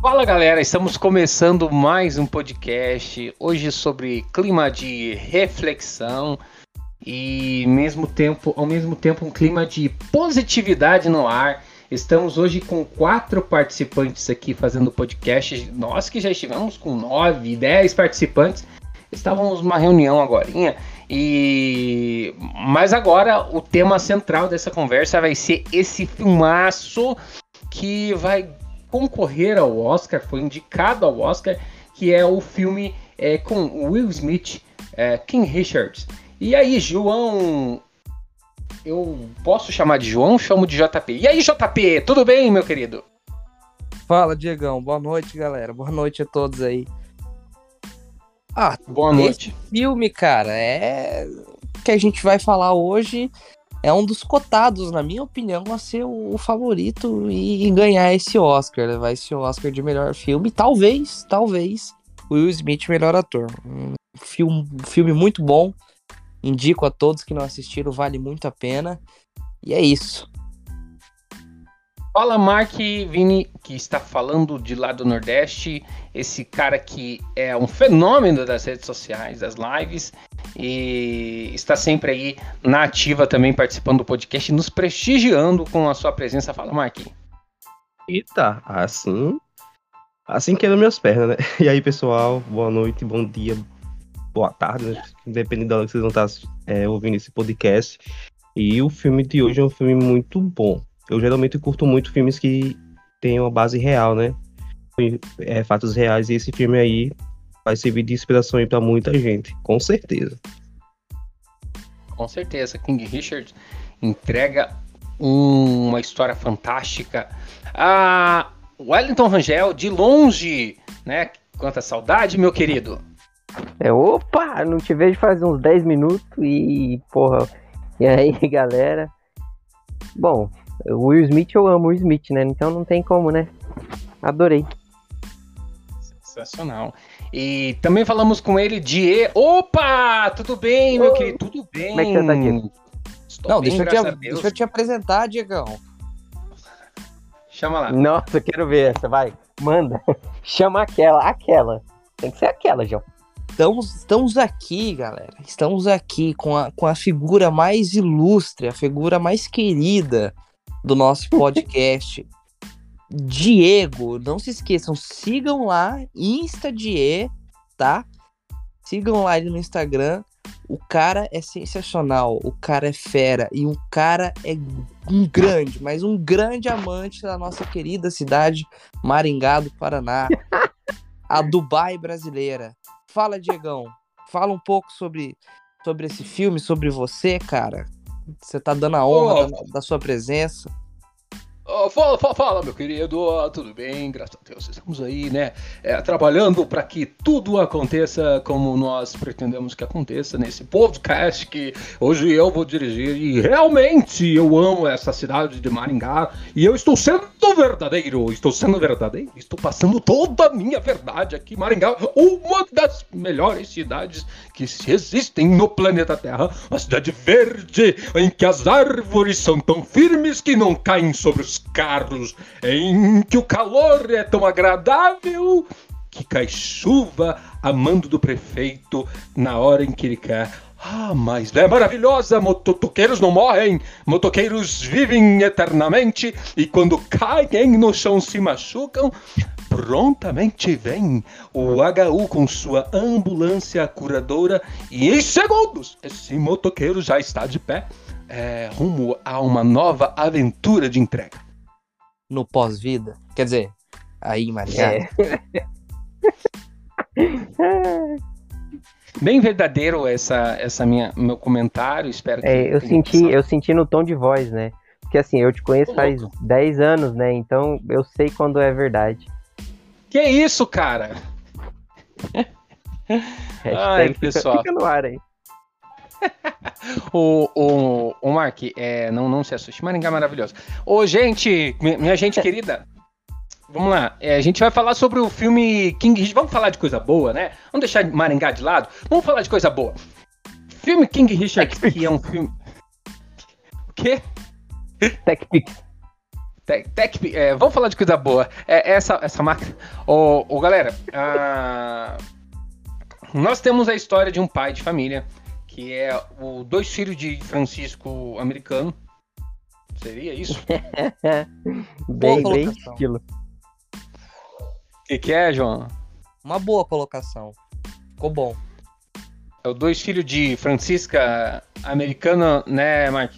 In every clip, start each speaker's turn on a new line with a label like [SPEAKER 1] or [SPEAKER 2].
[SPEAKER 1] Fala galera, estamos começando mais um podcast hoje sobre clima de reflexão e mesmo tempo, ao mesmo tempo um clima de positividade no ar. Estamos hoje com quatro participantes aqui fazendo podcast. Nós que já estivemos com nove, dez participantes, estávamos numa reunião agora. E mas agora o tema central dessa conversa vai ser esse filmaço que vai concorrer ao Oscar, foi indicado ao Oscar, que é o filme é, com Will Smith, é, King Richards. E aí, João. Eu posso chamar de João chamo de JP? E aí, JP, tudo bem, meu querido?
[SPEAKER 2] Fala, Diegão. Boa noite, galera. Boa noite a todos aí.
[SPEAKER 1] Ah, boa noite.
[SPEAKER 2] filme, cara, é que a gente vai falar hoje é um dos cotados, na minha opinião, a ser o, favorito e, ganhar esse Oscar, levar esse Oscar de melhor filme. Talvez, talvez, Will Smith melhor ator. Um filme, um filme muito bom. Indico a todos que não assistiram, vale muito a pena. E é isso.
[SPEAKER 1] Fala, Mark Vini, que está falando de lá do Nordeste. Esse cara que é um fenômeno das redes sociais, das lives, e está sempre aí na ativa também, participando do podcast, nos prestigiando com a sua presença. Fala, Mark.
[SPEAKER 3] Eita, assim. Assim que é minhas pernas, né? E aí, pessoal, boa noite, bom dia, boa tarde, né? Dependendo da hora que vocês vão estar é, ouvindo esse podcast. E o filme de hoje é um filme muito bom eu geralmente curto muito filmes que têm uma base real, né? É, fatos reais, e esse filme aí vai servir de inspiração para muita gente, com certeza.
[SPEAKER 1] Com certeza, King Richard entrega uma história fantástica. Ah, Wellington Rangel, de longe, né? Quanta saudade, meu querido.
[SPEAKER 4] É, opa, não te vejo faz uns 10 minutos e, porra, e aí, galera? Bom, o Will Smith, eu amo o Will Smith, né? Então não tem como, né? Adorei.
[SPEAKER 1] Sensacional. E também falamos com ele de. Opa! Tudo bem, meu querido? Tudo bem. Como é que você tá, Diego?
[SPEAKER 2] Estou não, bem, deixa, eu te, deixa eu te apresentar, Diegão.
[SPEAKER 1] Chama lá.
[SPEAKER 4] Nossa, quero ver essa, vai. Manda. Chama aquela, aquela. Tem que ser aquela, João.
[SPEAKER 2] Estamos, estamos aqui, galera. Estamos aqui com a, com a figura mais ilustre, a figura mais querida do nosso podcast. Diego, não se esqueçam, sigam lá, InstaDie, tá? Sigam lá ele no Instagram. O cara é sensacional, o cara é fera e o cara é um grande, mas um grande amante da nossa querida cidade Maringá do Paraná, a Dubai brasileira. Fala, Diegão, fala um pouco sobre, sobre esse filme, sobre você, cara. Você tá dando a honra oh. da, da, sua presença.
[SPEAKER 1] Fala, fala, fala, meu querido, tudo bem? Graças a Deus, estamos aí, né? É, trabalhando para que tudo aconteça como nós pretendemos que aconteça nesse podcast que hoje eu vou dirigir. E realmente eu amo essa cidade de Maringá e eu estou sendo verdadeiro, estou sendo verdadeiro, estou passando toda a minha verdade aqui. Maringá, uma das melhores cidades que existem no planeta Terra, uma cidade verde em que as árvores são tão firmes que não caem sobre os carros, em que o calor é tão agradável que cai chuva a mando do prefeito na hora em que ele quer. Ah, mas é maravilhosa! Motoqueiros não morrem, motoqueiros vivem eternamente e quando caem no chão se machucam. Prontamente vem o HU com sua ambulância curadora e em segundos esse motoqueiro já está de pé, é, rumo a uma nova aventura de entrega
[SPEAKER 2] no pós-vida? Quer dizer, aí, Maria. É.
[SPEAKER 1] Bem verdadeiro essa, essa minha meu comentário, espero que
[SPEAKER 4] é, eu senti, eu senti no tom de voz, né? Porque assim, eu te conheço faz 10 anos, né? Então eu sei quando é verdade.
[SPEAKER 1] Que isso, cara?
[SPEAKER 4] Ai, pessoal. Fica no ar aí.
[SPEAKER 1] o, o, o Mark, é, não, não se assuste, Maringá é maravilhoso. Ô, gente, minha gente querida, vamos lá. É, a gente vai falar sobre o filme King Richard. Vamos falar de coisa boa, né? Vamos deixar Maringá de lado. Vamos falar de coisa boa. Filme King Richard, que é um filme. O quê?
[SPEAKER 4] TechPix.
[SPEAKER 1] Tech, tech, é, vamos falar de coisa boa. É, essa, essa máquina. Ô, ô galera, a... nós temos a história de um pai de família que é o dois filhos de Francisco americano. Seria isso?
[SPEAKER 4] bem,
[SPEAKER 2] Boa
[SPEAKER 4] bem
[SPEAKER 2] colocação.
[SPEAKER 4] estilo.
[SPEAKER 1] O que, que é, João?
[SPEAKER 2] Uma boa colocação. Ficou bom.
[SPEAKER 1] É o dois filhos de Francisca americana, né, Mark?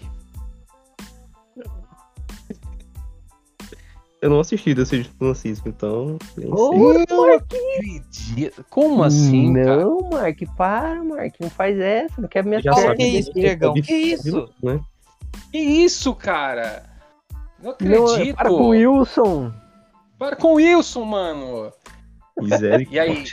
[SPEAKER 3] Eu não assisti desse Francisco, então. nem
[SPEAKER 4] Ô,
[SPEAKER 3] sei.
[SPEAKER 1] Não acredito. Como assim, cara?
[SPEAKER 4] Não, Mark, para, Mark, não faz essa, não quer
[SPEAKER 2] Qual
[SPEAKER 3] sabe
[SPEAKER 2] que é
[SPEAKER 3] que
[SPEAKER 2] isso,
[SPEAKER 3] é
[SPEAKER 2] Diegão?
[SPEAKER 3] de-
[SPEAKER 2] Que isso?
[SPEAKER 3] né?
[SPEAKER 1] Que isso, cara? Não
[SPEAKER 4] Não,
[SPEAKER 1] acredito.
[SPEAKER 4] para com o Wilson.
[SPEAKER 1] Para com o Wilson, mano. E aí,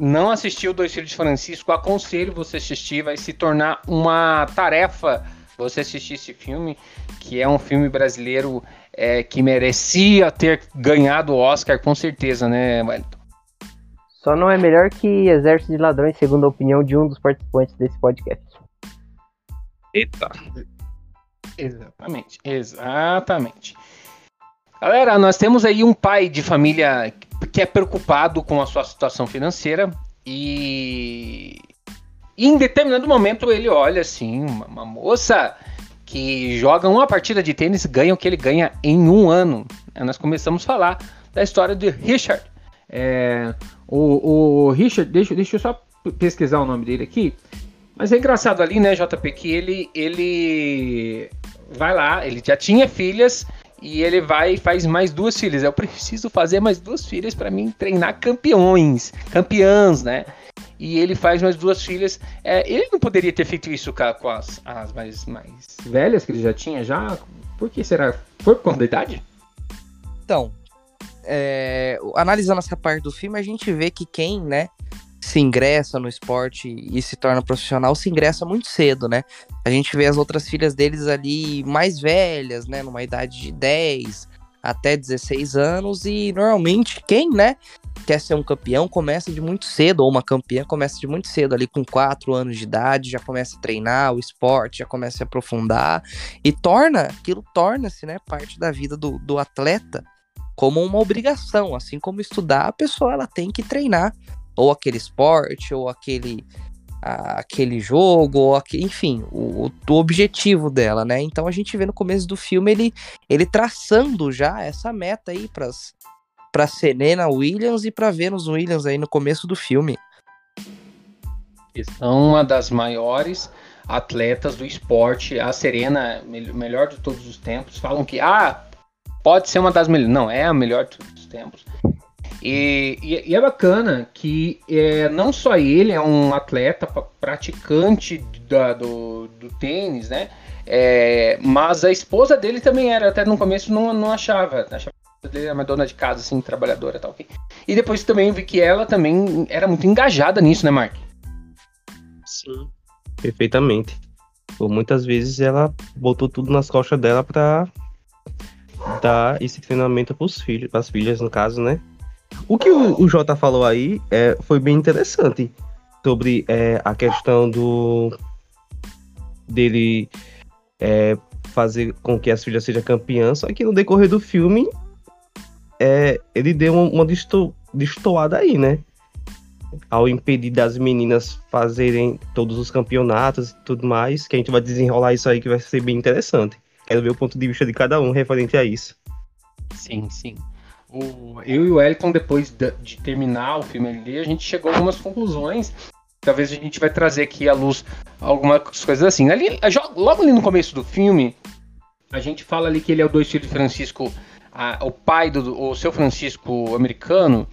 [SPEAKER 1] não assistiu Dois Filhos de Francisco? Aconselho você assistir, vai se tornar uma tarefa você assistir esse filme, que é um filme brasileiro é, que merecia ter ganhado o Oscar, com certeza, né, Wellington?
[SPEAKER 4] Só não é melhor que Exército de Ladrões, segundo a opinião de um dos participantes desse podcast.
[SPEAKER 3] Eita.
[SPEAKER 1] Exatamente, exatamente. Galera, nós temos aí um pai de família que é preocupado com a sua situação financeira e em determinado momento ele olha assim, uma, uma moça que joga uma partida de tênis ganha o que ele ganha em um ano. Aí nós começamos a falar da história de Richard.
[SPEAKER 5] É, o, o Richard, deixa, deixa eu só pesquisar o nome dele aqui.
[SPEAKER 1] Mas é engraçado ali, né, JP, que ele, ele vai lá, ele já tinha filhas e ele vai e faz mais duas filhas. Eu preciso fazer mais duas filhas para mim treinar campeões, campeãs, né? E ele faz mais duas filhas. É, ele não poderia ter feito isso com, a- com as, as mais, mais.
[SPEAKER 5] Velhas que ele já tinha já? Por que será? Foi por conta da idade?
[SPEAKER 2] Então, é, analisando essa parte do filme, a gente vê que quem, né, se ingressa no esporte e se torna profissional, se ingressa muito cedo, né? A gente vê as outras filhas deles ali mais velhas, né, numa idade de 10 até 16 anos, e normalmente quem, né, quer ser um campeão começa de muito cedo, ou uma campeã começa de muito cedo, ali com 4 anos de idade, já começa a treinar o esporte, já começa a se aprofundar, e torna, aquilo torna-se, né, parte da vida do, do atleta como uma obrigação, assim como estudar, a pessoa ela tem que treinar ou aquele esporte ou aquele aquele jogo ou enfim, o, o- objetivo dela, né? Então a gente vê no começo do filme ele ele traçando já essa meta aí para para Serena Williams e para Venus Williams aí no começo do filme.
[SPEAKER 1] São uma das maiores atletas do esporte. A Serena, me- melhor de todos os tempos. Falam que, ah, pode ser uma das melhores. Não, é a melhor de todos os tempos. E, e- e é bacana que é, não só ele é um atleta praticante da- do, do tênis, né? É, mas a esposa dele também era, até no começo não, não achava. Achava que ele era uma dona de casa, assim, trabalhadora e tal. E depois também vi que ela também era muito engajada nisso, né, Mark?
[SPEAKER 3] Sim. Perfeitamente. Por muitas vezes ela botou tudo nas costas dela pra dar esse treinamento pros filhos, pras filhas, no caso, né? O que o, Jota falou aí é, foi bem interessante sobre é, a questão do dele é, fazer com que as filhas sejam campeãs, só que no decorrer do filme é, ele deu uma, uma desto- destoada aí, né? ao impedir das meninas fazerem todos os campeonatos e tudo mais, que a gente vai desenrolar isso aí que vai ser bem interessante. Quero ver o ponto de vista de cada um referente a isso.
[SPEAKER 1] Sim, sim. O, eu e o Elton, depois de, de terminar o filme ali, a gente chegou a algumas conclusões. Talvez a gente vai trazer aqui à luz algumas coisas assim. Ali, logo ali no começo do filme, a gente fala ali que ele é o dois filhos de Francisco, a- o pai do o seu Francisco americano.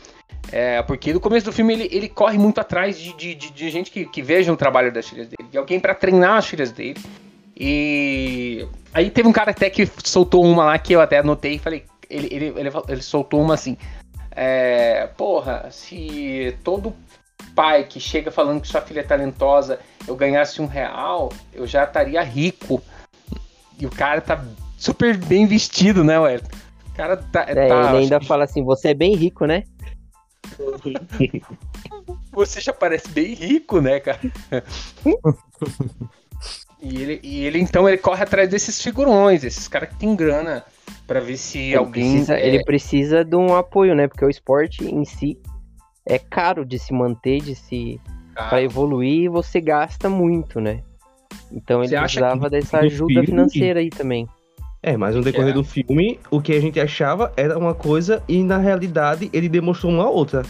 [SPEAKER 1] É, porque no começo do filme ele, ele corre muito atrás de, de, de- de gente que, que veja o trabalho das filhas dele, de alguém pra treinar as filhas dele. E aí teve um cara até que soltou uma lá que eu até anotei e falei. Ele, ele, ele, ele soltou uma assim. É, porra, se todo pai que chega falando que sua filha é talentosa eu ganhasse um real, eu já estaria rico. E o cara tá super bem vestido, né, ué? O cara tá.
[SPEAKER 4] É,
[SPEAKER 1] tá-
[SPEAKER 4] ele ainda fala assim, você é bem rico, né?
[SPEAKER 1] Você já parece bem rico, né, cara? e, ele, e ele, então, ele corre atrás desses figurões, esses caras que tem grana Pra ver se
[SPEAKER 4] Ele
[SPEAKER 1] alguém.
[SPEAKER 4] precisa,
[SPEAKER 1] é,
[SPEAKER 4] ele precisa de um apoio, né? Porque o esporte em si é caro de se manter, de se para evoluir, você gasta muito, né? Então ele
[SPEAKER 1] Você
[SPEAKER 4] precisava dessa ajuda
[SPEAKER 3] filme-
[SPEAKER 4] financeira aí também.
[SPEAKER 3] É, mas no decorrer
[SPEAKER 1] É.
[SPEAKER 3] do filme, o que a gente achava era uma coisa e na realidade ele demonstrou uma outra.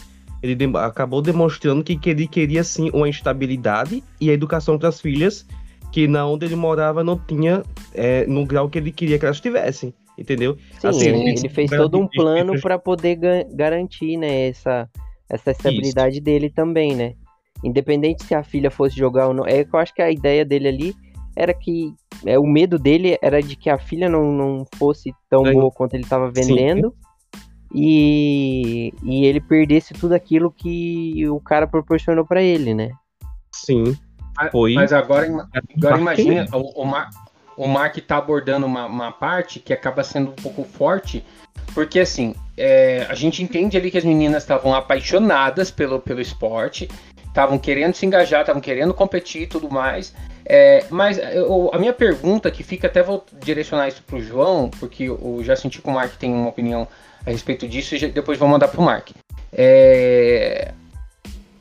[SPEAKER 3] Ele dem- acabou demonstrando que, que ele queria sim uma estabilidade e a educação para as filhas, que na onde ele morava não tinha é, no grau que ele queria que elas tivessem, entendeu?
[SPEAKER 4] Sim,
[SPEAKER 3] Assim,
[SPEAKER 4] ele,
[SPEAKER 3] ele-
[SPEAKER 4] fez todo um plano para poder ga- garantir, né, essa, essa estabilidade dele também, né? Independente se a filha fosse jogar ou não. É que eu acho que a ideia dele ali era que é, o medo dele era de que a filha não, não fosse tão boa quanto ele estava vendendo. E, e ele perdesse tudo aquilo que o cara proporcionou para ele, né?
[SPEAKER 3] Sim,
[SPEAKER 1] mas-
[SPEAKER 3] foi.
[SPEAKER 1] Mas agora, agora imagina, o, o, Mar, o Mark tá abordando uma, uma parte que acaba sendo um pouco forte, porque assim, é, a gente entende ali que as meninas estavam apaixonadas pelo, pelo esporte, estavam querendo se engajar, estavam querendo competir e tudo mais. É, mas eu- a minha pergunta, que fica, até vou direcionar isso pro João, porque eu já senti que o Mark tem uma opinião a respeito disso, e depois vou mandar pro Mark. É,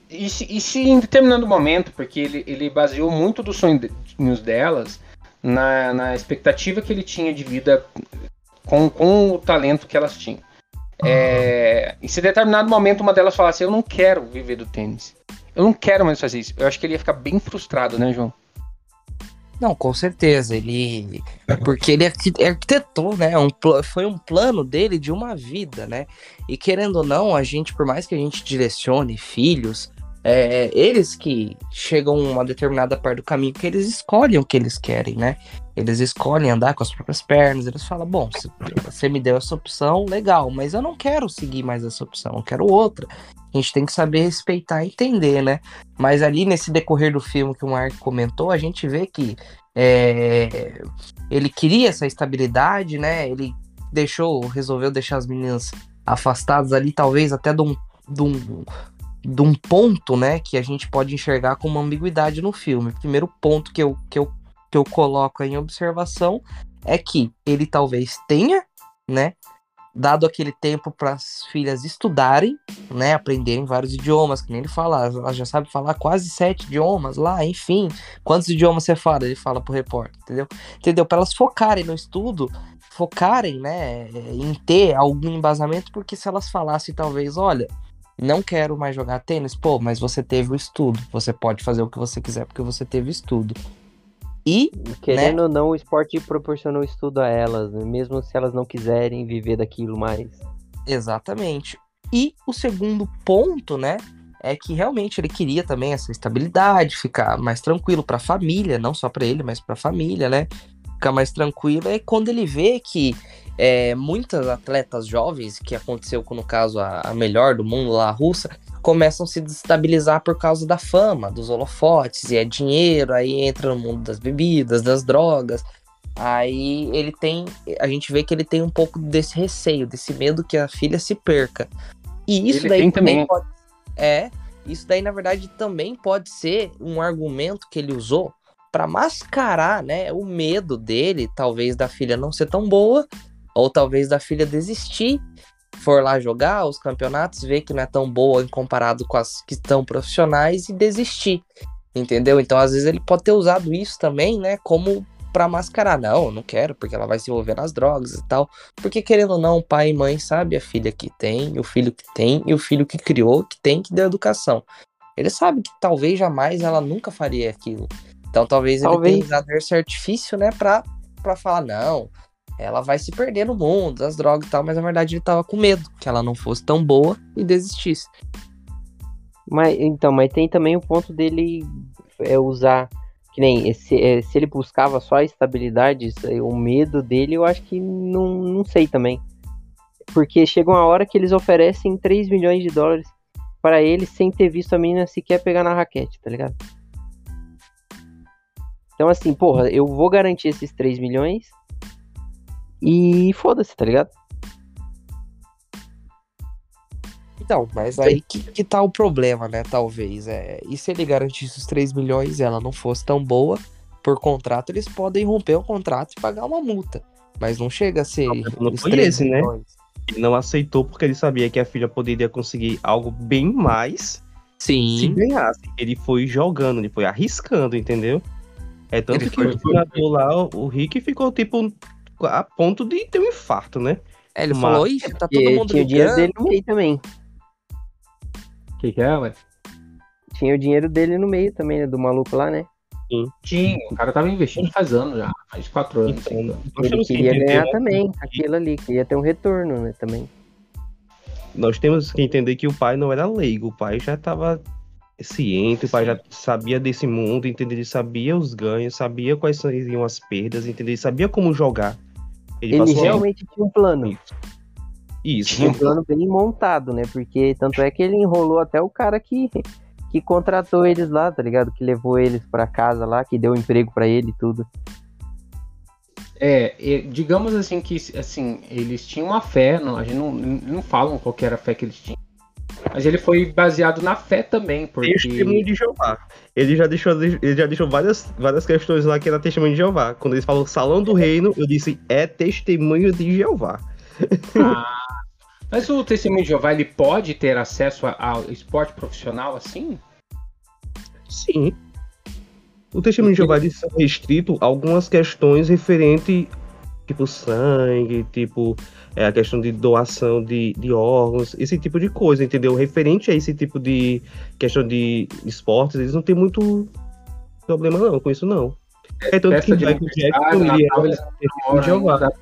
[SPEAKER 1] e, se, e se em determinado momento, porque ele, ele baseou muito dos sonhos delas na, na expectativa que ele tinha de vida com, com o talento que elas tinham. É, e se em determinado momento uma delas falasse, eu não quero viver do tênis. Eu não quero mais fazer isso. Eu acho que ele ia ficar bem frustrado, né, João?
[SPEAKER 2] Não, com certeza. Ele. Porque ele arqui- arquitetou, né? Um, foi um plano dele de uma vida, né? E querendo ou não, a gente, por mais que a gente direcione filhos, é, eles que chegam a uma determinada parte do caminho que eles escolhem o que eles querem, né? Eles escolhem andar com as próprias pernas, eles falam, bom, você me deu essa opção, legal, mas eu não quero seguir mais essa opção, eu quero outra. A gente tem que saber respeitar e entender, né? Mas ali nesse decorrer do filme que o Mark comentou, a gente vê que é, ele queria essa estabilidade, né? Ele deixou, resolveu deixar as meninas afastadas ali, talvez até de um, de um, de um ponto, né? Que a gente pode enxergar como uma ambiguidade no filme. O primeiro ponto que eu, que eu, que eu coloco em observação é que ele talvez tenha, né? Dado aquele tempo para as filhas estudarem, né? Aprenderem vários idiomas, que nem ele fala, ela já sabe falar quase sete idiomas lá, enfim. Quantos idiomas você fala? Ele fala pro repórter, entendeu? Entendeu? Para elas focarem no estudo, focarem, né, em ter algum embasamento, porque se elas falassem talvez, olha, não quero mais jogar tênis, pô, mas você teve o estudo, você pode fazer o que você quiser porque você teve estudo. E,
[SPEAKER 4] Querendo ou não, o esporte proporcionou estudo a elas, né? mesmo se elas não quiserem viver daquilo mais.
[SPEAKER 2] exatamente. E o segundo ponto, né, é que realmente ele queria também essa estabilidade, ficar mais tranquilo para a família, não só para ele, mas para a família, né? Ficar mais tranquilo. É quando ele vê que é, muitas atletas jovens, que aconteceu com, no caso, a, a melhor do mundo lá, a russa, começam a se destabilizar por causa da fama, dos holofotes, e é dinheiro, aí entra no mundo das bebidas, das drogas. Aí ele tem, a gente vê que ele tem um pouco desse receio, desse medo que a filha se perca. E isso
[SPEAKER 1] Ele
[SPEAKER 2] daí também. pode é, isso daí na verdade também pode ser um argumento que ele usou para mascarar, né, o medo dele, talvez da filha não ser tão boa, ou talvez da filha desistir, for lá jogar os campeonatos, ver que não é tão boa em comparado com as que estão profissionais e desistir. Entendeu? Então, às vezes ele pode ter usado isso também, né, como para mascarar, não, eu não quero, porque ela vai se envolver nas drogas e tal. Porque querendo ou não, pai e mãe sabe a filha que tem, o filho que tem e o filho que criou, que tem que deu educação. Ele sabe que talvez jamais ela nunca faria aquilo. Então talvez, ele
[SPEAKER 4] Talvez.
[SPEAKER 2] tenha usado esse artifício, né, pra, pra falar, não, ela vai se perder no mundo, das drogas e tal, mas na verdade ele tava com medo que ela não fosse tão boa e desistisse.
[SPEAKER 4] Mas então, mas tem também o ponto dele é, usar que nem esse, é, se ele buscava só a estabilidade, o medo dele, eu acho que não, não sei também. Porque chega uma hora que eles oferecem 3 milhões de dólares para ele sem ter visto a menina sequer pegar na raquete, tá ligado? Então assim, porra, eu vou garantir esses 3 milhões e foda-se, tá ligado?
[SPEAKER 2] Então, mas aí que, que tá o problema, né? Talvez. É, e se ele garantisse os 3 milhões e ela não fosse tão boa, por contrato, eles podem romper o contrato e pagar uma multa. Mas não chega a ser.
[SPEAKER 3] não
[SPEAKER 2] os
[SPEAKER 3] foi
[SPEAKER 2] 3
[SPEAKER 3] esse, né?
[SPEAKER 2] milhões.
[SPEAKER 3] Ele não aceitou porque ele sabia que a filha poderia conseguir algo bem mais se
[SPEAKER 2] Sim.
[SPEAKER 3] ganhasse. Ele foi jogando, ele foi arriscando, entendeu? É tanto
[SPEAKER 2] Ele
[SPEAKER 3] que
[SPEAKER 2] foi-
[SPEAKER 3] o treinador lá, o Rick, ficou tipo a ponto de ter um infarto, né?
[SPEAKER 2] É, ele
[SPEAKER 3] Mas-
[SPEAKER 2] falou, ixi, tá todo
[SPEAKER 4] E
[SPEAKER 2] mundo
[SPEAKER 4] tinha o dinheiro dele no meio também.
[SPEAKER 5] O que, que é, ué?
[SPEAKER 4] Tinha o dinheiro dele no meio também, né? Do maluco lá, né?
[SPEAKER 1] Tinha, o cara tava investindo faz anos já, faz quatro anos.
[SPEAKER 3] Então.
[SPEAKER 4] Ele
[SPEAKER 3] que
[SPEAKER 4] queria
[SPEAKER 3] entender,
[SPEAKER 4] ganhar
[SPEAKER 3] né,
[SPEAKER 4] também, aquilo ali. Queria ter um retorno, né? Também.
[SPEAKER 3] nós temos que entender que o pai não era leigo, o pai já estava ciente, o pai já sabia desse mundo, entendeu? Ele sabia os ganhos, sabia quais seriam as perdas, entendeu? Ele sabia como jogar. Ele,
[SPEAKER 4] Ele realmente tinha um plano.
[SPEAKER 3] isso.
[SPEAKER 4] Tinha um plano bem montado, né? Porque tanto é que ele enrolou até o cara que, que contratou eles lá, tá ligado? Que levou eles pra casa lá, que deu emprego pra ele e tudo.
[SPEAKER 1] É, digamos assim que assim, eles tinham uma fé, não, a gente não, não falam qual que era a fé que eles tinham. Mas ele foi baseado na fé também,
[SPEAKER 3] Testemunho
[SPEAKER 1] porque
[SPEAKER 3] de Jeová. Ele já deixou, ele já deixou várias, várias questões lá que era testemunho de Jeová. Quando eles falam salão do reino, eu disse é testemunho de Jeová.
[SPEAKER 1] Ah, mas o testemunho de Jeová ele pode ter acesso ao esporte profissional assim?
[SPEAKER 3] Sim. O testemunho de Jeová ele são restrito a algumas questões referentes, tipo sangue, tipo é, a questão de doação de, de órgãos, esse tipo de coisa, entendeu? Referente a esse tipo de questão de esportes, eles não têm muito problema não com isso não. É tanto que
[SPEAKER 1] Festa de
[SPEAKER 3] Michael Jackson
[SPEAKER 1] aniversário,
[SPEAKER 3] ele
[SPEAKER 1] Natal,
[SPEAKER 3] era
[SPEAKER 1] eles
[SPEAKER 3] testemunho de Jeová.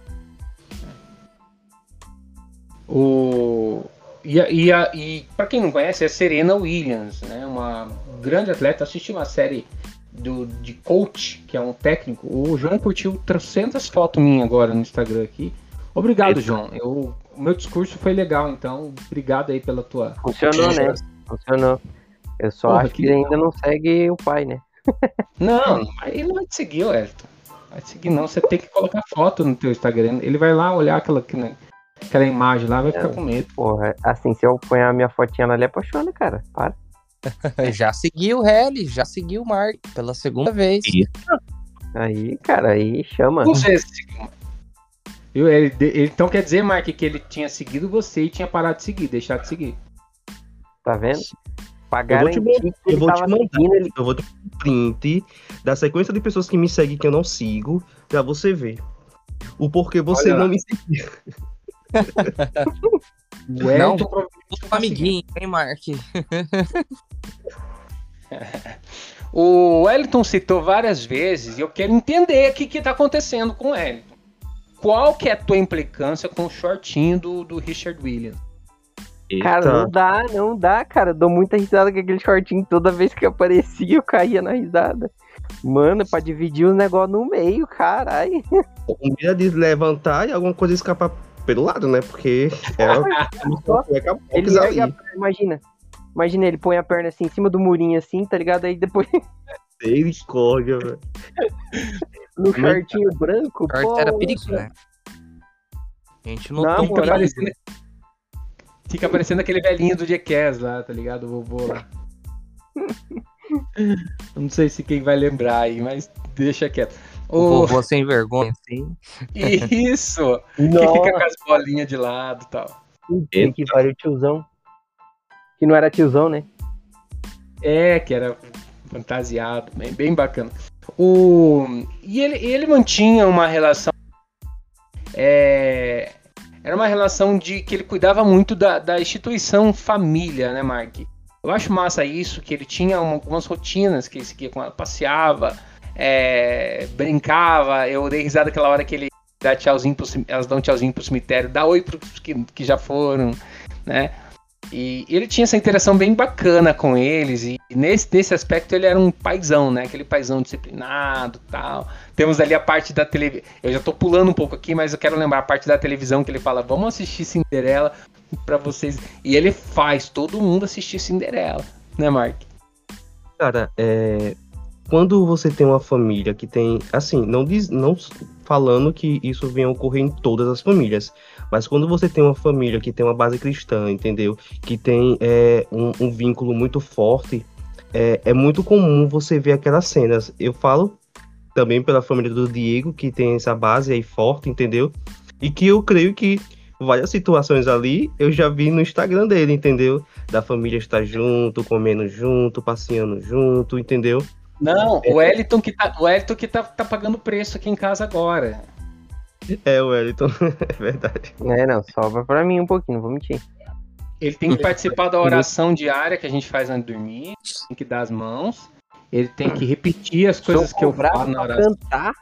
[SPEAKER 1] O e, e, e para quem não conhece é Serena Williams, né? Uma grande atleta. Assisti uma série do de coach, que é um técnico. O João curtiu 300 fotos minhas agora no Instagram aqui. Obrigado. João. Eu, o meu discurso foi legal, então obrigado aí pela tua.
[SPEAKER 4] Funcionou, né? Funcionou. Eu só
[SPEAKER 1] Porra,
[SPEAKER 4] acho que
[SPEAKER 1] que
[SPEAKER 4] ainda não segue o pai, né?
[SPEAKER 1] Não, mas ele não vai te seguir, ô Elton. Vai te seguir não. Você tem que colocar foto no teu Instagram. Ele vai lá olhar aquela, aquela imagem lá, vai ficar com medo.
[SPEAKER 4] Porra, assim, se eu ponhar a minha fotinha ele apaixona, cara. Para.
[SPEAKER 2] Já seguiu o Helly, já seguiu o Mark pela segunda vez.
[SPEAKER 4] Aí, cara, aí chama.
[SPEAKER 1] Você seguiu. Viu? Ele, ele- então quer dizer, Mark, que ele tinha seguido você e tinha parado de seguir, deixado de seguir.
[SPEAKER 4] Tá vendo? Pra
[SPEAKER 3] Eu vou te eu vou te mandar.
[SPEAKER 4] ele
[SPEAKER 3] Eu vou um print da sequência de pessoas que me seguem que eu não sigo, pra você ver. O porquê você
[SPEAKER 1] Olha lá.
[SPEAKER 3] não me segue.
[SPEAKER 1] O
[SPEAKER 2] Não,
[SPEAKER 1] Elton provavelmente tá seguindo.
[SPEAKER 2] amiguinho, hein, Mark?
[SPEAKER 1] O Wellington citou várias vezes e eu quero entender o que, que tá acontecendo com o Wellington. Qual que é a tua implicância com o shortinho do, do Richard Williams?
[SPEAKER 4] Cara, não dá, não dá, cara. Eu dou muita risada com aquele shortinho toda vez que aparecia, eu caía na risada. Mano, é pra dividir o negócio no meio, caralho.
[SPEAKER 3] Um dia de levantar e alguma coisa escapar pelo lado, né? Porque é
[SPEAKER 4] Ele
[SPEAKER 3] ali.
[SPEAKER 4] a imagina. Imagina, ele põe a perna assim em cima do murinho assim, tá ligado? Aí depois
[SPEAKER 3] Misericórdia, velho.
[SPEAKER 4] no shortinho branco, pô.
[SPEAKER 2] era perigo, né? A gente
[SPEAKER 4] Não,
[SPEAKER 2] notou
[SPEAKER 1] Fica
[SPEAKER 4] moral.
[SPEAKER 1] parecendo, fica parecendo aquele velhinho do Jackass lá, tá ligado? O vovô lá. Eu não sei se quem vai lembrar aí, mas deixa quieto.
[SPEAKER 2] O
[SPEAKER 1] O...
[SPEAKER 2] vovô sem vergonha, assim.
[SPEAKER 1] Isso! Que
[SPEAKER 4] Nossa,
[SPEAKER 1] fica com as bolinhas de lado e tal.
[SPEAKER 4] puta que pariu, tiozão. Que não era tiozão, né?
[SPEAKER 1] É, que era fantasiado, bem, bem bacana. O... E ele, ele mantinha uma relação. é, Era uma relação de que ele cuidava muito da, da instituição família, né, Mark? Eu acho massa isso, que ele tinha uma- algumas rotinas que ele seguia com ela, passeava, é, brincava. Eu dei risada aquela hora que ele dá tchauzinho pro, elas dão tchauzinho pro cemitério, dá oi pros que, que já foram, né? E ele tinha essa interação bem bacana com eles, e nesse, nesse aspecto ele era um paizão, né? Aquele paizão disciplinado tal. Temos ali a parte da televisão. Eu já tô pulando um pouco aqui, mas eu quero lembrar a parte da televisão que ele fala: vamos assistir Cinderela pra vocês. E ele faz todo mundo assistir Cinderela, né, Mark?
[SPEAKER 3] Cara, é. Quando você tem uma família que tem. Assim, não, diz, não falando que isso venha ocorrer em todas as famílias. Mas quando você tem uma família que tem uma base cristã, entendeu? Que tem é, um, um vínculo muito forte, é, é muito comum você ver aquelas cenas. Eu falo também pela família do Diego, que tem essa base aí forte, entendeu? E que eu creio que várias situações ali eu já vi no Instagram dele, entendeu? Da família estar junto, comendo junto, passeando junto, entendeu?
[SPEAKER 1] Não, o Wellington que tá, o Wellington que tá, tá pagando preço aqui em casa agora.
[SPEAKER 3] É, o Wellington, é verdade.
[SPEAKER 4] É, não, sobra pra mim um pouquinho, não vou mentir.
[SPEAKER 1] Ele tem que participar da oração diária que a gente faz antes de dormir, tem que dar as mãos, ele tem que repetir as coisas
[SPEAKER 4] Sou
[SPEAKER 1] que eu falo na oração.
[SPEAKER 4] cantar,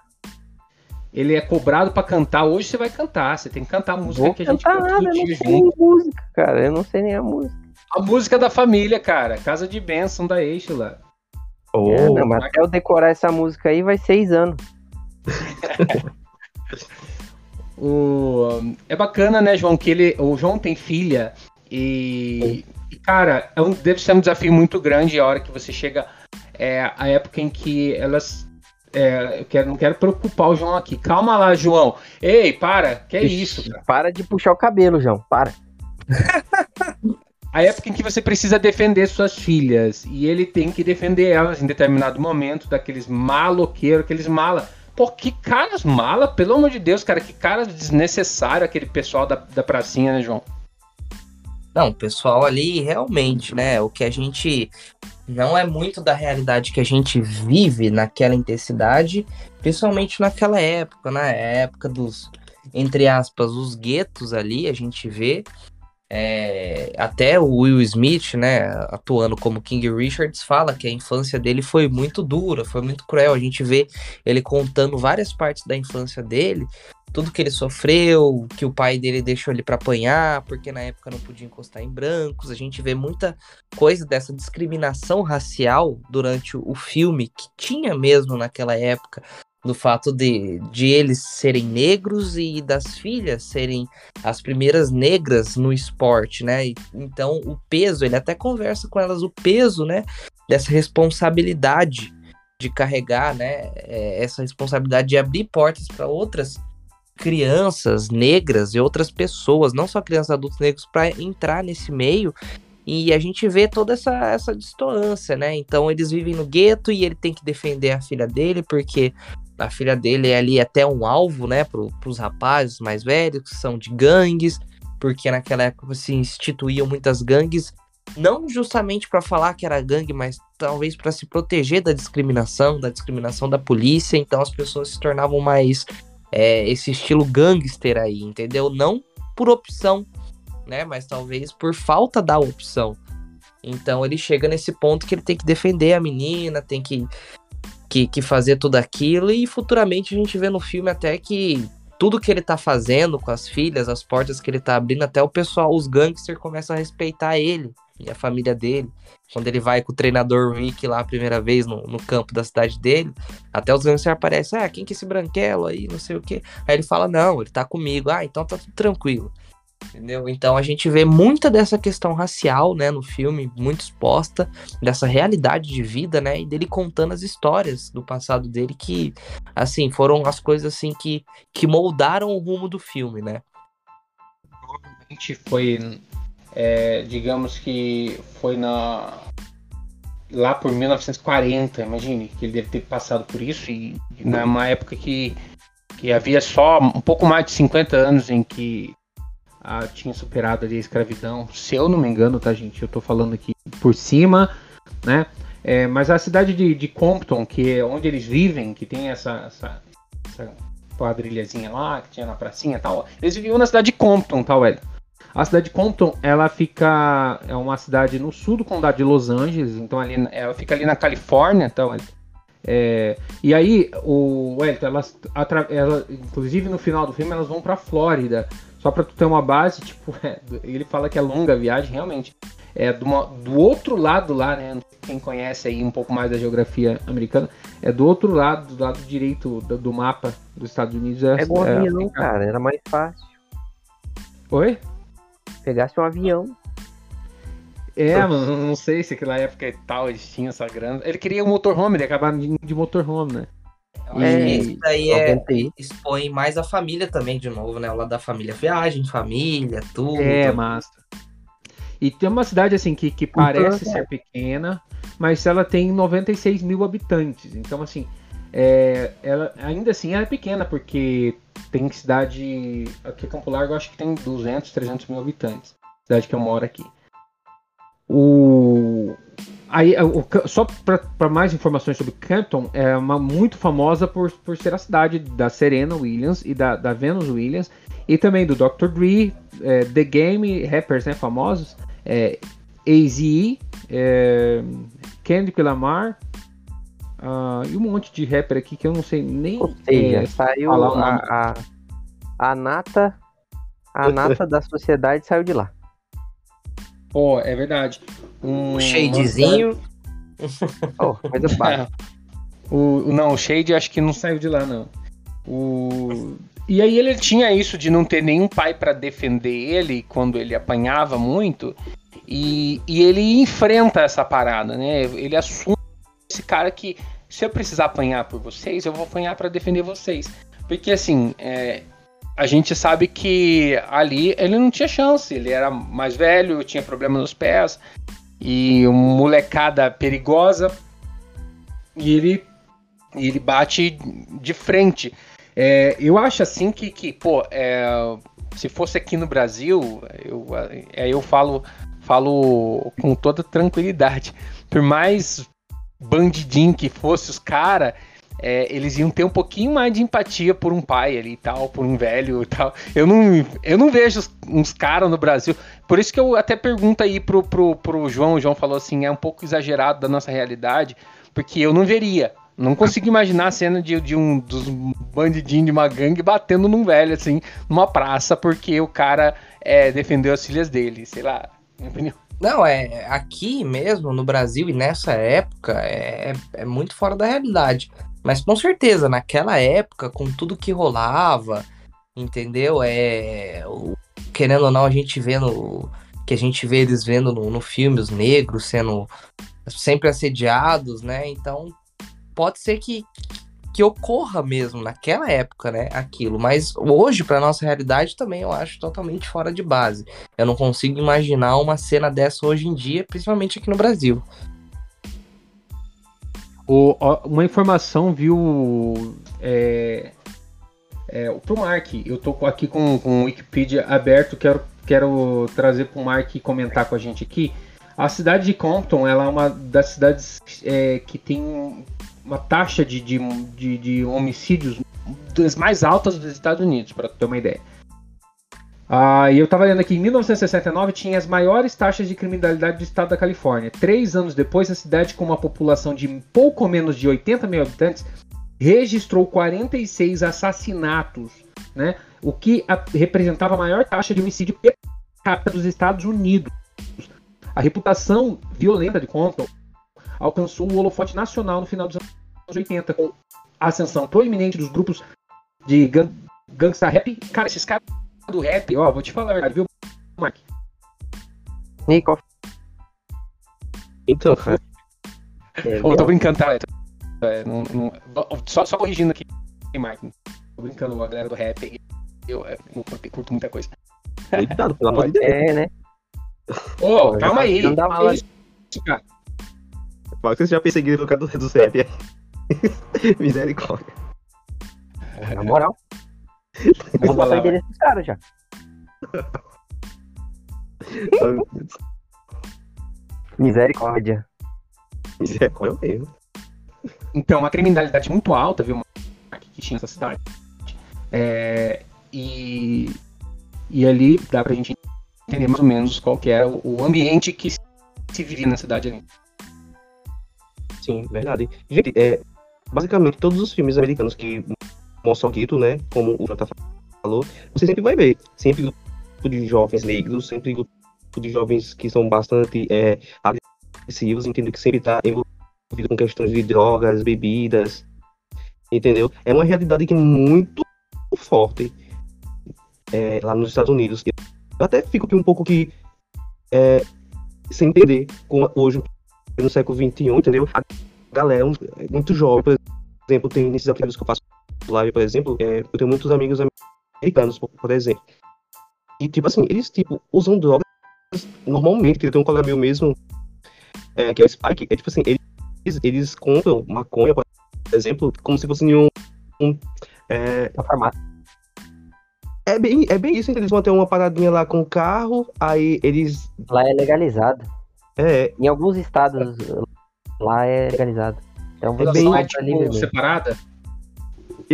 [SPEAKER 1] Ele é cobrado pra cantar. Hoje você vai cantar, você tem que cantar a música
[SPEAKER 4] vou
[SPEAKER 1] que a gente
[SPEAKER 4] cantar
[SPEAKER 1] canta
[SPEAKER 4] nada, eu não sei
[SPEAKER 1] junto.
[SPEAKER 4] música, cara, eu não sei nem a música.
[SPEAKER 1] A música da família, cara. Casa de bênção da Eixla.
[SPEAKER 3] Oh,
[SPEAKER 4] É, não, mas até eu decorar essa música aí vai seis anos.
[SPEAKER 1] O... É bacana, né, João, que ele. O João tem filha e. e, Cara, é um... deve ser um desafio muito grande a hora que você chega. É a época em que elas. É, eu quero, não quero preocupar o João aqui. Calma lá, João. Ei, para. Que é isso, cara?
[SPEAKER 4] Para de puxar o cabelo, João, para.
[SPEAKER 1] A época em que você precisa defender suas filhas. E ele tem que defender elas em determinado momento daqueles maloqueiros, aqueles mala. Pô, que caras mala, pelo amor de Deus, cara. Que caras desnecessário aquele pessoal da, da pracinha, né, João?
[SPEAKER 2] Não, o pessoal ali realmente, né? O que a gente não é muito da realidade que a gente vive naquela intensidade, principalmente naquela época, né? época dos, entre aspas, os guetos ali, a gente vê. É, até o Will Smith, né, atuando como King Richards, fala que a infância dele foi muito dura, foi muito cruel. A gente vê ele contando várias partes da infância dele, tudo que ele sofreu, que o pai dele deixou ele para apanhar, porque na época não podia encostar em brancos. A gente vê muita coisa dessa discriminação racial durante o filme que tinha mesmo naquela época, do fato de, de eles serem negros e das filhas serem as primeiras negras no esporte, né? Então o peso, ele até conversa com elas o peso, né, dessa responsabilidade de carregar, né, é, essa responsabilidade de abrir portas para outras crianças negras e outras pessoas, não só crianças adultos negros, para entrar nesse meio. E a gente vê toda essa, essa distância, né? Então eles vivem no gueto e ele tem que defender a filha dele, porque a filha dele é ali até um alvo, né, para os rapazes mais velhos, que são de gangues, porque naquela época se instituíam muitas gangues, não justamente para falar que era gangue, mas talvez para se proteger da discriminação, da discriminação da polícia, então as pessoas se tornavam mais é, esse estilo gangster aí, entendeu? Não por opção, né? Mas talvez por falta da opção. Então ele chega nesse ponto que ele tem que defender a menina, tem que, que, que fazer tudo aquilo, e futuramente a gente vê no filme até que tudo que ele tá fazendo com as filhas, as portas que ele tá abrindo, até o pessoal, os gangsters começam a respeitar ele e a família dele. Quando ele vai com o treinador Rick lá a primeira vez no, no campo da cidade dele, até os gangsters aparecem, ah, quem que é esse branquelo aí, não sei o quê. Aí ele fala, não, ele tá comigo, ah, então tá tudo tranquilo. Entendeu? Então a gente vê muita dessa questão racial, né, no filme, muito exposta, dessa realidade de vida, né, e dele contando as histórias do passado dele que, assim, foram as coisas assim que, que moldaram o rumo do filme, né?
[SPEAKER 1] Provavelmente foi, é, digamos que foi na lá por 1940, imagine que ele deve ter passado por isso e numa época que, que havia só um pouco mais de 50 anos em que ah, tinha superado ali a escravidão, se eu não me engano, tá gente, eu tô falando aqui por cima, né? É, mas a cidade de, de Compton, que é onde eles vivem, que tem essa, essa, essa quadrilhazinha lá, que tinha na pracinha e tal, eles viviam na cidade de Compton, tal, velho. A cidade de Compton, ela fica. É uma cidade no sul do condado de Los Angeles, então ali, ela fica ali na Califórnia, então. É, e aí, o Wellington, elas, ela, inclusive no final do filme, elas vão pra Flórida. Só pra tu ter uma base, tipo, é, ele fala que é longa a viagem, realmente. É do, do outro lado lá, né? Quem conhece aí um pouco mais da geografia americana, é do outro lado, do lado direito do, do mapa dos Estados Unidos. É,
[SPEAKER 4] Pega um
[SPEAKER 1] é-
[SPEAKER 4] avião, cara, era mais fácil.
[SPEAKER 1] Oi?
[SPEAKER 4] Pegasse um avião.
[SPEAKER 1] É, mano, não sei se aquela época e tal eles tinham essa grana. Ele queria um motorhome, ele acabava de motorhome, né?
[SPEAKER 2] Eu acho que isso daí é,
[SPEAKER 4] 91.
[SPEAKER 2] expõe mais a família também, de novo, né? O lado da família, viagem, família, tudo.
[SPEAKER 1] É, massa. E tem uma cidade assim que, que parece
[SPEAKER 4] é.
[SPEAKER 1] ser pequena, mas ela tem 96 mil habitantes. Então, assim,
[SPEAKER 5] é, ela ainda assim ela é pequena, porque tem cidade. Aqui Campo Largo eu acho que tem 200, 300 mil habitantes. Cidade que eu moro aqui. O. Aí, o, só para mais informações sobre Campton, é uma muito famosa por, por ser a cidade da Serena Williams e da, da Venus Williams, e também do Dr. Dre, é, The Game, rappers né, famosos, é, AZE, é, Kendrick Lamar, uh, e um monte de rapper aqui que eu não sei nem.
[SPEAKER 4] Ou seja, é, saiu a, a, a, nata, a nata da sociedade saiu de lá.
[SPEAKER 1] Pô, oh, é verdade.
[SPEAKER 2] Um, shadezinho.
[SPEAKER 1] oh, coisa básica. o, não, o Shade acho que não saiu de lá, não. O... E aí ele tinha isso de não ter nenhum pai para defender ele quando ele apanhava muito. E, e ele enfrenta essa parada, né? Ele assume esse cara que se eu precisar apanhar por vocês, eu vou apanhar para defender vocês. Porque assim, é, a gente sabe que ali ele não tinha chance, ele era mais velho, tinha problema nos pés e uma molecada perigosa e ele, ele bate de frente. É, eu acho assim que, que pô, é, se fosse aqui no Brasil, eu, é, eu falo falo com toda tranquilidade. Por mais bandidinho que fosse os caras, é, eles iam ter um pouquinho mais de empatia por um pai ali e tal, por um velho e tal. Eu não, eu não vejo uns caras no Brasil. Por isso que eu até pergunto aí pro, pro, pro João, o João falou assim, é um pouco exagerado da nossa realidade, porque eu não veria. Não consigo imaginar a cena de, de um dos bandidinhos de uma gangue batendo num velho, assim, numa praça, porque o cara é, defendeu as filhas dele, sei lá minha opinião.
[SPEAKER 2] Não, é aqui mesmo, no Brasil e nessa época, é, é muito fora da realidade. Mas com certeza, naquela época, com tudo que rolava, entendeu? É. Querendo ou não, a gente vê no. Que a gente vê eles vendo no, no filme, os negros sendo sempre assediados, né? Então, pode ser que, que ocorra mesmo naquela época, né, aquilo. Mas hoje, para nossa realidade, também eu acho totalmente fora de base. Eu não consigo imaginar uma cena dessa hoje em dia, principalmente aqui no Brasil.
[SPEAKER 5] O, uma informação, viu, é, é, pro Mark, eu tô aqui com, com o Wikipedia aberto, quero, quero trazer pro Mark comentar com a gente aqui. A cidade de Compton, ela é uma das cidades é, que tem uma taxa de, de, de, de homicídios das mais altas dos Estados Unidos, para ter uma ideia. Ah, e eu estava lendo aqui, em 1969 tinha as maiores taxas de criminalidade do estado da Califórnia. Três anos depois, a cidade, com uma população de pouco menos de 80 mil habitantes, registrou 46 assassinatos, né? o que a, representava a maior taxa de homicídio per capita dos Estados Unidos. A reputação violenta de Compton alcançou o holofote nacional no final dos anos 80, com a ascensão proeminente dos grupos de gang, gangsta rap. Cara, esses caras do rap, ó, vou te falar a verdade, viu, Mark?
[SPEAKER 4] Nico.
[SPEAKER 1] Então, cara. É, oh, tô brincando, tá? É, não, não, só, só corrigindo aqui, Mark. Tô brincando, a galera do rap. Eu, eu, eu curto muita coisa.
[SPEAKER 3] Cuidado, pelo amor de Deus.
[SPEAKER 4] É, né?
[SPEAKER 1] Ô, oh, calma aí. Não dá uma... Isso,
[SPEAKER 3] cara. Pode que você já perseguiu no cara do, do CEP. Misericórdia.
[SPEAKER 4] Na moral. Vou botar o desses caras já. Misericórdia.
[SPEAKER 3] Misericórdia mesmo.
[SPEAKER 1] Então, uma criminalidade muito alta, viu, que tinha essa cidade. É, e, e ali dá pra gente entender mais ou menos qual que era o ambiente que se vivia na cidade ali.
[SPEAKER 3] Sim, verdade. Gente, é, basicamente todos os filmes americanos que mostram Guito, né, como o Jota falou, você sempre vai ver. Sempre grupo de jovens negros, sempre grupo de jovens que são bastante é, agressivos, entendeu? Que sempre está envolvido com questões de drogas, bebidas, entendeu? É uma realidade que é muito forte é, lá nos Estados Unidos. Eu até fico aqui um pouco que é, sem entender como hoje no século XXI, entendeu? A galera é muito jovem, por exemplo, tem nesses aplicativos que eu faço live, por exemplo, é, eu tenho muitos amigos americanos, por, por, exemplo. E, tipo assim, eles, tipo, usam drogas normalmente, que tem um colega meu mesmo, é, que é o Spike, é tipo assim, eles, eles compram maconha, por exemplo, como se fosse em um. um é,
[SPEAKER 4] Na farmácia.
[SPEAKER 3] é, bem, é bem isso, entendeu? Eles vão ter uma paradinha lá com o carro, aí eles.
[SPEAKER 4] Lá é legalizado.
[SPEAKER 3] É,
[SPEAKER 4] Em alguns estados, lá é legalizado. Então você
[SPEAKER 3] É bem-
[SPEAKER 1] é tipo separada?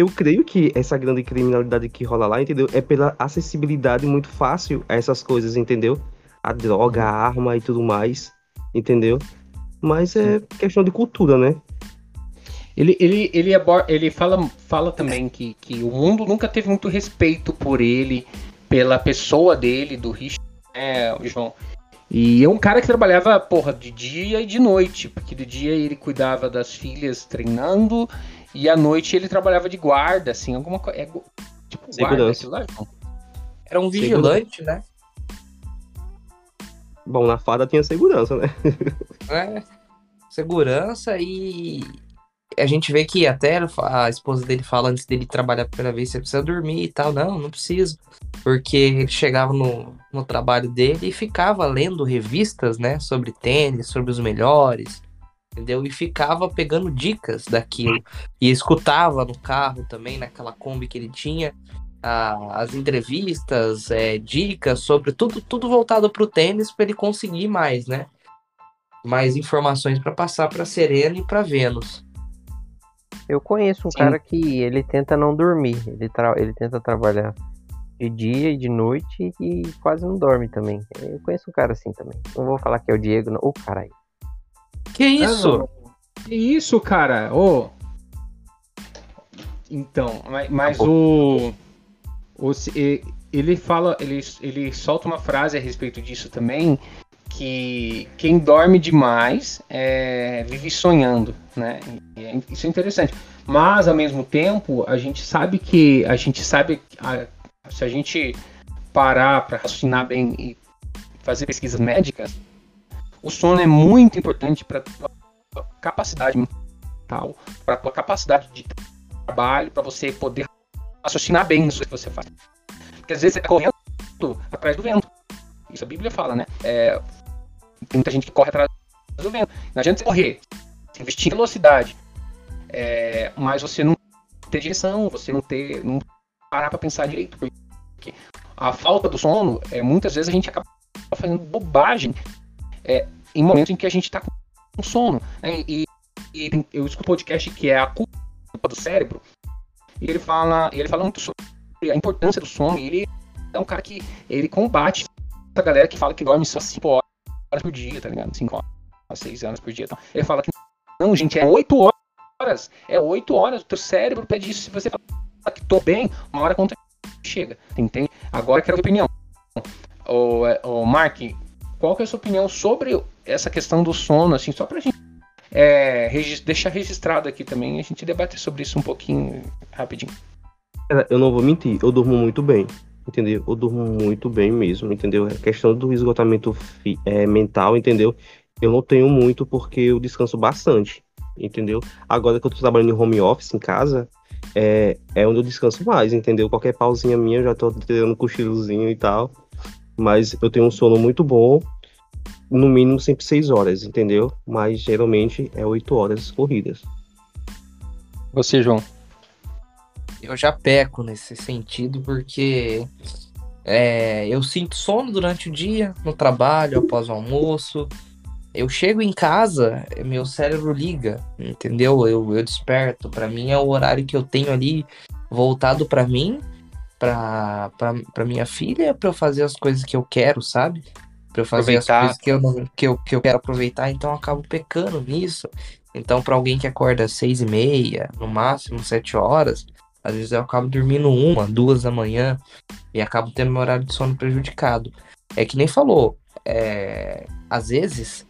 [SPEAKER 3] Eu creio que essa grande criminalidade que rola lá, entendeu? É pela acessibilidade muito fácil a essas coisas, entendeu? A droga, a arma e tudo mais, entendeu? Mas é questão de cultura, né?
[SPEAKER 1] Ele, ele, ele, ele fala, fala também que, que o mundo nunca teve muito respeito por ele, pela pessoa dele, do Richard, né, João. E é um cara que trabalhava, porra, de dia e de noite, porque de dia ele cuidava das filhas treinando, e à noite ele trabalhava de guarda, assim, alguma coisa. É, tipo, guarda, lá, João.
[SPEAKER 2] Era um vigilante, né?
[SPEAKER 3] Bom, na fada tinha segurança, né?
[SPEAKER 2] É, segurança e a gente vê que até a esposa dele fala antes dele trabalhar a primeira vez, você precisa dormir e tal. Não, não preciso. Porque ele chegava no, no trabalho dele e ficava lendo revistas, né, sobre tênis, sobre os melhores, entendeu? E ficava pegando dicas daquilo. E escutava no carro também, naquela Kombi que ele tinha, a- as entrevistas, é, dicas sobre tudo, tudo voltado pro tênis para ele conseguir mais, né? mais informações para passar para Serena e para Vênus.
[SPEAKER 4] Eu conheço um
[SPEAKER 2] Sim.
[SPEAKER 4] cara que ele tenta não dormir. Ele, tra- ele tenta trabalhar de dia e de noite e quase não dorme também. Eu conheço um cara assim também. Não vou falar que é o Diego, não. Ô, caralho.
[SPEAKER 2] Que isso?
[SPEAKER 1] Que isso, cara? Ô. Então, mas, mas o, o ele fala, ele, ele solta uma frase a respeito disso também, que quem dorme demais é, vive sonhando, né? E é- isso é interessante. Mas ao mesmo tempo, a gente sabe que a gente sabe a- se a gente parar para raciocinar bem e fazer pesquisas médicas, o sono é muito importante para capacidade mental, para tua capacidade de trabalho, para você poder raciocinar bem nisso que você faz. Porque às vezes você tá correndo atrás do vento. Isso a Bíblia fala, né? É, tem muita gente que corre atrás do vento. Não adianta você correr, você investir em velocidade, é, mas você não ter direção, você não ter, não parar para pensar direito, porque a falta do sono, é, muitas vezes a gente acaba fazendo bobagem é, em momentos em que a gente está com sono. né? E, e eu escuto um podcast que é a culpa do cérebro, e ele fala, ele fala muito sobre a importância do sono, e ele é um cara que ele combate essa galera que fala que dorme só 5 horas por dia, tá ligado? 5 horas, 6 horas por dia. Então, ele fala que não, gente, é 8 horas. É 8 horas, o teu cérebro pede isso. Se você fala que tô bem, uma hora conta chega. Entende? Agora eu quero a opinião. Ô, é, ô, Mark, qual que é a sua opinião sobre essa questão do sono, assim, só pra gente é, deixar registrado aqui também, a gente debater sobre isso um pouquinho rapidinho.
[SPEAKER 3] Eu não vou mentir, eu durmo muito bem, entendeu? Eu durmo muito bem mesmo, entendeu? A questão do esgotamento é, mental, entendeu? Eu não tenho muito porque eu descanso bastante, entendeu? Agora que eu tô trabalhando em home office, em casa, é, é onde eu descanso mais, entendeu? Qualquer pausinha minha eu já tô tirando um cochilozinho e tal. Mas eu tenho um sono muito bom, no mínimo sempre seis horas, entendeu? Mas geralmente é oito horas corridas.
[SPEAKER 1] Você, João.
[SPEAKER 2] Eu já peco nesse sentido porque é, eu sinto sono durante o dia, no trabalho, após o almoço. Eu chego em casa, meu cérebro liga, entendeu? Eu, eu desperto. Pra mim é o horário que eu tenho ali voltado pra mim, pra, pra, pra minha filha, pra eu fazer as coisas que eu quero, sabe? Pra eu fazer as
[SPEAKER 1] Aproveitar.
[SPEAKER 2] coisas que eu, não, que, eu, que eu quero aproveitar, então eu acabo pecando nisso. Então, pra alguém que acorda às seis e meia, no máximo sete horas, às vezes eu acabo dormindo uma, duas da manhã e acabo tendo meu horário de sono prejudicado. É que nem falou, é, às vezes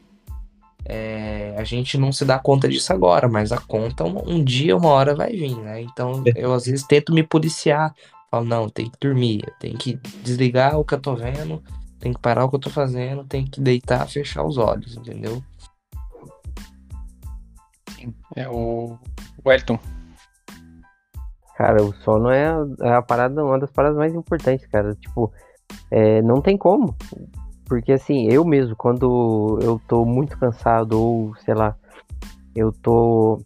[SPEAKER 2] é, a gente não se dá conta disso agora, mas a conta um, um dia, uma hora vai vir, né? Então eu às vezes tento me policiar. Falo, não, tem que dormir, tem que desligar o que eu tô vendo, tem que parar o que eu tô fazendo, tem que deitar, fechar os olhos, entendeu?
[SPEAKER 1] É o Wellington.
[SPEAKER 4] Cara, o sono é a, é a parada, uma das paradas mais importantes, cara. Tipo, é, não tem como. Porque assim, eu mesmo, quando eu tô muito cansado, ou sei lá, eu tô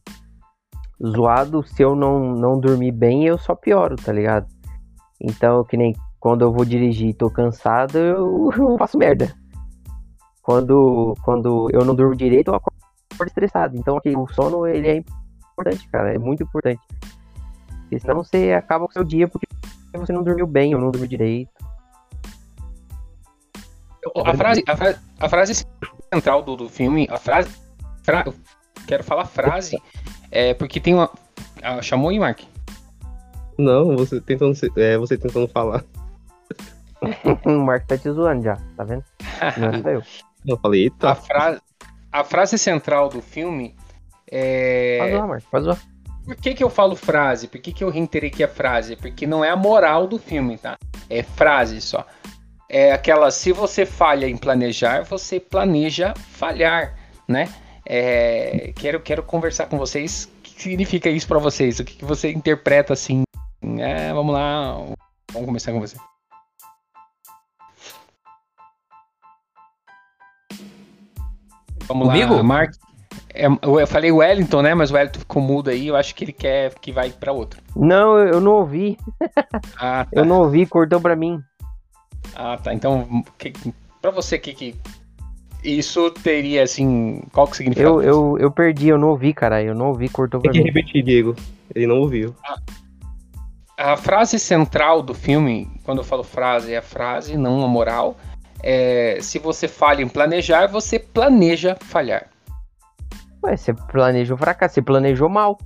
[SPEAKER 4] zoado, se eu não, não dormir bem, eu só pioro, tá ligado? Então, que nem quando eu vou dirigir e tô cansado, eu, eu faço merda. Quando, quando eu não durmo direito, eu acordo estressado. Então, aqui, o sono, ele é importante, cara. É muito importante. Porque senão você acaba com o seu dia porque você não dormiu bem ou não dormiu direito.
[SPEAKER 1] A frase, a frase, a frase central do, do filme, a frase. Fra, quero falar frase, é porque tem uma. Ah, chamou aí, Mark?
[SPEAKER 3] Não, você tentando, se- é, você tentando falar.
[SPEAKER 4] o Marco tá te zoando já, tá vendo? Não sou eu.
[SPEAKER 3] Eu falei,
[SPEAKER 1] A,
[SPEAKER 3] eita.
[SPEAKER 1] fra, a frase central do filme é.
[SPEAKER 4] Pode zoar, Marco, pode zoar.
[SPEAKER 1] Por que, que eu falo frase? Por que, que eu reiterei que é frase? Porque não é a moral do filme, tá? É frase só. É aquela, se você falha em planejar, você planeja falhar, né? É, quero, quero conversar com vocês. O que significa isso pra vocês? O que, que você interpreta assim? É, vamos lá, vamos começar com você. Vamos
[SPEAKER 2] Comigo?
[SPEAKER 1] lá, Mark. É, eu falei Wellington, né? Mas o Wellington ficou mudo aí. Eu acho que ele quer que vai pra outro.
[SPEAKER 4] Não, eu, eu não ouvi.
[SPEAKER 1] Ah, tá.
[SPEAKER 4] Eu não ouvi, cortou pra mim.
[SPEAKER 1] Ah, tá. Então, que, pra você, que, que isso teria, assim, qual que o significado?
[SPEAKER 4] Eu, eu, eu perdi, eu não ouvi, cara. Eu não ouvi, cortou
[SPEAKER 3] Tem
[SPEAKER 4] pra
[SPEAKER 3] que
[SPEAKER 4] mim.
[SPEAKER 3] repetir, Diego. Ele não ouviu.
[SPEAKER 1] A frase central do filme, quando eu falo frase, é a frase, não a moral. É, se você falha em planejar, você planeja falhar.
[SPEAKER 4] Ué, você planejou fracasso, você planejou mal.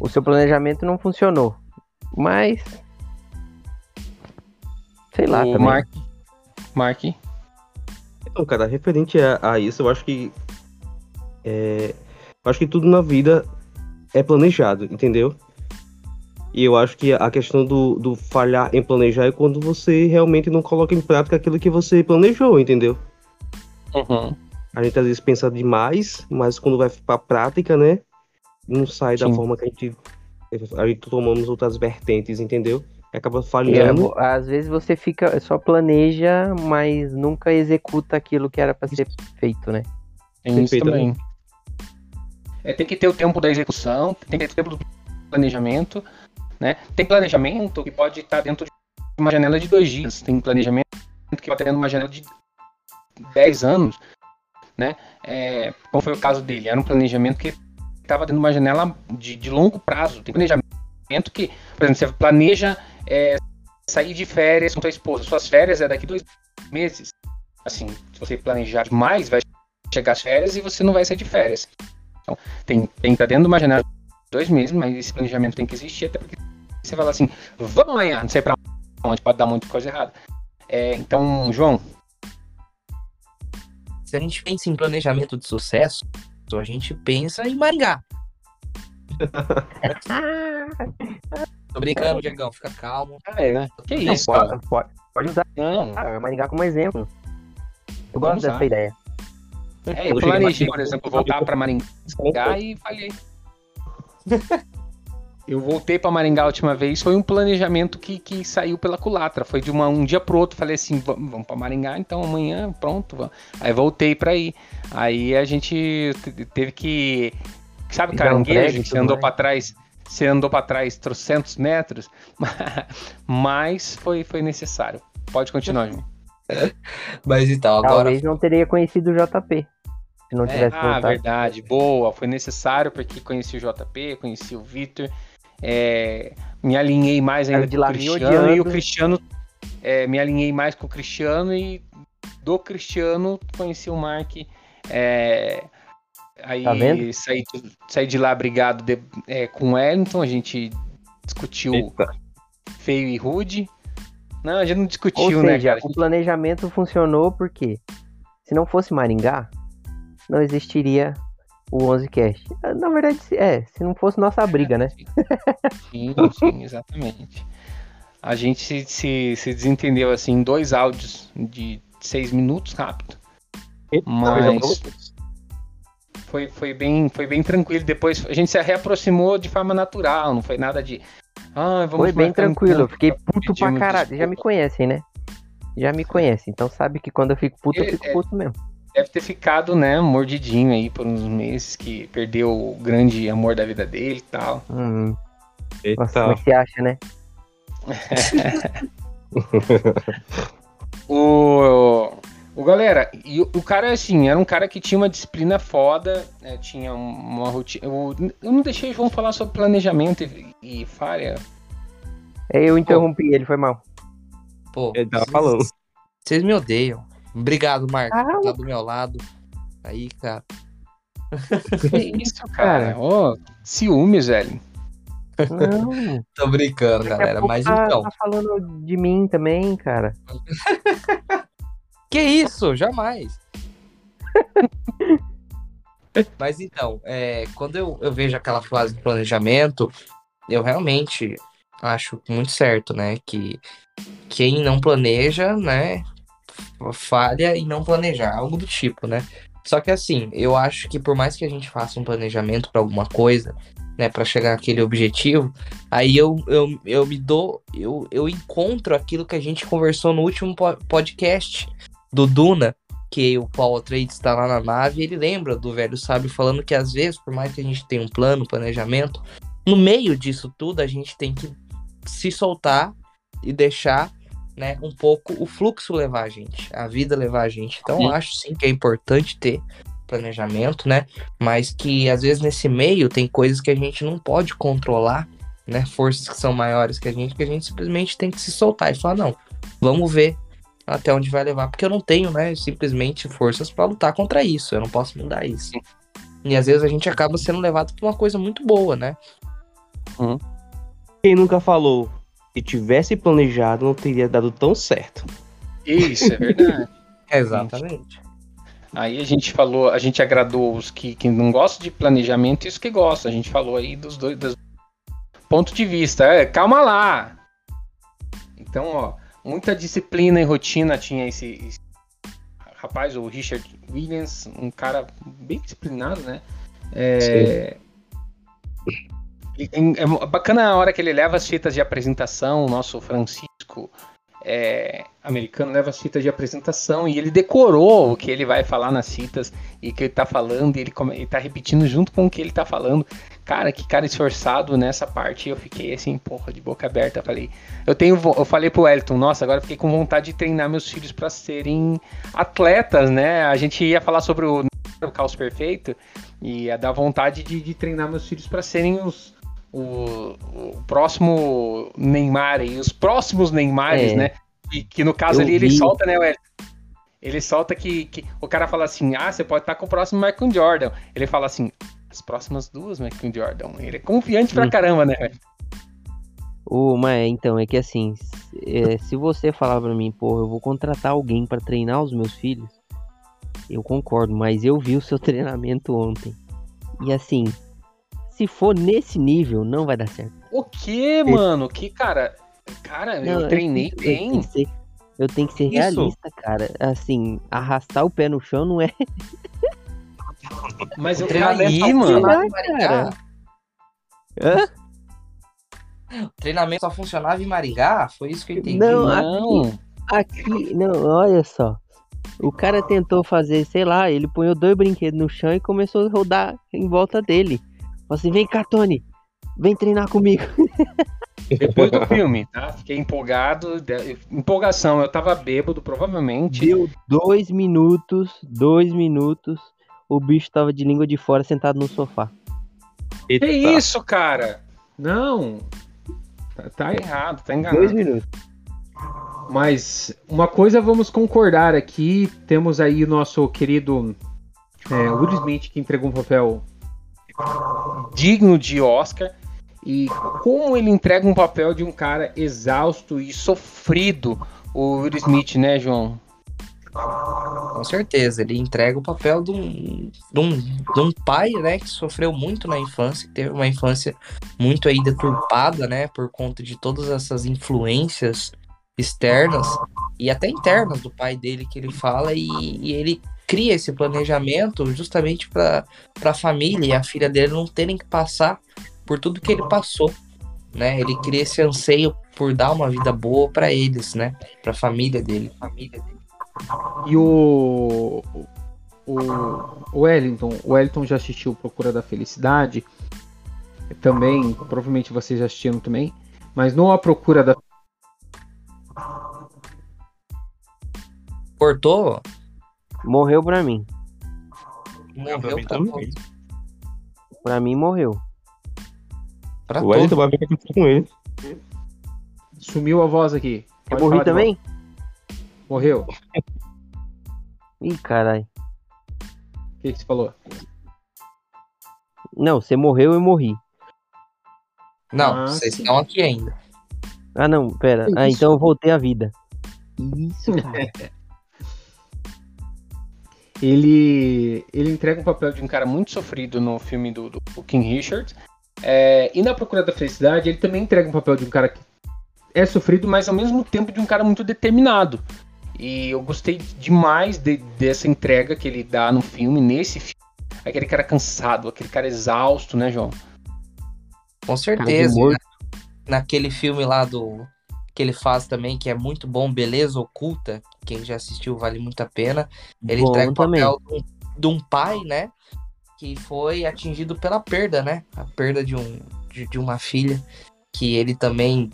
[SPEAKER 4] O seu planejamento não funcionou. Mas. Sei lá,
[SPEAKER 1] o
[SPEAKER 4] também.
[SPEAKER 1] Mark, Mark,
[SPEAKER 3] Então, cara, referente a, a isso, eu acho que. É, eu acho que tudo na vida é planejado, entendeu? E eu acho que a questão do, do falhar em planejar é quando você realmente não coloca em prática aquilo que você planejou, entendeu?
[SPEAKER 1] Uhum.
[SPEAKER 3] A gente às vezes pensa demais, mas quando vai pra prática, né? Não sai da
[SPEAKER 1] Sim.
[SPEAKER 3] forma que a gente. A gente tomamos outras vertentes, entendeu? E acaba
[SPEAKER 4] É,
[SPEAKER 3] falhando.
[SPEAKER 4] vo- às vezes você fica só planeja, mas nunca executa aquilo que era pra ser feito, né?
[SPEAKER 1] Tem isso
[SPEAKER 3] Perfeito,
[SPEAKER 1] também. É, tem que ter o tempo da execução, tem que ter o tempo do planejamento, né? Tem planejamento que pode estar dentro de uma janela de dois dias, tem planejamento que pode estar dentro de uma janela de 10 anos, né? É, como foi o caso dele, era um planejamento que estava dentro de uma janela de, de longo prazo. Tem planejamento que, por exemplo, você planeja é, sair de férias com sua esposa, suas férias é daqui dois meses. Assim, se você planejar demais, vai chegar as férias e você não vai sair de férias. Então, tem, tem que estar dentro de uma janela de dois meses, mas esse planejamento tem que existir, até porque você fala assim, vamos amanhã, não sei pra onde, pode dar muita coisa errada. É, então, João,
[SPEAKER 2] Se a gente pensa em planejamento de sucesso, a gente pensa em Maringá. Tô brincando, Diegão, fica calmo.
[SPEAKER 1] é, né? Que isso,
[SPEAKER 4] pode, pode, pode usar
[SPEAKER 1] Não,
[SPEAKER 4] ah, Maringá como exemplo. Eu
[SPEAKER 1] Vamos
[SPEAKER 4] gosto
[SPEAKER 1] usar.
[SPEAKER 4] dessa ideia.
[SPEAKER 1] É, eu planejei, por exemplo, voltar pra Maringá e falhei. Eu voltei pra Maringá a última vez, foi um planejamento que, que saiu pela culatra. Foi de uma, um dia pro outro, falei assim, vamos, vamos pra Maringá, então amanhã, pronto. Vamos. Aí voltei pra ir. Aí a gente te- teve que. Sabe
[SPEAKER 4] um
[SPEAKER 1] caranguejo
[SPEAKER 4] prédio
[SPEAKER 1] que você andou pra trás? Você andou pra trás trocentos metros, mas foi, foi necessário. Pode continuar, João.
[SPEAKER 2] Mas então, agora
[SPEAKER 4] Talvez não teria conhecido o JP. Se não
[SPEAKER 2] É,
[SPEAKER 4] tivesse
[SPEAKER 1] Ah,
[SPEAKER 4] voltado.
[SPEAKER 1] verdade, boa. Foi necessário porque conheci o JP, conheci o Victor. é, me alinhei mais ainda com o
[SPEAKER 4] lá me
[SPEAKER 1] Cristiano e o. Cristiano. é, me alinhei mais com o Cristiano e do Cristiano conheci o Mark. é, aí
[SPEAKER 4] Tá vendo?
[SPEAKER 1] saí, de- saí de lá brigado de- é, com o Wellington, a gente discutiu
[SPEAKER 3] Eita.
[SPEAKER 1] feio e rude. Não, a gente não
[SPEAKER 4] Ou
[SPEAKER 1] discutiu, né,
[SPEAKER 4] seja,
[SPEAKER 1] cara?
[SPEAKER 4] o planejamento funcionou porque se não fosse Maringá, não existiria o 11 Cast. Ah, Na verdade, se- é, se não fosse nossa briga, né?
[SPEAKER 1] Sim, sim, exatamente. A gente se, se, se desentendeu assim em dois áudios de seis minutos rápido. Mas foi, foi, bem, foi bem tranquilo. Depois a gente se reaproximou de forma natural, não foi nada de. Ah, vamos
[SPEAKER 4] Foi bem
[SPEAKER 1] um
[SPEAKER 4] tranquilo, eu fiquei puto pra caralho. Já me
[SPEAKER 1] desculpa.
[SPEAKER 4] conhecem, né? Já me conhecem, então sabe que quando eu fico puto, eu
[SPEAKER 1] É,
[SPEAKER 4] fico
[SPEAKER 1] é.
[SPEAKER 4] puto mesmo.
[SPEAKER 1] Deve ter ficado, né, mordidinho aí por uns meses, que perdeu o grande amor da vida dele e tal.
[SPEAKER 4] Hum, nossa, mas você acha, né?
[SPEAKER 1] O, o galera, e o, o cara, assim, era um cara que tinha uma disciplina foda, né, tinha uma rotina. Eu, eu não deixei o João falar sobre planejamento e, e falha.
[SPEAKER 4] É, Eu interrompi ele, foi mal.
[SPEAKER 2] Pô,
[SPEAKER 3] Ele tava
[SPEAKER 2] vocês-
[SPEAKER 3] falando.
[SPEAKER 2] Vocês me odeiam. Obrigado, Marco,
[SPEAKER 4] Ah,
[SPEAKER 2] por estar do meu lado. Aí, cara.
[SPEAKER 1] Que isso, cara? Ó, ciúmes, velho.
[SPEAKER 4] Não,
[SPEAKER 2] Tô brincando,
[SPEAKER 4] daqui
[SPEAKER 2] galera. Mas
[SPEAKER 4] tá,
[SPEAKER 2] então.
[SPEAKER 4] tá falando de mim também, cara.
[SPEAKER 2] Que isso? Jamais. Mas então, é, quando eu, eu vejo aquela fase de planejamento, eu realmente acho muito certo, né? Que quem não planeja, né? Falha em não planejar, algo do tipo, né? Só que assim, eu acho que por mais que a gente faça um planejamento para alguma coisa, né, para chegar naquele objetivo, aí eu, eu, eu me dou, eu, eu encontro aquilo que a gente conversou no último po- podcast do Duna, que o Paul Atreides está lá na nave, ele lembra do velho sábio falando que às vezes, por mais que a gente tenha um plano, planejamento, no meio disso tudo a gente tem que se soltar e deixar né, um pouco o fluxo levar a gente, a vida levar a gente. Então, eu acho sim que é importante ter planejamento, né? Mas que às vezes nesse meio tem coisas que a gente não pode controlar, né? Forças que são maiores que a gente, que a gente simplesmente tem que se soltar e falar, não, vamos ver até onde vai levar, porque eu não tenho, né, simplesmente forças para lutar contra isso, eu não posso mudar isso. E às vezes a gente acaba sendo levado pra uma coisa muito boa, né?
[SPEAKER 3] Quem nunca falou que tivesse planejado não teria dado tão certo.
[SPEAKER 1] Isso, é verdade.
[SPEAKER 2] Exatamente.
[SPEAKER 1] Aí a gente falou, a gente agradou os que, que não gostam de planejamento e os que gostam. A gente falou aí dos dois dos pontos de vista. É, calma lá. Então, ó, muita disciplina e rotina tinha esse, esse rapaz, o Richard Williams, um cara bem disciplinado, né? É, é bacana a hora que ele leva as fitas de apresentação, o nosso Francisco é, americano leva as fitas de apresentação e ele decorou o que ele vai falar nas fitas e que ele tá falando, e ele, ele tá repetindo junto com o que ele tá falando. Cara, que cara esforçado nessa parte. Eu fiquei assim, porra, de boca aberta. Falei, eu tenho, eu falei pro Elton, nossa, agora fiquei com vontade de treinar meus filhos para serem atletas, né? A gente ia falar sobre o, o caos perfeito e ia dar vontade de, de treinar meus filhos para serem os o, o próximo Neymar e os próximos Neymares,
[SPEAKER 4] É.
[SPEAKER 1] né? E que no caso
[SPEAKER 4] Eu
[SPEAKER 1] ali ele
[SPEAKER 4] vi.
[SPEAKER 1] solta, né, Wellington? Ele solta que, que o cara fala assim: ah, você pode estar com o próximo Michael Jordan. Ele fala assim: as próximas duas Michael Jordan. Ele é confiante pra
[SPEAKER 4] Hum.
[SPEAKER 1] caramba, né? velho?
[SPEAKER 4] Mas então, é que assim, se- é, se você falar pra mim, pô, eu vou contratar alguém pra treinar os meus filhos, eu concordo, mas eu vi o seu treinamento ontem. E assim, se for nesse nível, não vai dar certo.
[SPEAKER 1] O que, mano? Que cara. Cara,
[SPEAKER 4] Não,
[SPEAKER 1] eu treinei
[SPEAKER 4] eu, tenho
[SPEAKER 1] bem.
[SPEAKER 4] que ser, eu tenho que ser
[SPEAKER 3] Isso.
[SPEAKER 4] realista, cara. Assim, arrastar o pé no chão não é.
[SPEAKER 1] Mas eu
[SPEAKER 2] só
[SPEAKER 1] mano.
[SPEAKER 2] funcionava
[SPEAKER 4] Cara. Hã?
[SPEAKER 2] O treinamento só funcionava em Maringá? Foi isso que eu entendi.
[SPEAKER 4] Não,
[SPEAKER 1] Não.
[SPEAKER 4] Aqui, não, olha só. O cara tentou fazer, sei lá, ele põe dois brinquedos no chão e começou a rodar em volta dele. Falou assim: vem cá, Tony, vem treinar comigo.
[SPEAKER 1] Depois do filme, tá? Fiquei empolgado. Empolgação, eu tava bêbado, provavelmente.
[SPEAKER 4] Deu dois minutos, dois minutos, o bicho tava de língua de fora sentado no sofá.
[SPEAKER 1] Que isso, cara? Não. Tá, tá errado, tá enganado.
[SPEAKER 4] Dois minutos.
[SPEAKER 5] Mas uma coisa vamos concordar aqui, temos aí o nosso querido é, Will Smith que entregou um papel
[SPEAKER 1] digno de Oscar e como ele entrega um papel de um cara exausto e sofrido, o Will Smith, né, João?
[SPEAKER 2] Com certeza, ele entrega o papel de um, de um, de um pai, né, que sofreu muito na infância, teve uma infância muito aí deturpada, né, por conta de todas essas influências externas e até internas do pai dele que ele fala e, e ele cria esse planejamento justamente para a família e a filha dele não terem que passar por tudo que ele passou, né? Ele cria esse anseio por dar uma vida boa para eles, né? Para a família dele, família dele.
[SPEAKER 5] e o o, o Wellington, o Wellington já assistiu Procura da Felicidade. Também, provavelmente vocês já assistiram também. Mas não a Procura da
[SPEAKER 2] Cortou?
[SPEAKER 4] Morreu pra mim.
[SPEAKER 2] Morreu
[SPEAKER 3] pra mim também.
[SPEAKER 4] Pra mim morreu.
[SPEAKER 2] Pra
[SPEAKER 3] O Wellington vai ver o que aconteceu com ele.
[SPEAKER 5] Sumiu a voz aqui.
[SPEAKER 4] Eu
[SPEAKER 5] Pode
[SPEAKER 4] morri
[SPEAKER 5] falar de
[SPEAKER 4] também?
[SPEAKER 5] Morreu.
[SPEAKER 4] Ih, caralho.
[SPEAKER 5] O que, que você falou?
[SPEAKER 4] Não, você morreu e morri.
[SPEAKER 2] Não,
[SPEAKER 5] Ah,
[SPEAKER 2] vocês
[SPEAKER 5] sim.
[SPEAKER 2] estão aqui ainda.
[SPEAKER 4] Ah, não, pera. Ah, então eu voltei à vida. Isso, cara.
[SPEAKER 1] Ele, ele entrega um papel de um cara muito sofrido no filme do, do King Richard. É, e na Procura da Felicidade, ele também entrega um papel de um cara que é sofrido, mas ao mesmo tempo de um cara muito determinado. E eu gostei demais de- dessa entrega que ele dá no filme, nesse filme. Aquele cara cansado, aquele cara exausto, né, João?
[SPEAKER 2] Com certeza. né? Naquele filme lá do. Que ele faz também, que é muito bom, Beleza Oculta. Quem já assistiu vale muito a pena. Ele
[SPEAKER 4] Bom
[SPEAKER 2] entrega o papel de um, de um pai, né? Que foi atingido pela perda, né? A perda de, um, de, de uma filha. Que ele também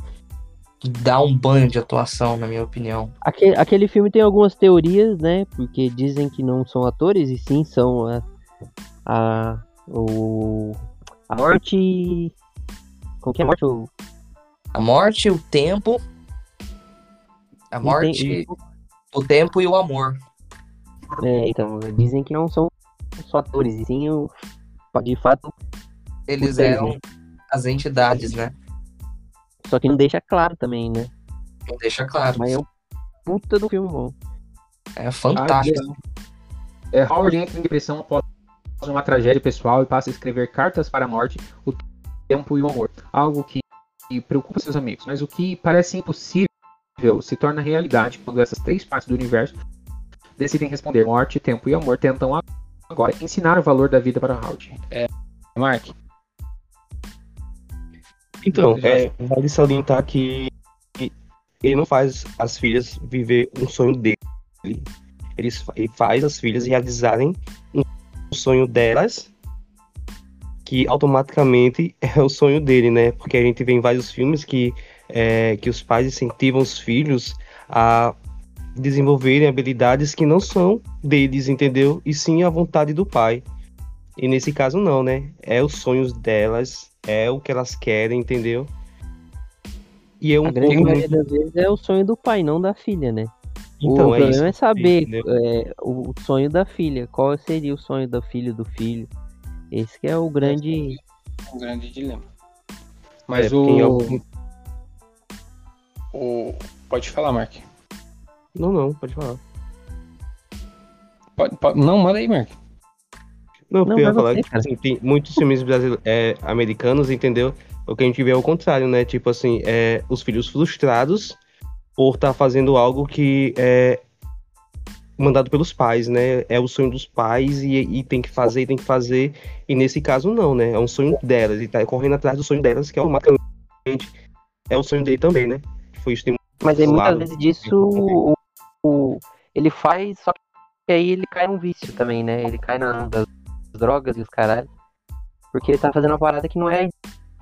[SPEAKER 2] dá um banho de atuação, na minha opinião.
[SPEAKER 4] Aquele, aquele filme tem algumas teorias, né? Porque dizem que não são atores, e sim são a. A. O. A morte. Como que é a morte? O,
[SPEAKER 2] A morte, o tempo. A morte, o tempo e o amor.
[SPEAKER 4] É, então, dizem que não são só atores, e sim o. De fato,
[SPEAKER 2] Eles
[SPEAKER 4] Entendi.
[SPEAKER 2] eram as entidades, né?
[SPEAKER 4] só que não deixa claro também, né?
[SPEAKER 2] Não deixa claro.
[SPEAKER 4] Mas é um puta do filme bom.
[SPEAKER 2] É fantástico.
[SPEAKER 5] É, Howard entra em depressão após uma tragédia pessoal e passa a escrever cartas para a morte, o tempo e o amor. Algo que preocupa seus amigos. Mas o que parece impossível se torna realidade quando essas três partes do universo decidem responder. Morte, tempo e amor tentam agora ensinar o valor da vida para Howard.
[SPEAKER 1] Mark?
[SPEAKER 3] Então, é, vale salientar que ele não faz as filhas viver um sonho dele. Ele faz as filhas realizarem um sonho delas, que automaticamente é o sonho dele, né? Porque a gente vê em vários filmes que, é, que os pais incentivam os filhos a desenvolverem habilidades que não são deles, entendeu? E sim a vontade do pai. E nesse caso não, né? É os sonhos delas, é o que elas querem, entendeu? E é um
[SPEAKER 4] a grande
[SPEAKER 3] pouco
[SPEAKER 4] maioria
[SPEAKER 3] muito...
[SPEAKER 4] das vezes é o sonho do pai, não da filha, né?
[SPEAKER 3] Então,
[SPEAKER 4] o
[SPEAKER 3] é
[SPEAKER 4] problema
[SPEAKER 3] isso.
[SPEAKER 4] é saber é, o sonho da filha. Qual seria o sonho do filho do filho? Esse que é o grande.
[SPEAKER 1] Um grande dilema.
[SPEAKER 5] Mas
[SPEAKER 3] É,
[SPEAKER 5] o.
[SPEAKER 1] O... Pode falar, Mark.
[SPEAKER 3] Não, não, pode falar.
[SPEAKER 1] Pode, pode- Não, manda aí, Mark.
[SPEAKER 3] Não, porque
[SPEAKER 4] Não,
[SPEAKER 3] eu ia falar que tipo, assim, tem muitos filmes brasileiros, é, americanos, entendeu? O que a gente vê é o contrário, né? Tipo assim, é, os filhos frustrados por estar fazendo algo que é mandado pelos pais, né? É o sonho dos pais e, e tem que fazer, tem que fazer. E nesse caso não, né? É um sonho delas. E tá correndo atrás do sonho delas, que automaticamente é o sonho dele também, né? Foi tem
[SPEAKER 4] Mas aí muitas vezes disso o, o- ele faz, só que aí ele cai num vício também, né? Ele cai na das drogas e os caralho. Porque ele tá fazendo uma parada que não é a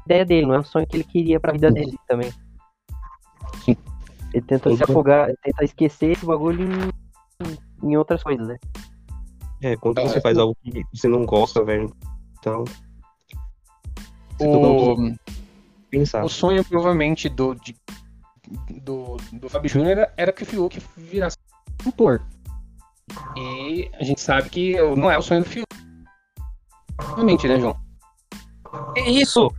[SPEAKER 4] ideia dele, não é o sonho que ele queria pra vida dele também. Ele tenta se afogar, ele tenta esquecer esse bagulho em, em outras coisas, né?
[SPEAKER 3] É, quando você faz algo que você não gosta, velho. Então, você
[SPEAKER 1] O...
[SPEAKER 3] pensar.
[SPEAKER 1] O sonho, provavelmente, do, de- do, do Fábio Júnior era, era que o Fiuk virasse cantor. E a gente sabe que não é o sonho do Fiuk. Realmente, né, João?
[SPEAKER 2] Que isso?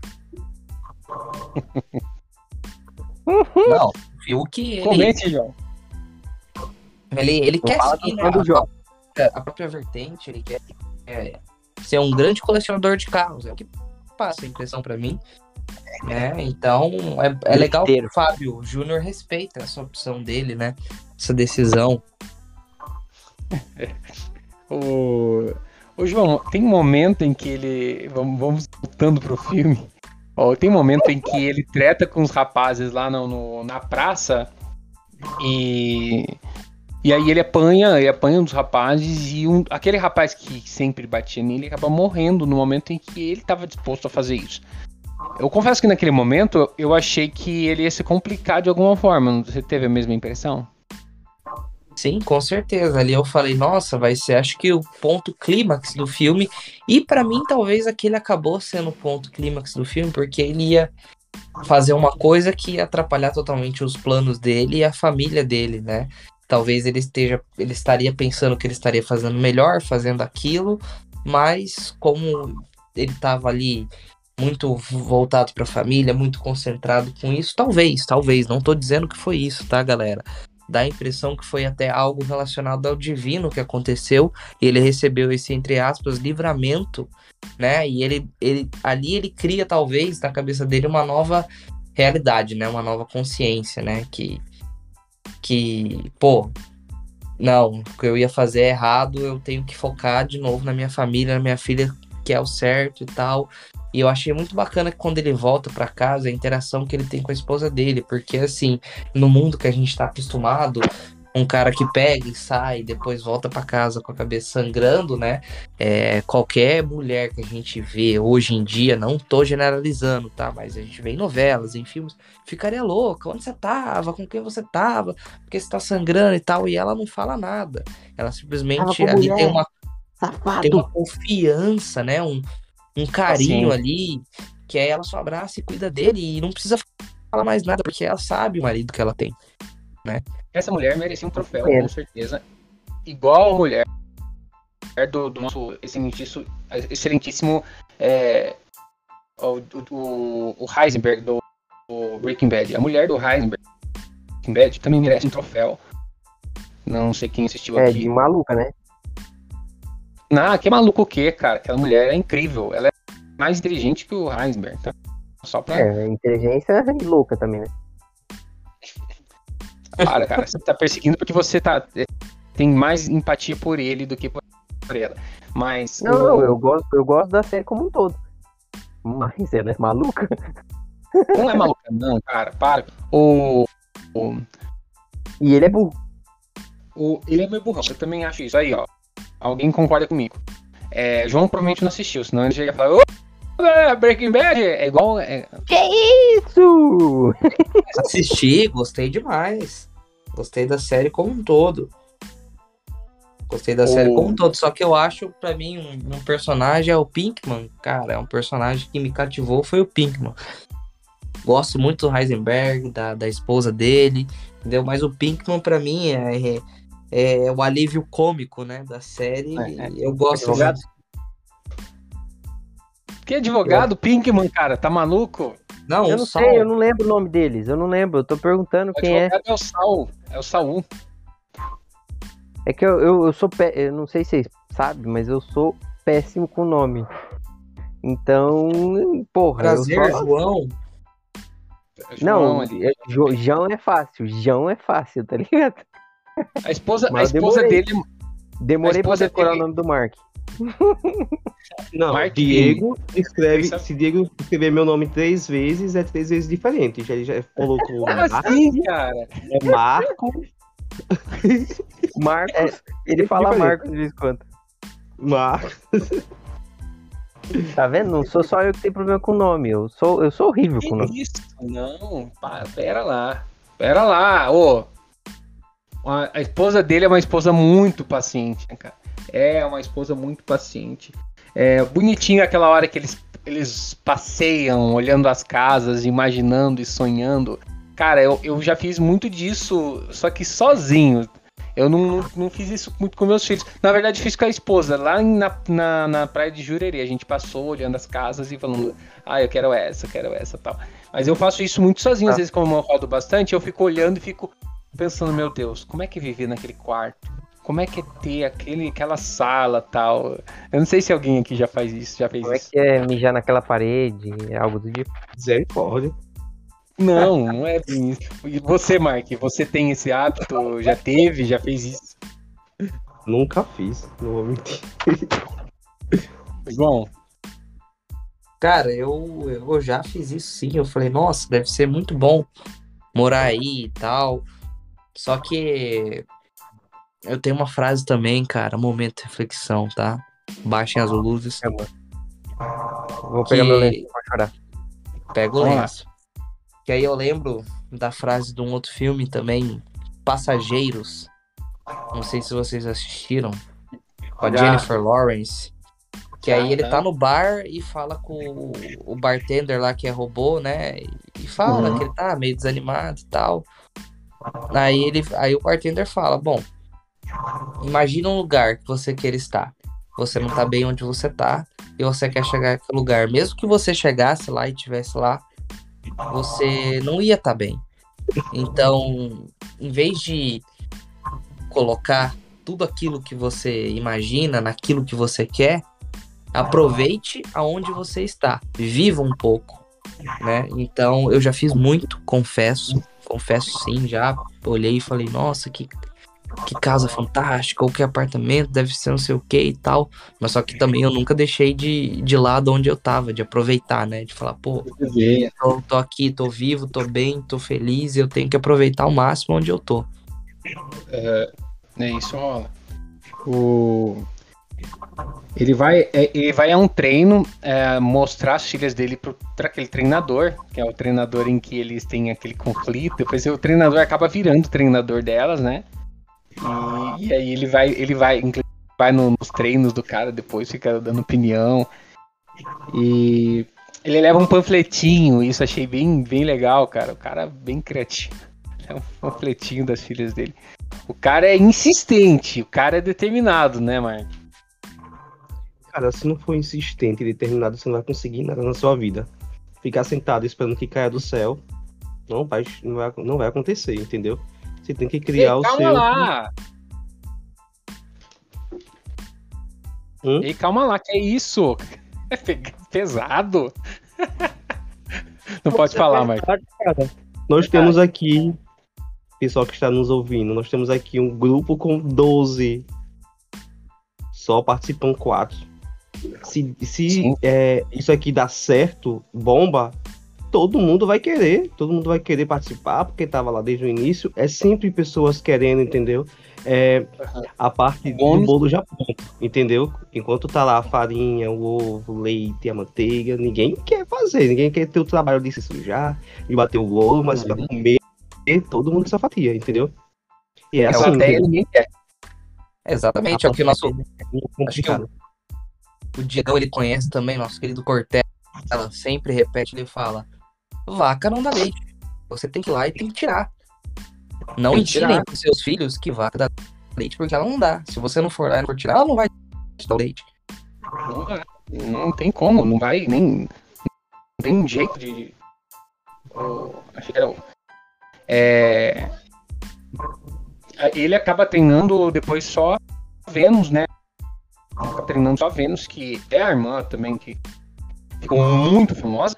[SPEAKER 2] Não, o Fiuk, ele,
[SPEAKER 1] Comente, João.
[SPEAKER 2] ele, ele quer seguir né, a, a própria vertente, ele quer é, ser um grande colecionador de carros. É o que passa a impressão pra mim. Né? Então, é, é legal que o Fábio Júnior respeita essa opção dele, né? Essa decisão.
[SPEAKER 1] O, o João, tem um momento em que ele. Vamos, vamos voltando pro filme. Ó, tem um momento em que ele treta com os rapazes lá no, no- na praça e E aí ele apanha, ele apanha um dos rapazes e um, aquele rapaz que sempre batia nele acaba morrendo no momento em que ele estava disposto a fazer isso. Eu confesso que naquele momento eu achei que ele ia se complicar de alguma forma. Você teve a mesma impressão?
[SPEAKER 2] Sim, com certeza. Ali eu falei, nossa, vai ser acho que o ponto clímax do filme. E para mim, talvez aquele acabou sendo o ponto clímax do filme, porque ele ia fazer uma coisa que ia atrapalhar totalmente os planos dele e a família dele, né? Talvez ele esteja, ele estaria pensando que ele estaria fazendo melhor, fazendo aquilo, mas como ele estava ali muito voltado para a família, muito concentrado com isso, talvez, talvez, não estou dizendo que foi isso, tá, galera? Dá a impressão que foi até algo relacionado ao divino que aconteceu, e ele recebeu esse entre aspas livramento, né? E ele, ele ali ele cria talvez na cabeça dele uma nova realidade, né? Uma nova consciência, né? Que que, pô, não, o que eu ia fazer é errado, eu tenho que focar de novo na minha família, na minha filha, que é o certo e tal. E eu achei muito bacana que quando ele volta para casa, a interação que ele tem com a esposa dele, porque assim, no mundo que a gente tá acostumado, um cara que pega e sai, depois volta para casa com a cabeça sangrando, né? É, qualquer mulher que a gente vê hoje em dia, não tô generalizando, tá? Mas a gente vê em novelas, em filmes, ficaria louca. Onde você tava? Com quem você tava? Porque você tá sangrando e tal. E ela não fala nada. Ela simplesmente ali mulher. tem uma,
[SPEAKER 4] Safado.
[SPEAKER 2] tem uma confiança, né? Um, um carinho assim. ali, que aí ela só abraça e cuida dele e não precisa falar mais nada, porque ela sabe o marido que ela tem, né?
[SPEAKER 1] Essa mulher merecia um troféu, é. com certeza. Igual a mulher do, do nosso excelentíssimo, excelentíssimo é, o, o, o Heisenberg do, do, Breaking Bad. A mulher do Heisenberg do Breaking Bad também merece um troféu. Não sei quem assistiu
[SPEAKER 4] é,
[SPEAKER 1] aqui.
[SPEAKER 4] É, de maluca, né?
[SPEAKER 1] Não, que maluco o quê, cara? Aquela mulher é incrível. Ela é mais inteligente que o Heisenberg, tá?
[SPEAKER 4] Só pra... É, inteligência e louca também, né?
[SPEAKER 1] Para, cara, você tá perseguindo porque você tá é, tem mais empatia por ele do que por ela. Mas
[SPEAKER 4] Não, o... não, eu gosto, eu gosto da série como um todo. Mas ela é maluca?
[SPEAKER 1] Não é maluca, não, cara, para. O, o...
[SPEAKER 4] E ele é burro.
[SPEAKER 1] O... Ele é meio burrão, eu também acho isso. Aí, ó. Alguém concorda comigo. É, João provavelmente não assistiu, senão ele chega e fala. Breaking Bad é igual. É...
[SPEAKER 4] Que isso?
[SPEAKER 2] Assisti, gostei demais. Gostei da série como um todo. Gostei da oh. série como um todo. Só que eu acho, para mim, um, um, personagem é o Pinkman. Cara, é um personagem que me cativou foi o Pinkman. Gosto muito do Heisenberg, da, da esposa dele, entendeu? Mas o Pinkman, para mim, é, é, é, o alívio cômico, né, da série. É, é. eu gosto
[SPEAKER 1] advogado. Que advogado? Pinkman, cara, tá maluco?
[SPEAKER 4] Não, eu não Saul. sei, eu não lembro o nome deles. Eu não lembro, eu tô perguntando o quem é.
[SPEAKER 1] É o Saul. É o Saul.
[SPEAKER 4] É que eu, eu, eu sou. Pé... Eu não sei se vocês sabem, mas eu sou péssimo com nome. Então, porra.
[SPEAKER 2] Prazer, só... João.
[SPEAKER 4] Não, é, João é fácil. João é fácil, tá ligado?
[SPEAKER 1] A esposa, a esposa demorei. dele.
[SPEAKER 4] Demorei pra decorar dele... o nome do Mark.
[SPEAKER 3] Não, Mark Diego escreve. Se Diego escrever meu nome três vezes, é três vezes diferente. Já, já colocou.
[SPEAKER 1] Como assim, cara?
[SPEAKER 3] É Marco.
[SPEAKER 4] Marcos. É, ele fala diferente. Marcos de vez em quando.
[SPEAKER 3] Marcos.
[SPEAKER 4] Tá vendo? Não sou só eu que tenho problema com o nome. Eu sou, eu sou horrível que com o nome.
[SPEAKER 1] Isso? Não, pera lá. Pera lá. Ô, a esposa dele é uma esposa muito paciente, né, cara. É uma esposa muito paciente. É bonitinho aquela hora que eles, eles passeiam olhando as casas, imaginando e sonhando. Cara, eu, eu já fiz muito disso, só que sozinho. Eu não, não, não, fiz isso muito com meus filhos. Na verdade, fiz com a esposa, lá na, na, na, praia de Jurerê. A gente passou olhando as casas e falando, ah, eu quero essa, eu quero essa tal. Mas eu faço isso muito sozinho, às ah. vezes, como eu rodo bastante, eu fico olhando e fico pensando, meu Deus, como é que é viver naquele quarto? Como é que é ter aquele, aquela sala tal? Eu não sei se alguém aqui já faz isso, já fez
[SPEAKER 4] como
[SPEAKER 1] isso.
[SPEAKER 4] Como é que é mijar naquela parede? É algo do tipo.
[SPEAKER 3] Misericórdia.
[SPEAKER 1] Não, não é bem isso. E você, Mark, você tem esse hábito? Já teve? Já fez isso?
[SPEAKER 3] Nunca fiz, não vou mentir.
[SPEAKER 1] João.
[SPEAKER 2] Cara, eu, eu já fiz isso sim. Eu falei, nossa, deve ser muito bom morar aí e tal. Só que eu tenho uma frase também, cara, momento de reflexão, tá? Baixem as luzes.
[SPEAKER 4] É. Vou pegar
[SPEAKER 2] Que-
[SPEAKER 4] meu lenço pra chorar.
[SPEAKER 2] Pega o
[SPEAKER 6] Vamos lá.
[SPEAKER 2] lenço. Que aí eu lembro da frase de um outro filme também, Passageiros. Não sei se vocês assistiram. Com a. Jennifer Lawrence. Que aí ele tá no bar e fala com o- o bartender lá que é robô, né? E fala
[SPEAKER 6] Uhum.
[SPEAKER 2] que ele tá meio desanimado e tal. Aí, ele, aí o bartender fala: Bom, imagina um lugar que você queira estar. Você não tá bem onde você tá e você quer chegar naquele lugar. Mesmo que você chegasse lá e estivesse lá, você não ia estar bem. Então, em vez de colocar tudo aquilo que você imagina naquilo que você quer, aproveite aonde você está. Viva um pouco, né? Então, eu já fiz muito, confesso, confesso sim, já olhei e falei, nossa, que que casa fantástica, ou que apartamento, deve ser não sei o que e tal. Mas só que também eu nunca deixei de, de lado onde eu tava, de aproveitar, né? De falar, pô, tô, tô aqui, tô vivo, tô bem, tô feliz, eu tenho que aproveitar ao máximo onde eu tô.
[SPEAKER 6] É isso rola.
[SPEAKER 1] O... Ele vai, é, ele vai a um treino é, mostrar as filhas dele para aquele treinador, que é o treinador em que eles têm aquele conflito. Depois o treinador acaba virando o treinador delas, né? E, e aí ele vai, ele vai, vai no- nos treinos do cara depois, fica dando opinião. E ele leva um panfletinho, isso achei bem, bem legal, cara. O cara é bem criativo. É um panfletinho das filhas dele. O cara é insistente, o cara é determinado, né, Mark?
[SPEAKER 3] Cara, se não for insistente e determinado, você não vai conseguir nada na sua vida. Ficar sentado esperando que caia do céu, não vai, não vai, não vai acontecer, entendeu? Você tem que criar
[SPEAKER 1] Ei,
[SPEAKER 3] o
[SPEAKER 1] calma
[SPEAKER 3] seu.
[SPEAKER 1] lá!
[SPEAKER 3] Hum?
[SPEAKER 1] Ei, calma lá, que é isso? É pe- pesado. Não pode falar, Mark.
[SPEAKER 3] Nós temos aqui, pessoal que está nos ouvindo, nós temos aqui um grupo com 12. Só participam quatro. Se, se é, isso aqui dá certo, bomba, todo mundo vai querer. Todo mundo vai querer participar, porque estava lá desde o início. É sempre pessoas querendo, entendeu? É, a parte do bolo já pronto, entendeu? Enquanto tá lá a farinha, o ovo, o leite, a manteiga, ninguém quer fazer, ninguém quer ter o trabalho de se sujar, de bater o bolo, mas pra comer, todo mundo essa fatia, entendeu? E é
[SPEAKER 1] Essa
[SPEAKER 3] assim,
[SPEAKER 1] ninguém quer.
[SPEAKER 2] Exatamente, é o que nosso
[SPEAKER 3] É muito complicado.
[SPEAKER 2] O Diegão ele conhece também, nosso querido Cortella, ela sempre repete, ele fala: vaca não dá leite. Você tem que ir lá e tem que tirar. Não
[SPEAKER 1] tirar.
[SPEAKER 2] pros seus filhos que vaca dá leite, porque ela não dá. Se você não for lá e não for tirar, ela não vai dar o leite.
[SPEAKER 1] Não, não tem como, não vai nem. Não tem jeito de. Oh, acho que era É. Ele acaba treinando depois só Vênus, né? Acaba treinando só Vênus, que é a irmã também, que ficou muito famosa.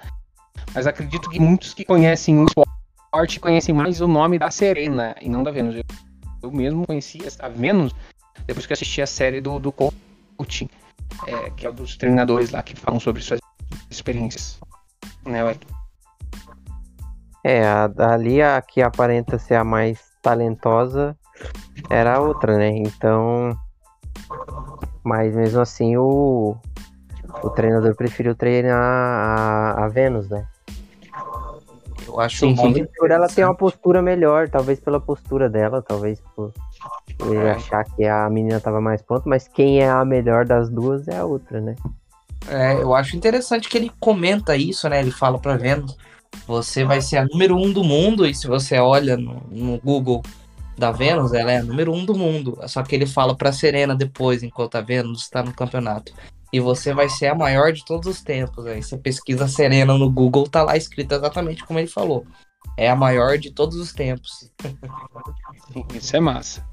[SPEAKER 1] Mas acredito que muitos que conhecem o esporte conhecem mais o nome da Serena e não da Vênus. Eu, eu mesmo conhecia a Vênus depois que assisti a série do, do coaching é, que é o dos treinadores lá que falam sobre suas experiências. Né?
[SPEAKER 4] É, a, ali a que aparenta ser a mais talentosa era a outra, né? Então. Mas mesmo assim o, o treinador preferiu treinar a, a Vênus, né?
[SPEAKER 2] Eu acho
[SPEAKER 4] Sim, sim. Por ela tem uma postura melhor, talvez pela postura dela, talvez por ele achar que a menina tava mais pronta, mas quem é a melhor das duas é a outra, né?
[SPEAKER 2] É, eu acho interessante que ele comenta isso, né? Ele fala pra Vênus, você vai ser a número um do mundo, e se você olha no, no Google da Vênus, ela é a número um do mundo. Só que ele fala pra Serena depois, enquanto a Vênus está no campeonato. E você vai ser a maior de todos os tempos. Aí você pesquisa Serena no Google, tá lá escrito exatamente como ele falou. É a maior de todos os tempos.
[SPEAKER 1] Isso é massa.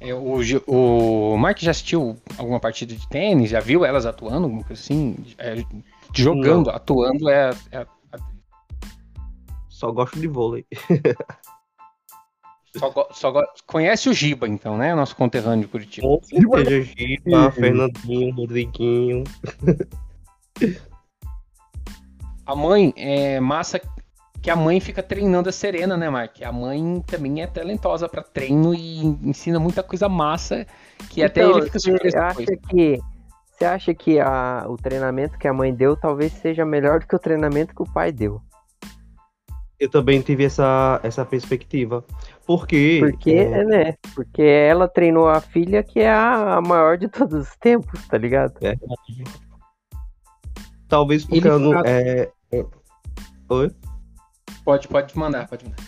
[SPEAKER 1] É, o, o Mark já assistiu alguma partida de tênis? Já viu elas atuando? Assim? É, jogando, atuando é, é-
[SPEAKER 3] Só gosto de vôlei.
[SPEAKER 1] só, go- só go- conhece o Giba, então, né? Nosso conterrâneo de Curitiba.
[SPEAKER 3] Com certeza, Giba, Fernandinho, Rodriguinho.
[SPEAKER 1] A mãe é massa. que a mãe fica treinando a Serena, né, Mark? A mãe também é talentosa para treino e ensina muita coisa massa que até
[SPEAKER 4] Então,
[SPEAKER 1] ele fica surpreso
[SPEAKER 4] acha que, você acha que a, o treinamento que a mãe deu talvez seja melhor do que o treinamento que o pai deu?
[SPEAKER 3] Eu também tive essa, essa perspectiva. Porque.
[SPEAKER 4] Porque,
[SPEAKER 3] é,
[SPEAKER 4] né? Porque ela treinou a filha que é a, maior de todos os tempos, tá ligado?
[SPEAKER 3] talvez porque
[SPEAKER 1] Ele
[SPEAKER 3] ela não.
[SPEAKER 1] fala-
[SPEAKER 3] É... é- Oi?
[SPEAKER 1] Pode, pode mandar, pode mandar.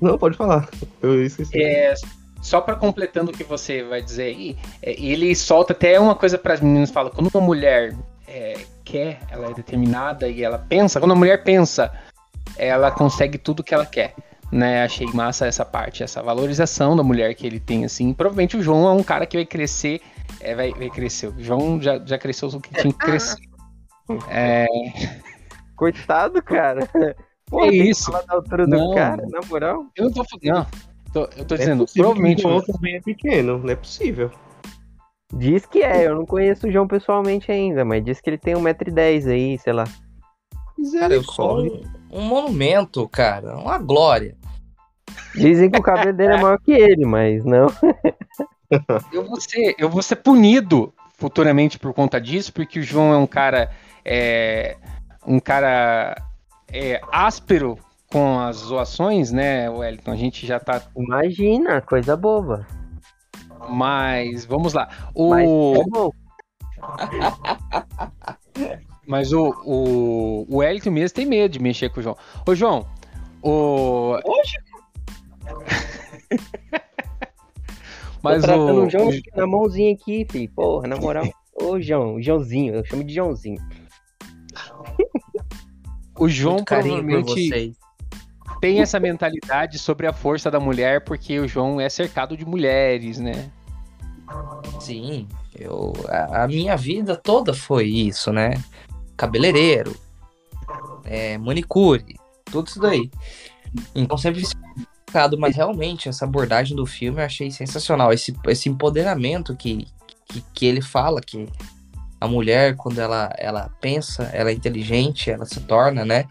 [SPEAKER 3] Não, pode falar. Eu esqueci.
[SPEAKER 1] É, só para completando o que você vai dizer aí, é, ele solta até uma coisa para as meninas, fala, quando uma mulher é, quer, ela é determinada e ela pensa, quando a mulher pensa, ela consegue tudo que ela quer. Né, achei massa essa parte, essa valorização da mulher que ele tem, assim. Provavelmente o João é um cara que vai crescer, é, vai, vai crescer. O João já, já cresceu o que tinha que crescer. É,
[SPEAKER 4] Coitado, cara. Pô,
[SPEAKER 1] É isso.
[SPEAKER 4] falar da altura
[SPEAKER 1] Não.
[SPEAKER 4] do cara, na moral.
[SPEAKER 1] eu não tô falando, não. Tô- eu tô
[SPEAKER 3] É
[SPEAKER 1] dizendo, provavelmente.
[SPEAKER 3] o João também é pequeno, não é possível.
[SPEAKER 4] Diz que é, eu não conheço o João pessoalmente ainda, mas diz que ele tem 1,10m aí, sei lá.
[SPEAKER 2] Cara, eu sou um, um monumento, cara. Uma glória.
[SPEAKER 4] Dizem que o cabelo dele é maior que ele, mas não.
[SPEAKER 1] Eu vou ser, eu vou ser punido futuramente por conta disso, porque o João é um cara. É, um cara é, áspero com as zoações, né, Wellington? A gente já tá.
[SPEAKER 4] Imagina, coisa boba.
[SPEAKER 1] Mas vamos lá. O,
[SPEAKER 4] Mas é.
[SPEAKER 1] mas o, o, o Wellington mesmo tem medo de mexer com o João. Ô, João, o.
[SPEAKER 4] Tô
[SPEAKER 1] Mas
[SPEAKER 4] tratando
[SPEAKER 1] o,
[SPEAKER 4] o João na mãozinha aqui, filho. Porra, na moral. Ô, João, Joãozinho, eu chamo de Joãozinho.
[SPEAKER 1] o João provavelmente tem essa mentalidade sobre a força da mulher, porque o João é cercado de mulheres, né?
[SPEAKER 2] Sim, eu, a, a minha vida toda foi isso, né? Cabeleireiro, é, manicure, tudo isso daí. Então sempre complicado, mas realmente essa abordagem do filme eu achei sensacional. Esse, esse empoderamento que, que, que ele fala, que a mulher, quando ela, ela pensa, ela é inteligente, ela se torna, né?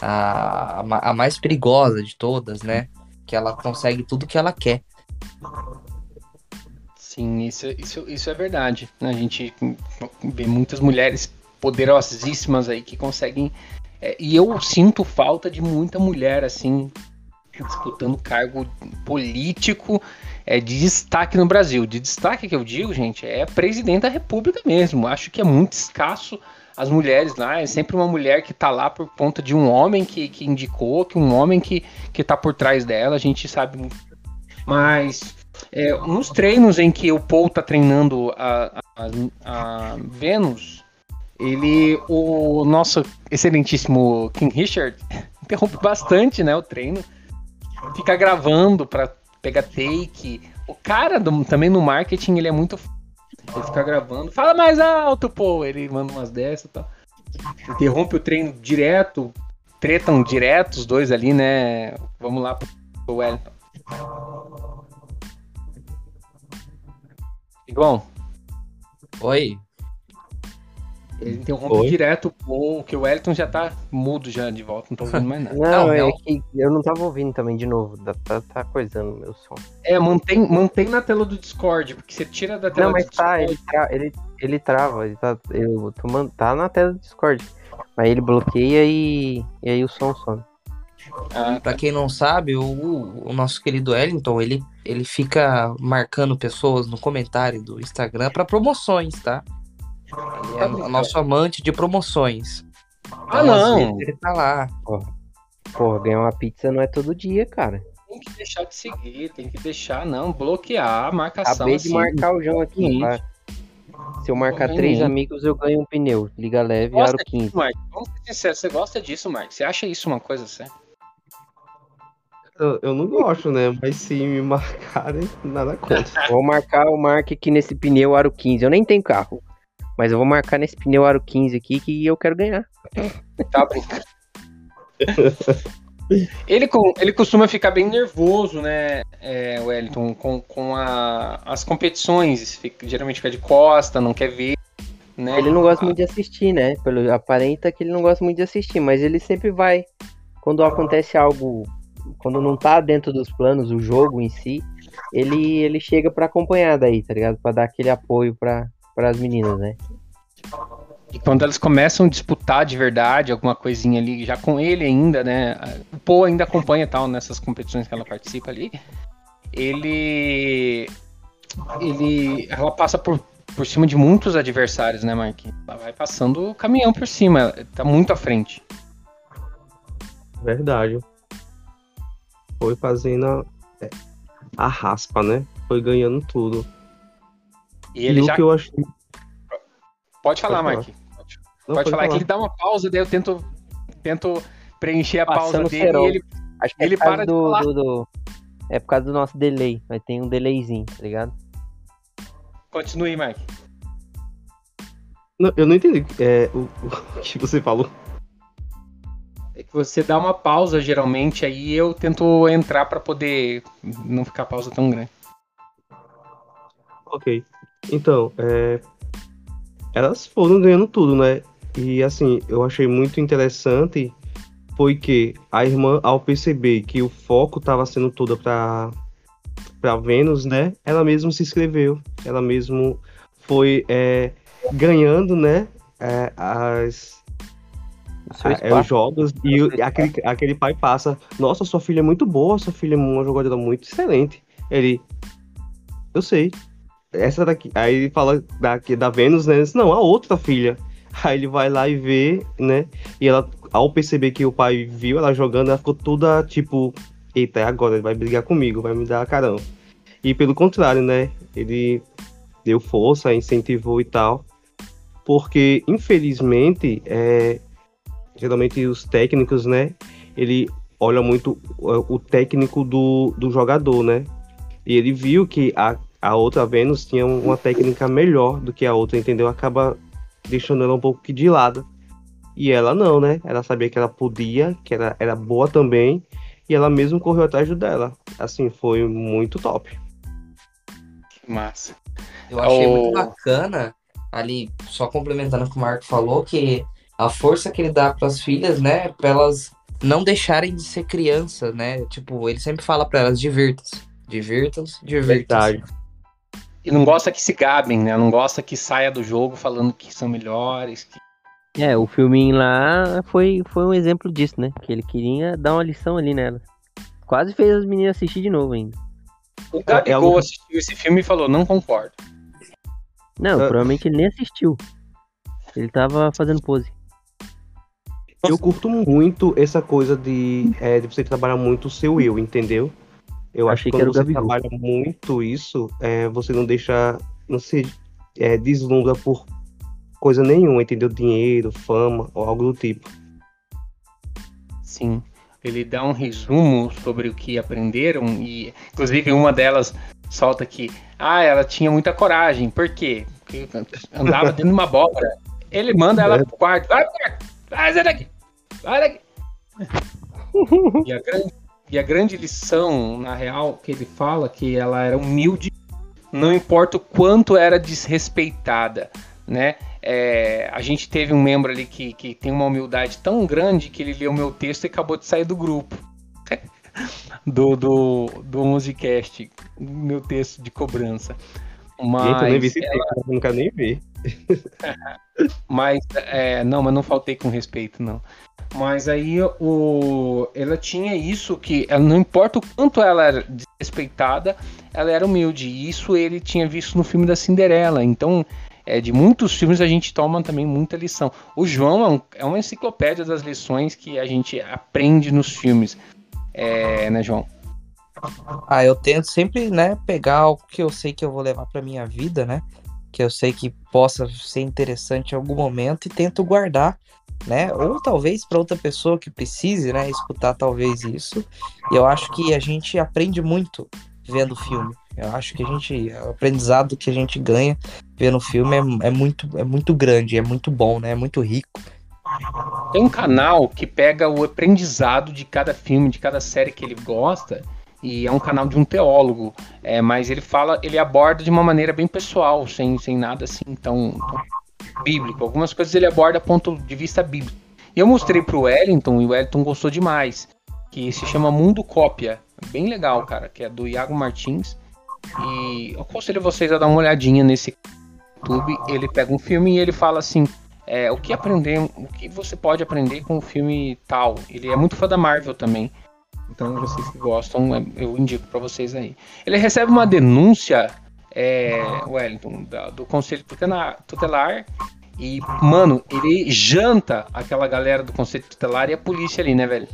[SPEAKER 2] A, a, a mais perigosa de todas, né? Que ela consegue tudo que ela quer.
[SPEAKER 1] Sim, isso, isso, isso é verdade. né? A gente vê muitas mulheres poderosíssimas aí que conseguem. é, e eu sinto falta de muita mulher assim disputando cargo político é, de destaque no Brasil. De destaque que eu digo, gente, é presidente da República mesmo. Acho que é muito escasso as mulheres lá. É sempre uma mulher que tá lá por conta de um homem que, que indicou, que um homem que, que tá por trás dela. A gente sabe muito. Mas é, nos treinos em que o Paul tá treinando a, a, a Vênus, ele, o nosso excelentíssimo King Richard, interrompe bastante, né, o treino. Fica gravando para pegar take. O cara do- também no marketing, ele é muito. Ele fica gravando. Fala mais alto, Paul! Ele manda umas dessas e tal. Interrompe o treino direto. Tretam direto os dois ali, né? Vamos lá pro Wellington. Igual,
[SPEAKER 2] Oi,
[SPEAKER 1] ele interrompe
[SPEAKER 3] Oi?
[SPEAKER 1] direto o que o Wellington já tá mudo já de volta, não tô ouvindo mais nada.
[SPEAKER 4] Não,
[SPEAKER 2] Não,
[SPEAKER 4] é
[SPEAKER 2] não.
[SPEAKER 4] que eu não tava ouvindo também de novo. Tá, tá, tá coisando o meu som.
[SPEAKER 1] É, mantém, mantém na tela do Discord, porque você tira da tela
[SPEAKER 4] Não, mas
[SPEAKER 1] do
[SPEAKER 4] tá,
[SPEAKER 1] Discord.
[SPEAKER 4] ele, tra- ele, ele trava, ele tá, eu tô man- tá na tela do Discord. Aí ele bloqueia e, e aí o som some.
[SPEAKER 1] Ah,
[SPEAKER 2] Pra quem não sabe, o, o nosso querido Wellington, ele, ele fica marcando pessoas no comentário do Instagram pra promoções, tá? Ele é o nosso amante de promoções.
[SPEAKER 1] Ah,
[SPEAKER 2] Então, às
[SPEAKER 1] não.
[SPEAKER 2] Ele tá lá.
[SPEAKER 4] Porra, ganhar uma pizza não é todo dia, cara.
[SPEAKER 1] Tem que deixar de seguir, tem que deixar, não, bloquear a marcação.
[SPEAKER 4] Acabei de
[SPEAKER 1] assim.
[SPEAKER 4] marcar o João aqui. Tá? Se eu marcar três amigos, eu ganho um pneu. Liga leve, aro 15.
[SPEAKER 1] disso, Mark? Vamos ser sinceros, você gosta disso, Mark? Você acha isso uma coisa séria?
[SPEAKER 3] Eu, eu não gosto, né? Mas se me marcarem, nada contra.
[SPEAKER 4] Vou marcar o Mark aqui nesse pneu aro 15. Eu nem tenho carro. Mas eu vou marcar nesse pneu aro 15 aqui que eu quero ganhar.
[SPEAKER 1] Tá brincando. Ele, ele costuma ficar bem nervoso, né, é, Wellington, com, com a- as competições. Fica- geralmente fica de costa, não quer ver. Né?
[SPEAKER 4] Ele não gosta muito de assistir, né? Pelo aparenta que ele não gosta muito de assistir, mas ele sempre vai quando acontece algo, quando não tá dentro dos planos, o jogo em si, ele, ele chega para acompanhar daí, tá ligado? Pra dar aquele apoio para as meninas, né?
[SPEAKER 1] E quando elas começam a disputar de verdade alguma coisinha ali, já com ele ainda, né? O Poe ainda acompanha tal nessas competições que ela participa ali. Ele. Ele. Ela passa por, por cima de muitos adversários, né, Mark? Ela vai passando o caminhão por cima, tá muito à frente.
[SPEAKER 3] Verdade. Foi fazendo a, a raspa, né? Foi ganhando tudo.
[SPEAKER 1] E ele
[SPEAKER 3] e
[SPEAKER 1] já.
[SPEAKER 3] o que eu achei.
[SPEAKER 1] Pode falar,
[SPEAKER 3] Pode
[SPEAKER 1] Mark. Não, pode, falar, que ele dá uma pausa, daí eu tento, tento preencher a pausa
[SPEAKER 4] Passando
[SPEAKER 1] dele
[SPEAKER 4] cerol.
[SPEAKER 1] e ele.
[SPEAKER 4] Acho que
[SPEAKER 1] Ele
[SPEAKER 4] é causa
[SPEAKER 1] para de
[SPEAKER 4] do,
[SPEAKER 1] falar.
[SPEAKER 4] do, do- É por causa do nosso delay. Vai ter um delayzinho, tá ligado?
[SPEAKER 1] Continue, Mark.
[SPEAKER 3] Não, eu não entendi é, o, o que você falou.
[SPEAKER 1] É que você dá uma pausa geralmente, aí eu tento entrar pra poder não ficar a pausa tão grande.
[SPEAKER 3] Ok. Então, é, elas foram ganhando tudo, né? E assim, eu achei muito interessante foi que a irmã, ao perceber que o foco estava sendo todo para para Vênus, né? Ela mesmo se inscreveu, ela mesmo foi é, ganhando, né? é, as é, os jogos e o- aquele, aquele pai passa, nossa, sua filha é muito boa, sua filha é uma jogadora muito excelente. Ele, eu sei. Essa daqui. Aí ele fala daqui da Vênus, né? Diz, Não, a outra filha. Aí ele vai lá e vê, né? E ela, ao perceber que o pai viu ela jogando, ela ficou toda tipo, eita, é agora, ele vai brigar comigo, vai me dar carão. E pelo contrário, né? Ele deu força, incentivou e tal. Porque, infelizmente, é, geralmente os técnicos, né? Ele olha muito o o técnico do, do jogador, né? E ele viu que a, a outra Vênus tinha uma técnica melhor do que a outra, entendeu? Acaba deixando ela um pouco que de lado. E ela não, né? Ela sabia que ela podia, que ela era boa também, e ela mesmo correu atrás do dela. Assim, foi muito top.
[SPEAKER 1] Que massa.
[SPEAKER 2] Eu achei
[SPEAKER 1] O-
[SPEAKER 2] muito bacana, ali, só complementando o que o Marco falou, que a força que ele dá para as filhas, né, para elas não deixarem de ser crianças, né? Tipo, ele sempre fala para elas: divirtam-se, divirtam-se, divirtam-se.
[SPEAKER 1] E não gosta que se gabem, né? Não gosta que saia do jogo falando que são melhores. que-
[SPEAKER 4] É, o filminho lá foi, foi um exemplo disso, né? Que ele queria dar uma lição ali nela. Quase fez as meninas assistir de novo ainda.
[SPEAKER 1] O
[SPEAKER 3] É, é
[SPEAKER 1] Gabigol
[SPEAKER 3] algo-
[SPEAKER 1] assistiu esse filme e falou: não concordo.
[SPEAKER 4] Não,
[SPEAKER 3] Ah.
[SPEAKER 4] provavelmente ele nem assistiu. Ele tava fazendo pose.
[SPEAKER 3] Eu curto muito essa coisa de, é, de você trabalhar muito o seu eu, entendeu? Eu acho
[SPEAKER 4] Achei
[SPEAKER 3] que quando você
[SPEAKER 4] Gabigol.
[SPEAKER 3] trabalha muito isso, é, você não deixa, não se é, deslumbra por coisa nenhuma, entendeu? Dinheiro, fama ou algo do tipo.
[SPEAKER 1] Sim. Ele dá um resumo sobre o que aprenderam e, inclusive, uma delas solta que, ah, ela tinha muita coragem. Por quê? Porque andava dentro de uma abóbora. Ele manda ela pro quarto. Vai pro quarto. Vai sai daqui. Vai daqui. E a, grande, e a grande lição, na real, que ele fala que ela era humilde, não importa o quanto era desrespeitada, né? É, a gente teve um membro ali que, que tem uma humildade tão grande que ele leu meu texto e acabou de sair do grupo. do, do, do Musicast, meu texto de cobrança. Mas,
[SPEAKER 3] Gente, eu nem vi esse texto, eu não quero nem ver.
[SPEAKER 1] mas é, não, mas não faltei com respeito, não. Mas aí o, ela tinha isso que ela, não importa o quanto ela era desrespeitada, ela era humilde. E isso ele tinha visto no filme da Cinderela. Então, é, de muitos filmes a gente toma também muita lição. O João é, um- é uma enciclopédia das lições que a gente aprende nos filmes. É, né, João?
[SPEAKER 2] Ah, eu tento sempre, né, pegar algo que eu sei que eu vou levar pra minha vida, né? Que eu sei que possa ser interessante em algum momento e tento guardar, né? Ou talvez para outra pessoa que precise, né, escutar talvez isso. E eu acho que a gente aprende muito vendo o filme. Eu acho que a gente, o aprendizado que a gente ganha vendo o filme é, é muito, é muito grande, é muito bom, né? É muito rico.
[SPEAKER 1] Tem um canal que pega o aprendizado de cada filme, de cada série que ele gosta, e é um canal de um teólogo, é, mas ele fala, ele aborda de uma maneira bem pessoal, sem, sem nada assim tão, tão bíblico. Algumas coisas ele aborda a ponto de vista bíblico. E eu mostrei pro Wellington e o Wellington gostou demais. Que se chama Mundo Cópia. Bem legal, cara. Que é do Iago Martins. E eu aconselho vocês a dar uma olhadinha nesse YouTube. Ele pega um filme e ele fala assim: é, o que aprender, o que você pode aprender com o filme tal. Ele é muito fã da Marvel também. Então vocês que gostam, é, eu indico para vocês aí. Ele recebe uma denúncia, é, Wellington, da, do Conselho Tutelar. E, mano, ele janta aquela galera do Conselho Tutelar e a polícia ali, né, velho?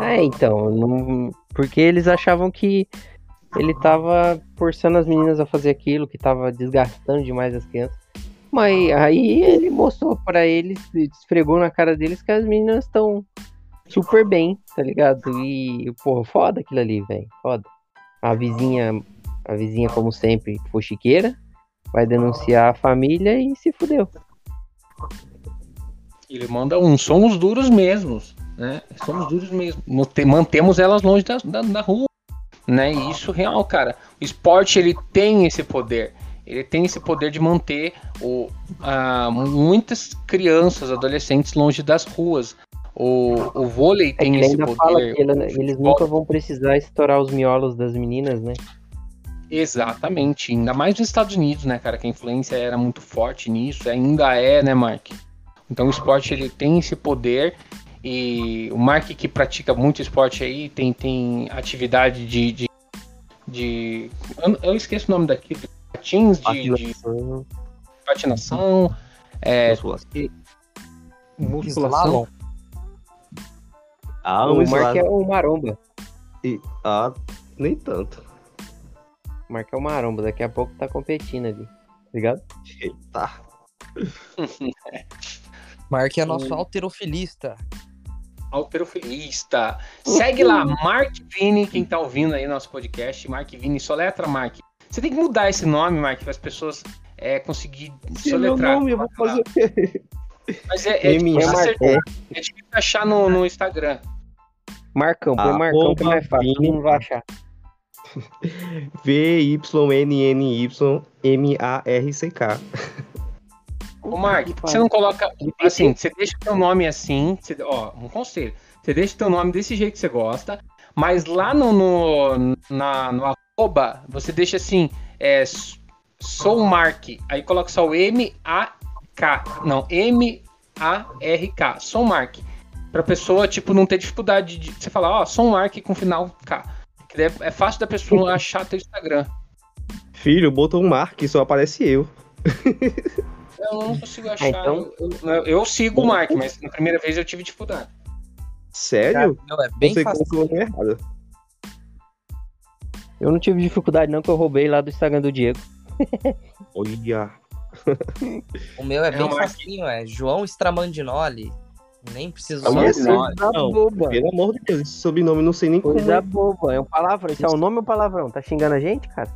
[SPEAKER 4] É, então, não... porque eles achavam que ele tava forçando as meninas a fazer aquilo, que tava desgastando demais as crianças. Mas aí ele mostrou para eles, esfregou na cara deles que as meninas estão super bem, tá ligado? E, porra, foda aquilo ali, velho. Foda. A vizinha, a vizinha, como sempre, foi chiqueira, vai denunciar a família e se fudeu.
[SPEAKER 1] Ele manda um, somos duros mesmos, né? Somos duros mesmo. Mantemos elas longe da, da, da rua, né? E isso real, cara. O esporte, ele tem esse poder ele tem esse poder de manter o, uh, muitas crianças, adolescentes longe das ruas. O, o vôlei é tem esse poder. Fala que
[SPEAKER 4] ele, eles nunca vão precisar estourar os miolos das meninas, né?
[SPEAKER 1] Exatamente, ainda mais nos Estados Unidos, né, cara, que a influência era muito forte nisso, ainda é, né, Mark? Então o esporte ele tem esse poder e o Mark que pratica muito esporte aí tem, tem atividade de, de, de eu, eu, esqueço o nome daquilo, patins de, patinação, de patinação é, musculação. musculação.
[SPEAKER 4] Ah, o Mark é o Maromba.
[SPEAKER 3] E, ah, nem tanto.
[SPEAKER 4] O Mark é o Maromba, daqui a pouco tá competindo ali. Ligado?
[SPEAKER 3] Eita.
[SPEAKER 2] Mark é nosso alterofilista.
[SPEAKER 1] Alterofilista. Segue lá, Mark Vini, quem tá ouvindo aí nosso podcast. Mark Vini, soletra Mark. Você tem que mudar esse nome, Mark, para as pessoas é, conseguir soletrar. Meu nome, eu vou fazer Mas é, é, é, é difícil achar no, no Instagram.
[SPEAKER 4] Marcão, põe Marcão que é mais fácil, não vai achar.
[SPEAKER 3] V-Y-N-N-Y-M-A-R-C-K.
[SPEAKER 1] Ô, Mark, você não coloca. Assim, você deixa o teu nome assim. Você, ó, um conselho. Você deixa o teu nome desse jeito que você gosta. Mas lá no, no, na, no arroba, você deixa assim. É, sou Mark. Aí coloca só o M-A-K. Não, M-A-R-K. Sou Mark pra pessoa, tipo, não ter dificuldade de você falar, ó, oh, som Mark com final K. É, é fácil da pessoa achar teu Instagram.
[SPEAKER 3] Filho, botou um Mark, só aparece eu.
[SPEAKER 1] Eu não consigo achar. então... eu, eu, eu, sigo o Mark, mas na primeira vez eu tive dificuldade.
[SPEAKER 3] Sério?
[SPEAKER 2] Não, é bem Você fácil.
[SPEAKER 4] errado. Eu não tive dificuldade não, que eu roubei lá do Instagram do Diego.
[SPEAKER 3] Olha.
[SPEAKER 2] o meu é, é bem facinho, é João Stramandinoli. Nem preciso
[SPEAKER 3] nome. Não, boba. Pelo amor de Deus, esse sobrenome não sei nem
[SPEAKER 4] coisa como. Coisa boba, é um palavrão. Isso é um nome ou palavrão? Tá xingando a gente, cara?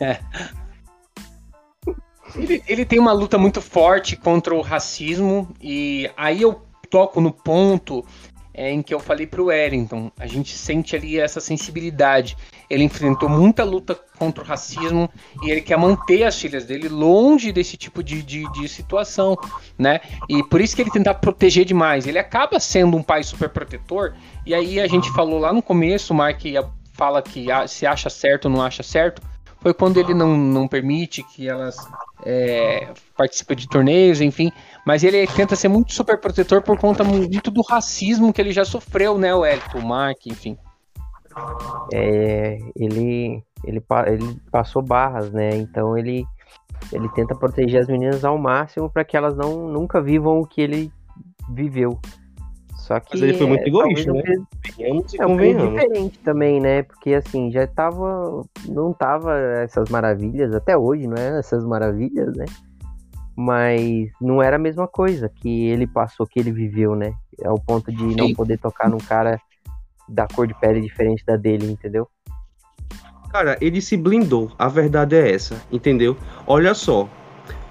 [SPEAKER 1] é, é. Ele, ele tem uma luta muito forte contra o racismo e aí eu toco no ponto é, em que eu falei para o Wellington. A gente sente ali essa sensibilidade. Ele enfrentou muita luta contra o racismo e ele quer manter as filhas dele longe desse tipo de, de, de situação, né? E por isso que ele tenta proteger demais. Ele acaba sendo um pai super protetor. E aí a gente falou lá no começo, o Mark fala que se acha certo ou não acha certo foi quando ele não, não permite que elas é, participem de torneios, enfim. Mas ele tenta ser muito super protetor por conta muito do racismo que ele já sofreu, né, o Elton, o Mark, enfim.
[SPEAKER 4] É, ele, ele, ele passou barras, né? Então ele, ele tenta proteger as meninas ao máximo para que elas não nunca vivam o que ele viveu. Só que
[SPEAKER 3] Mas ele foi muito é, egoísta, né?
[SPEAKER 4] É um pouco diferente também, né? Porque assim, já tava. Não tava essas maravilhas, até hoje, não é essas maravilhas, né? Mas não era a mesma coisa que ele passou, que ele viveu, né? Ao ponto de não poder tocar num cara da cor de pele diferente da dele, entendeu?
[SPEAKER 3] Cara, ele se blindou. A verdade é essa, entendeu? Olha só,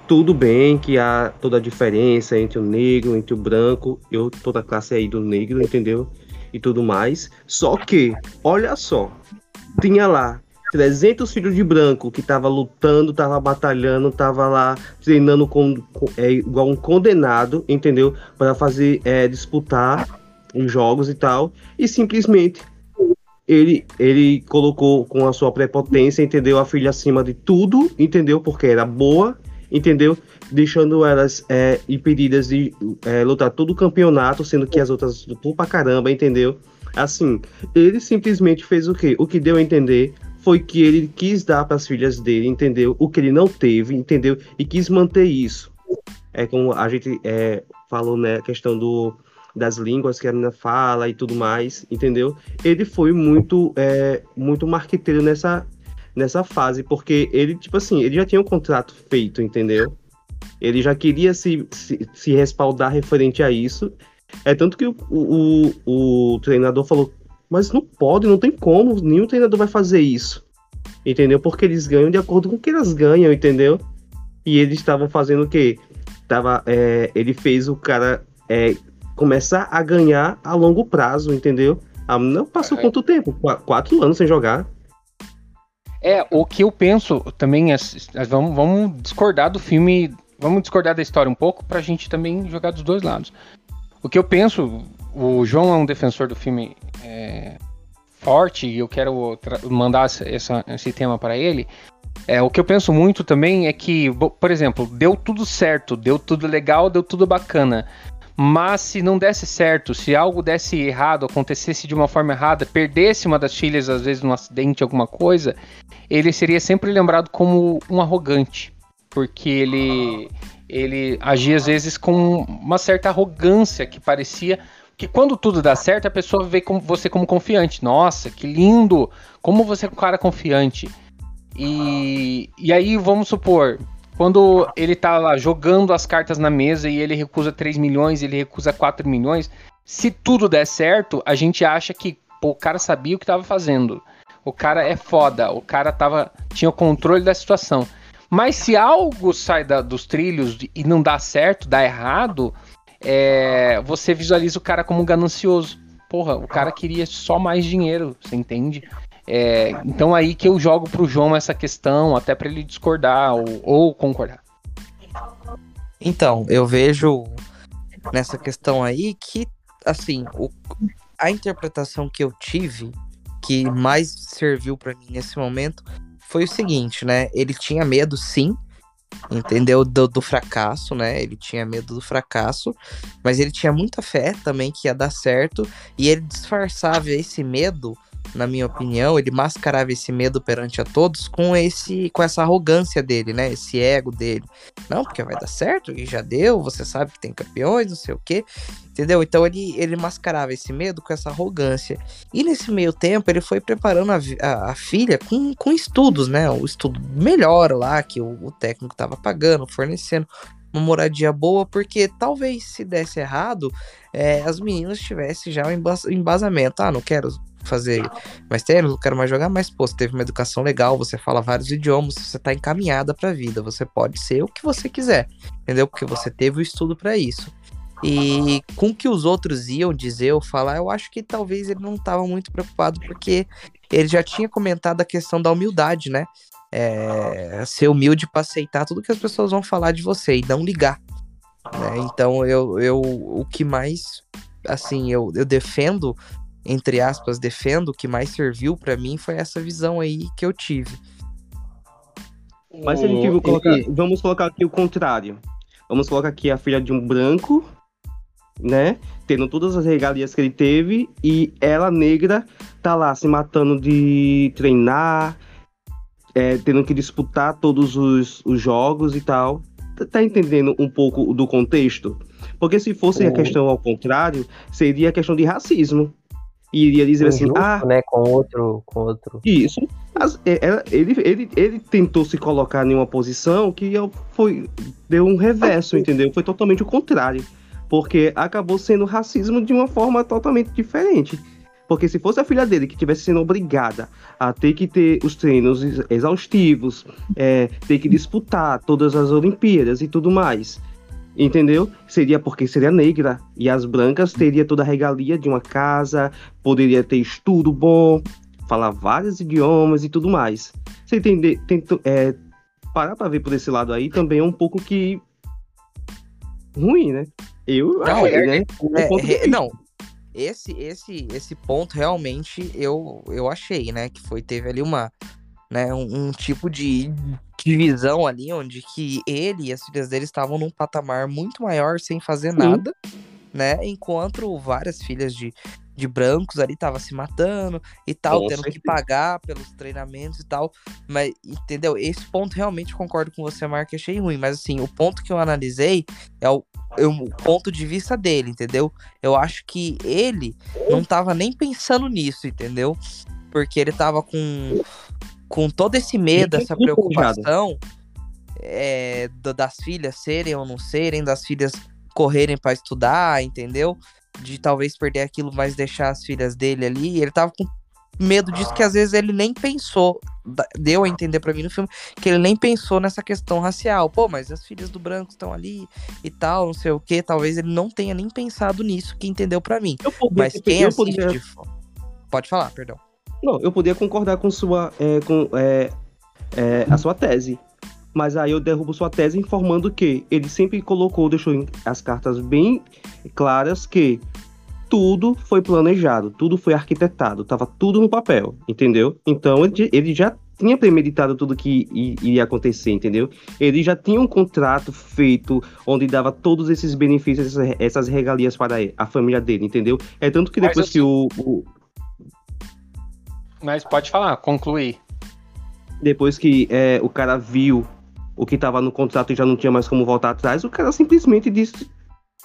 [SPEAKER 3] tudo bem que há toda a diferença entre o negro, entre o branco, eu toda a classe aí do negro, entendeu? E tudo mais. Só que, olha só, tinha lá 300 filhos de branco que tava lutando, tava batalhando, tava lá treinando com, com é, igual um condenado, entendeu? Para fazer é, disputar os jogos e tal, e simplesmente ele, ele colocou com a sua prepotência, entendeu? A filha acima de tudo, entendeu? Porque era boa, entendeu? Deixando elas é, impedidas de é, lutar todo o campeonato, sendo que as outras lutou pra caramba, entendeu? Assim, ele simplesmente fez o quê? O que deu a entender foi que ele quis dar para as filhas dele, entendeu? O que ele não teve, entendeu? E quis manter isso. É como a gente é, falou, né? A questão do, das línguas que a menina fala e tudo mais, entendeu? Ele foi muito, é, muito marqueteiro nessa, nessa fase, porque ele, tipo assim, ele já tinha um contrato feito, entendeu? Ele já queria se, se, se respaldar referente a isso. É tanto que o, o, o treinador falou, mas não pode, não tem como, nenhum treinador vai fazer isso. Entendeu? Porque eles ganham de acordo com o que elas ganham, entendeu? E eles estavam fazendo o quê? Tava, é, ele fez o cara é, começar a ganhar a longo prazo, entendeu? Ah, não passou é. quanto tempo? Quatro anos sem jogar.
[SPEAKER 1] É, o que eu penso também é. Vamos, vamos discordar do filme. Vamos discordar da história um pouco pra gente também jogar dos dois lados. O que eu penso, o João é um defensor do filme é, forte e eu quero mandar essa, esse tema para ele. É, o que eu penso muito também é que, por exemplo, deu tudo certo, deu tudo legal, deu tudo bacana. Mas se não desse certo, se algo desse errado, acontecesse de uma forma errada, perdesse uma das filhas, às vezes num acidente, alguma coisa, ele seria sempre lembrado como um arrogante. Porque ele, ele agia às vezes com uma certa arrogância que parecia que quando tudo dá certo, a pessoa vê como você como confiante. Nossa, que lindo! Como você é um cara confiante. E, e aí, vamos supor, quando ele tá lá jogando as cartas na mesa e ele recusa 3 milhões, ele recusa 4 milhões, se tudo der certo, a gente acha que pô, o cara sabia o que estava fazendo. O cara é foda, o cara tava, tinha o controle da situação. Mas se algo sai da, dos trilhos e não dá certo, dá errado, é, você visualiza o cara como ganancioso. Porra, o cara queria só mais dinheiro, você entende? É, então aí que eu jogo pro João essa questão, até para ele discordar ou, ou, concordar.
[SPEAKER 2] Então, eu vejo nessa questão aí que, assim, o, a interpretação que eu tive, que mais serviu para mim nesse momento, foi o seguinte, né? Ele tinha medo, sim, entendeu? Do, do, fracasso, né? Ele tinha medo do fracasso, mas ele tinha muita fé também que ia dar certo, e ele disfarçava esse medo na minha opinião, ele mascarava esse medo perante a todos com esse com essa arrogância dele, né? Esse ego dele. Não, porque vai dar certo, e já deu, você sabe que tem campeões, não sei o quê. Entendeu? Então ele, ele mascarava esse medo com essa arrogância. E nesse meio tempo ele foi preparando a, a, a filha com, com estudos, né? O estudo melhor lá que o, o técnico estava pagando, fornecendo uma moradia boa, porque talvez se desse errado, é, as meninas tivessem já um embasamento. Ah, não quero fazer mais tênis, não quero mais jogar, mas pô, você teve uma educação legal, você fala vários idiomas, você tá encaminhada pra vida, você pode ser o que você quiser, entendeu? Porque você teve o estudo para isso. E com que os outros iam dizer ou falar, eu acho que talvez ele não estava muito preocupado, porque ele já tinha comentado a questão da humildade, né? É, ser humilde para aceitar tudo que as pessoas vão falar de você e não ligar. Né? Então eu, eu o que mais assim eu, eu defendo entre aspas, defendo, o que mais serviu para mim foi essa visão aí que eu tive.
[SPEAKER 3] Mas se a gente colocar, vamos colocar aqui o contrário. Vamos colocar aqui a filha de um branco, né? Tendo todas as regalias que ele teve, e ela negra tá lá se matando de treinar, é, tendo que disputar todos os, os jogos e tal. Tá, tá entendendo um pouco do contexto? Porque se fosse a questão ao contrário, seria a questão de racismo e iria dizer assim, Injusto, assim, ah,
[SPEAKER 4] né, com outro, com outro.
[SPEAKER 3] Isso. As, é, é, ele, ele, ele tentou se colocar em uma posição que foi deu um reverso, entendeu? Foi totalmente o contrário, porque acabou sendo racismo de uma forma totalmente diferente. Porque se fosse a filha dele que tivesse sendo obrigada a ter que ter os treinos exaustivos, é, ter que disputar todas as Olimpíadas e tudo mais, entendeu? Seria porque seria negra e as brancas teria toda a regalia de uma casa, poderia ter estudo bom, falar vários idiomas e tudo mais. Você entender, tento, é, parar pra ver por esse lado aí também é um pouco que ruim, né? Eu
[SPEAKER 2] Não,
[SPEAKER 3] achei, né? Um
[SPEAKER 2] É,
[SPEAKER 3] ponto de
[SPEAKER 2] re-
[SPEAKER 3] vista.
[SPEAKER 2] não, esse, esse, esse ponto realmente eu, eu achei, né? Que foi, teve ali uma, né, um, um tipo de divisão ali, onde que ele e as filhas dele estavam num patamar muito maior sem fazer
[SPEAKER 3] Sim.
[SPEAKER 2] nada, né? Enquanto várias filhas de, de brancos ali estavam se matando e tal,
[SPEAKER 3] Com
[SPEAKER 2] tendo que
[SPEAKER 3] certeza.
[SPEAKER 2] pagar pelos treinamentos e tal. Mas, entendeu? Esse ponto realmente concordo com você, Mark, achei ruim. Mas assim, o ponto que eu analisei é o, é o ponto de vista dele, entendeu? Eu acho que ele não tava nem pensando nisso, entendeu? Porque ele tava com, com todo esse medo, essa preocupação é, da- das filhas serem ou não serem, das filhas correrem pra estudar, entendeu? De talvez perder aquilo, mas deixar as filhas dele ali. Ele tava com medo disso que às vezes ele nem pensou. Deu a entender pra mim no filme que ele nem pensou nessa questão racial. Pô, mas as filhas do branco estão ali e tal, não sei o que. Talvez ele não tenha nem pensado nisso que entendeu pra mim. Mas quem assiste
[SPEAKER 3] podia-
[SPEAKER 2] de Pode falar, perdão.
[SPEAKER 3] Não, eu podia concordar com sua, é, com é, é, a sua tese. Mas aí eu derrubo sua tese informando que ele sempre colocou, deixou as cartas bem claras que tudo foi planejado, tudo foi arquitetado, tava tudo no papel, entendeu? Então ele, ele já tinha premeditado tudo que iria acontecer, entendeu? Ele já tinha um contrato feito onde dava todos esses benefícios, essas, regalias para a família dele, entendeu? É tanto que depois
[SPEAKER 1] assim-
[SPEAKER 3] que o- o,
[SPEAKER 1] Mas pode falar, concluir.
[SPEAKER 3] depois que é, o cara viu o que estava no contrato e já não tinha mais como voltar atrás, o cara simplesmente disse,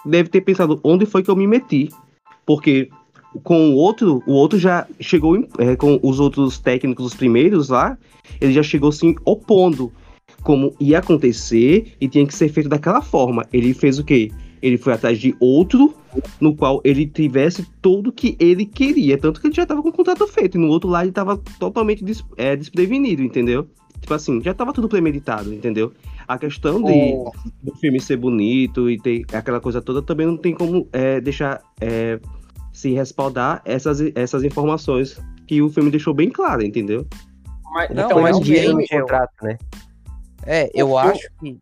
[SPEAKER 3] deve ter pensado onde foi que eu me meti, porque com o outro, o outro já chegou é, com os outros técnicos, os primeiros lá, ele já chegou se opondo como ia acontecer e tinha que ser feito daquela forma. Ele fez o quê? Ele foi atrás de outro no qual ele tivesse tudo que ele queria, tanto que ele já estava com o contrato feito, e no outro lado ele estava totalmente des- é, desprevenido, entendeu? Tipo assim, já estava tudo premeditado, entendeu? A questão de
[SPEAKER 1] O-
[SPEAKER 3] do filme ser bonito e ter aquela coisa toda também não tem como é, deixar é, se respaldar essas, essas informações que o filme deixou bem claro, entendeu?
[SPEAKER 1] Mas,
[SPEAKER 2] Não,
[SPEAKER 1] então, mas
[SPEAKER 2] realmente,
[SPEAKER 4] dinheiro no
[SPEAKER 2] eu-
[SPEAKER 4] contrato, né?
[SPEAKER 2] É, eu acho que,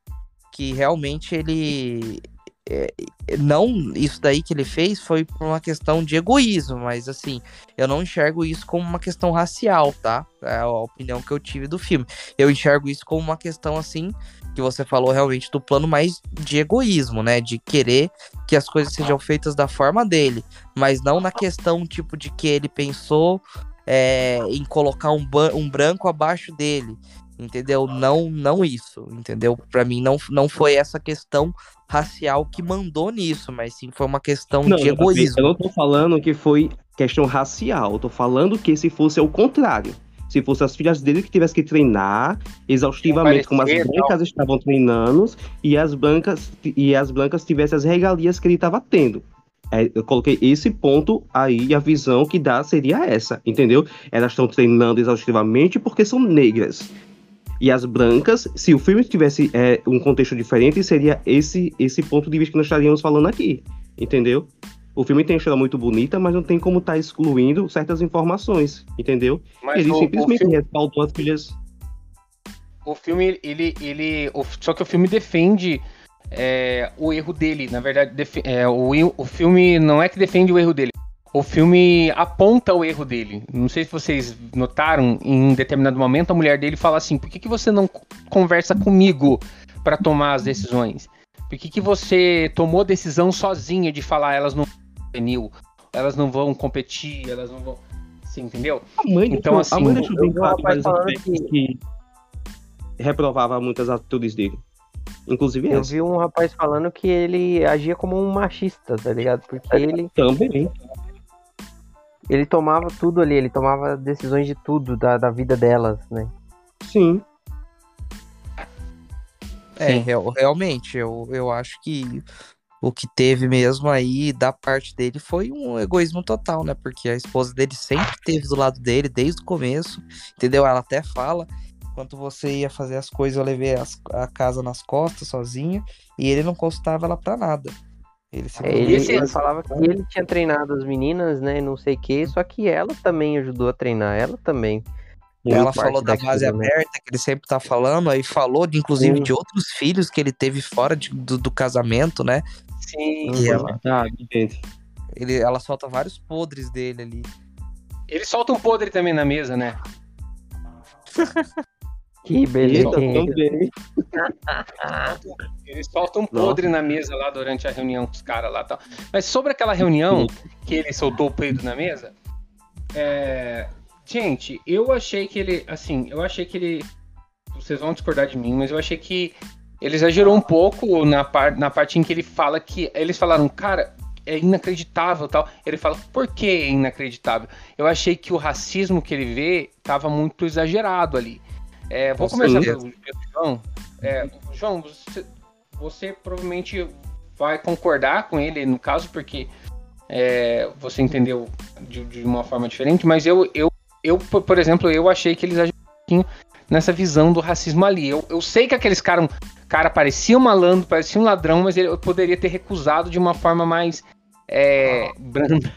[SPEAKER 2] que realmente ele. É, não, isso daí que ele fez foi por uma questão de egoísmo, mas assim, eu não enxergo isso como uma questão racial, tá? É a opinião que eu tive do filme. Eu enxergo isso como uma questão assim, que você falou realmente do plano mais de egoísmo, né? De querer que as coisas sejam feitas da forma dele, mas não na questão tipo de que ele pensou é, em colocar um, um branco abaixo dele entendeu? Não, não isso, entendeu? Pra mim não, não foi essa questão racial que mandou nisso, mas sim foi uma questão de
[SPEAKER 3] eu
[SPEAKER 2] egoísmo.
[SPEAKER 3] não tô falando que foi questão racial, eu tô falando que se fosse ao contrário. Se fosse as filhas dele que tivessem que treinar exaustivamente, como as brancas estavam treinando, e as brancas e as brancas tivessem as regalias que ele estava tendo. É, eu coloquei esse ponto aí e a visão que dá seria essa, entendeu? Elas estão treinando exaustivamente porque são negras. E as brancas, se o filme tivesse é, um contexto diferente, seria esse esse ponto de vista que nós estaríamos falando aqui, entendeu? O filme tem uma história muito bonita, mas não tem como estar excluindo certas informações, entendeu?
[SPEAKER 1] mas
[SPEAKER 3] Ele
[SPEAKER 1] o- o
[SPEAKER 3] simplesmente
[SPEAKER 1] filme-
[SPEAKER 3] respaldou as filhas.
[SPEAKER 1] O filme, ele. ele o- só que o filme defende é, o erro dele. Na verdade, defe- é, o, o filme não é que defende o erro dele. O filme aponta o erro dele. Não sei se vocês notaram, em determinado momento a mulher dele fala assim: por que, que você não conversa comigo para tomar as decisões? Por que, que você tomou decisão sozinha de falar elas não vão elas não vão competir, elas não vão. Você entendeu?
[SPEAKER 3] A mãe
[SPEAKER 1] Então,
[SPEAKER 3] deixou,
[SPEAKER 1] assim,
[SPEAKER 3] a mãe deixou bem
[SPEAKER 4] um
[SPEAKER 3] claro
[SPEAKER 4] rapaz
[SPEAKER 3] vários
[SPEAKER 4] falando
[SPEAKER 3] aspectos que... reprovava muitas atitudes dele. Inclusive
[SPEAKER 4] Eu
[SPEAKER 3] essa.
[SPEAKER 4] vi um rapaz falando que ele agia como um machista, tá ligado? Porque ele,
[SPEAKER 3] Também.
[SPEAKER 4] Ele tomava tudo ali, ele tomava decisões de tudo, da, da vida delas, né?
[SPEAKER 3] Sim.
[SPEAKER 2] É,
[SPEAKER 1] Sim.
[SPEAKER 2] real- realmente, eu, eu acho que o que teve mesmo aí da parte dele foi um egoísmo total, né? Porque a esposa dele sempre esteve do lado dele desde o começo, entendeu? Ela até fala, enquanto você ia fazer as coisas, eu levei as- a casa nas costas sozinha e ele não consultava ela pra nada. Ele se
[SPEAKER 4] É, ele, ele falava que ele tinha treinado as meninas, né? Não sei o que, só que ela também ajudou a treinar, ela também.
[SPEAKER 2] Ela
[SPEAKER 4] Fez
[SPEAKER 2] falou da base
[SPEAKER 4] né?
[SPEAKER 2] aberta, que ele sempre tá falando, aí falou, de, inclusive,
[SPEAKER 4] Sim.
[SPEAKER 2] de outros filhos que ele teve fora de- do, do casamento, né?
[SPEAKER 1] Sim.
[SPEAKER 2] E ela,
[SPEAKER 3] Ah,
[SPEAKER 2] ele, ela solta vários podres dele ali.
[SPEAKER 1] Ele solta um podre também na mesa, né?
[SPEAKER 4] Que beleza.
[SPEAKER 3] também.
[SPEAKER 1] Ele solta um podre na mesa lá durante a reunião com os caras lá e tal. Mas sobre aquela reunião que ele soltou o peido na mesa, é... gente, eu achei que ele, assim, eu achei que ele, vocês vão discordar de mim, mas eu achei que ele exagerou um pouco na, par... na parte em que ele fala que, eles falaram, cara, é inacreditável tal. Ele fala, por que é inacreditável? Eu achei que o racismo que ele vê tava muito exagerado ali. É, vou
[SPEAKER 2] Com
[SPEAKER 1] começar pelo, pelo João. É, João, você, você provavelmente vai concordar com ele no caso, porque é, você entendeu de, de uma forma diferente, mas eu, eu, eu, por exemplo, eu achei que eles exageraram um pouquinho nessa visão do racismo ali. Eu, eu sei que aqueles caras, cara, parecia um malandro, parecia um ladrão, mas ele, eu poderia ter recusado de uma forma mais é, branda.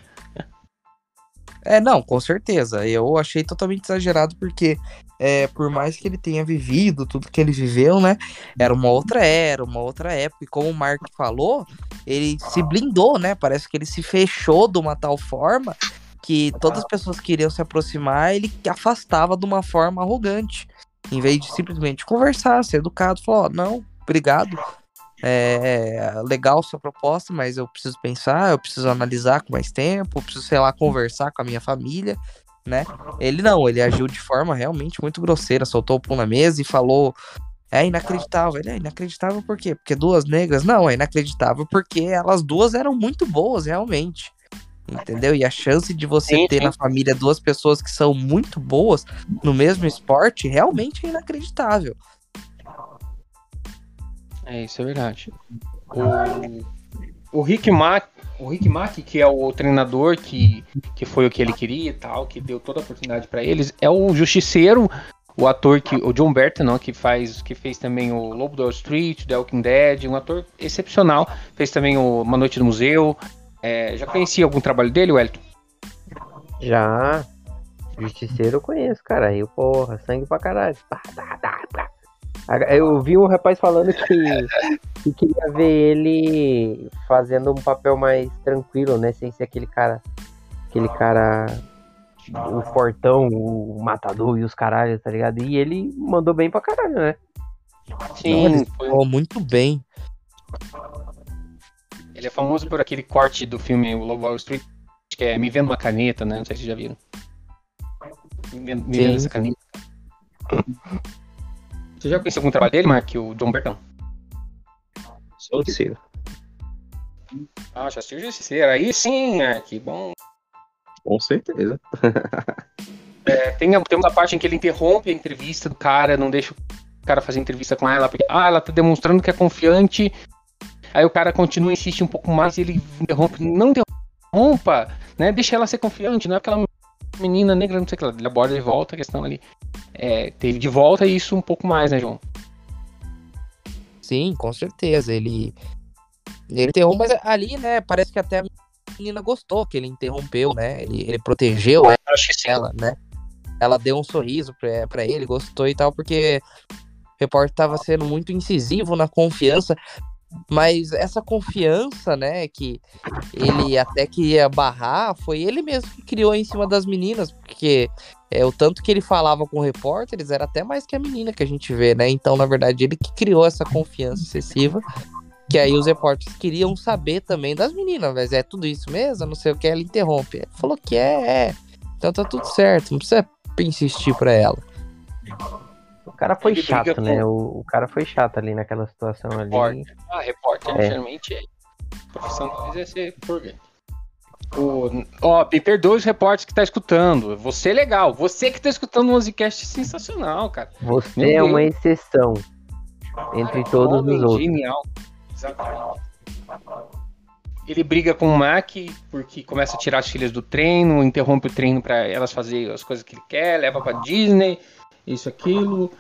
[SPEAKER 2] É, não, com certeza. Eu achei totalmente exagerado porque, é, por mais que ele tenha vivido tudo que ele viveu, né? Era uma outra era, uma outra época. E como o Mark falou, ele se blindou, né? Parece que ele se fechou de uma tal forma que todas as pessoas que queriam se aproximar, ele afastava de uma forma arrogante. Em vez de simplesmente conversar, ser educado, falar, ó, não, obrigado. É legal sua proposta, mas eu preciso pensar, eu preciso analisar com mais tempo, preciso, sei lá, conversar com a minha família, né? Ele não, ele agiu de forma realmente muito grosseira, soltou o pão na mesa e falou. É inacreditável. Ele é inacreditável por quê? Porque duas negras? Não, é inacreditável porque elas duas eram muito boas, realmente. Entendeu? E a chance de você
[SPEAKER 1] Sim,
[SPEAKER 2] ter
[SPEAKER 1] sim.
[SPEAKER 2] na família duas pessoas que são muito boas no mesmo esporte realmente é inacreditável.
[SPEAKER 1] É, isso é verdade. O, o Rick Mack, o Rick Mack, que é o treinador que, que foi o que ele queria e tal, que deu toda a oportunidade pra eles, é o Justiceiro, o ator que o John Berton, não, que faz, que fez também o Lobo do Wall Street, The Walking Dead, um ator excepcional, fez também o Uma Noite no Museu. É, já conhecia algum trabalho dele, Wellington?
[SPEAKER 4] Já. Justiceiro eu conheço, cara. Eu, porra, sangue pra caralho. Pá, pá. Aga- Eu vi um rapaz falando que, que queria ver ele fazendo um papel mais tranquilo, né? Sem ser aquele cara. Aquele cara. O fortão, o matador e os caralhos, tá ligado? E ele mandou bem pra caralho, né?
[SPEAKER 2] Não, ele falou muito bem.
[SPEAKER 1] Ele é famoso por aquele corte do filme O Lobo Wall Street, que é Me Vendo uma Caneta, né? Não sei se vocês já viram. Me Vendo, me vendo
[SPEAKER 2] Sim.
[SPEAKER 1] essa caneta. Você já conheceu algum trabalho dele, Mark? O John Bertão?
[SPEAKER 3] Que sim.
[SPEAKER 1] Ah, já assistiu Justiceiro. Aí sim, Mark. Bom.
[SPEAKER 3] Com certeza.
[SPEAKER 1] É, tem, a- tem uma parte em que ele interrompe a entrevista do cara, não deixa o cara fazer entrevista com ela, porque ah, ela tá demonstrando que é confiante. Aí o cara continua, insiste um pouco mais e ele interrompe. Não interrompa, né? Deixa ela ser confiante, não é aquela menina negra, não sei o que lá. Ele aborda de volta a questão ali. É, teve de volta isso um pouco mais, né, João?
[SPEAKER 2] Sim, com certeza. Ele. Ele interrompeu, mas ali, né? Parece que até a menina gostou que ele interrompeu, né? Ele, ele protegeu
[SPEAKER 1] Acho que
[SPEAKER 2] ela, né? Ela deu um sorriso pra, pra ele, gostou e tal, porque o repórter tava sendo muito incisivo na confiança. Mas essa confiança, né, que ele até queria barrar, foi ele mesmo que criou em cima das meninas, porque é, o tanto que ele falava com repórteres era até mais que a menina que a gente vê, né? Então, na verdade, ele que criou essa confiança excessiva, que aí os repórteres queriam saber também das meninas, mas é tudo isso mesmo? Não sei o que, ela interrompe. Ele falou que é, é. Então tá tudo certo, não precisa insistir pra ela.
[SPEAKER 4] O cara foi
[SPEAKER 1] Ele
[SPEAKER 4] chato,
[SPEAKER 1] com-
[SPEAKER 4] né? O, o cara foi chato ali naquela situação ali.
[SPEAKER 1] Repórter. Ah, repórter,
[SPEAKER 4] É.
[SPEAKER 1] geralmente é. A profissão deles é ser repórter. O, ó, me perdoe os repórteres que tá escutando. Você é legal. Você que tá escutando um Musicast sensacional, cara.
[SPEAKER 4] Você
[SPEAKER 1] Meu
[SPEAKER 4] é uma exceção entre
[SPEAKER 1] Cara,
[SPEAKER 4] todos os outros.
[SPEAKER 1] Genial. Exatamente. Ele briga com o Mac porque começa a tirar as filhas do treino, interrompe o treino para elas fazerem as coisas que ele quer, leva pra Disney, isso, aquilo.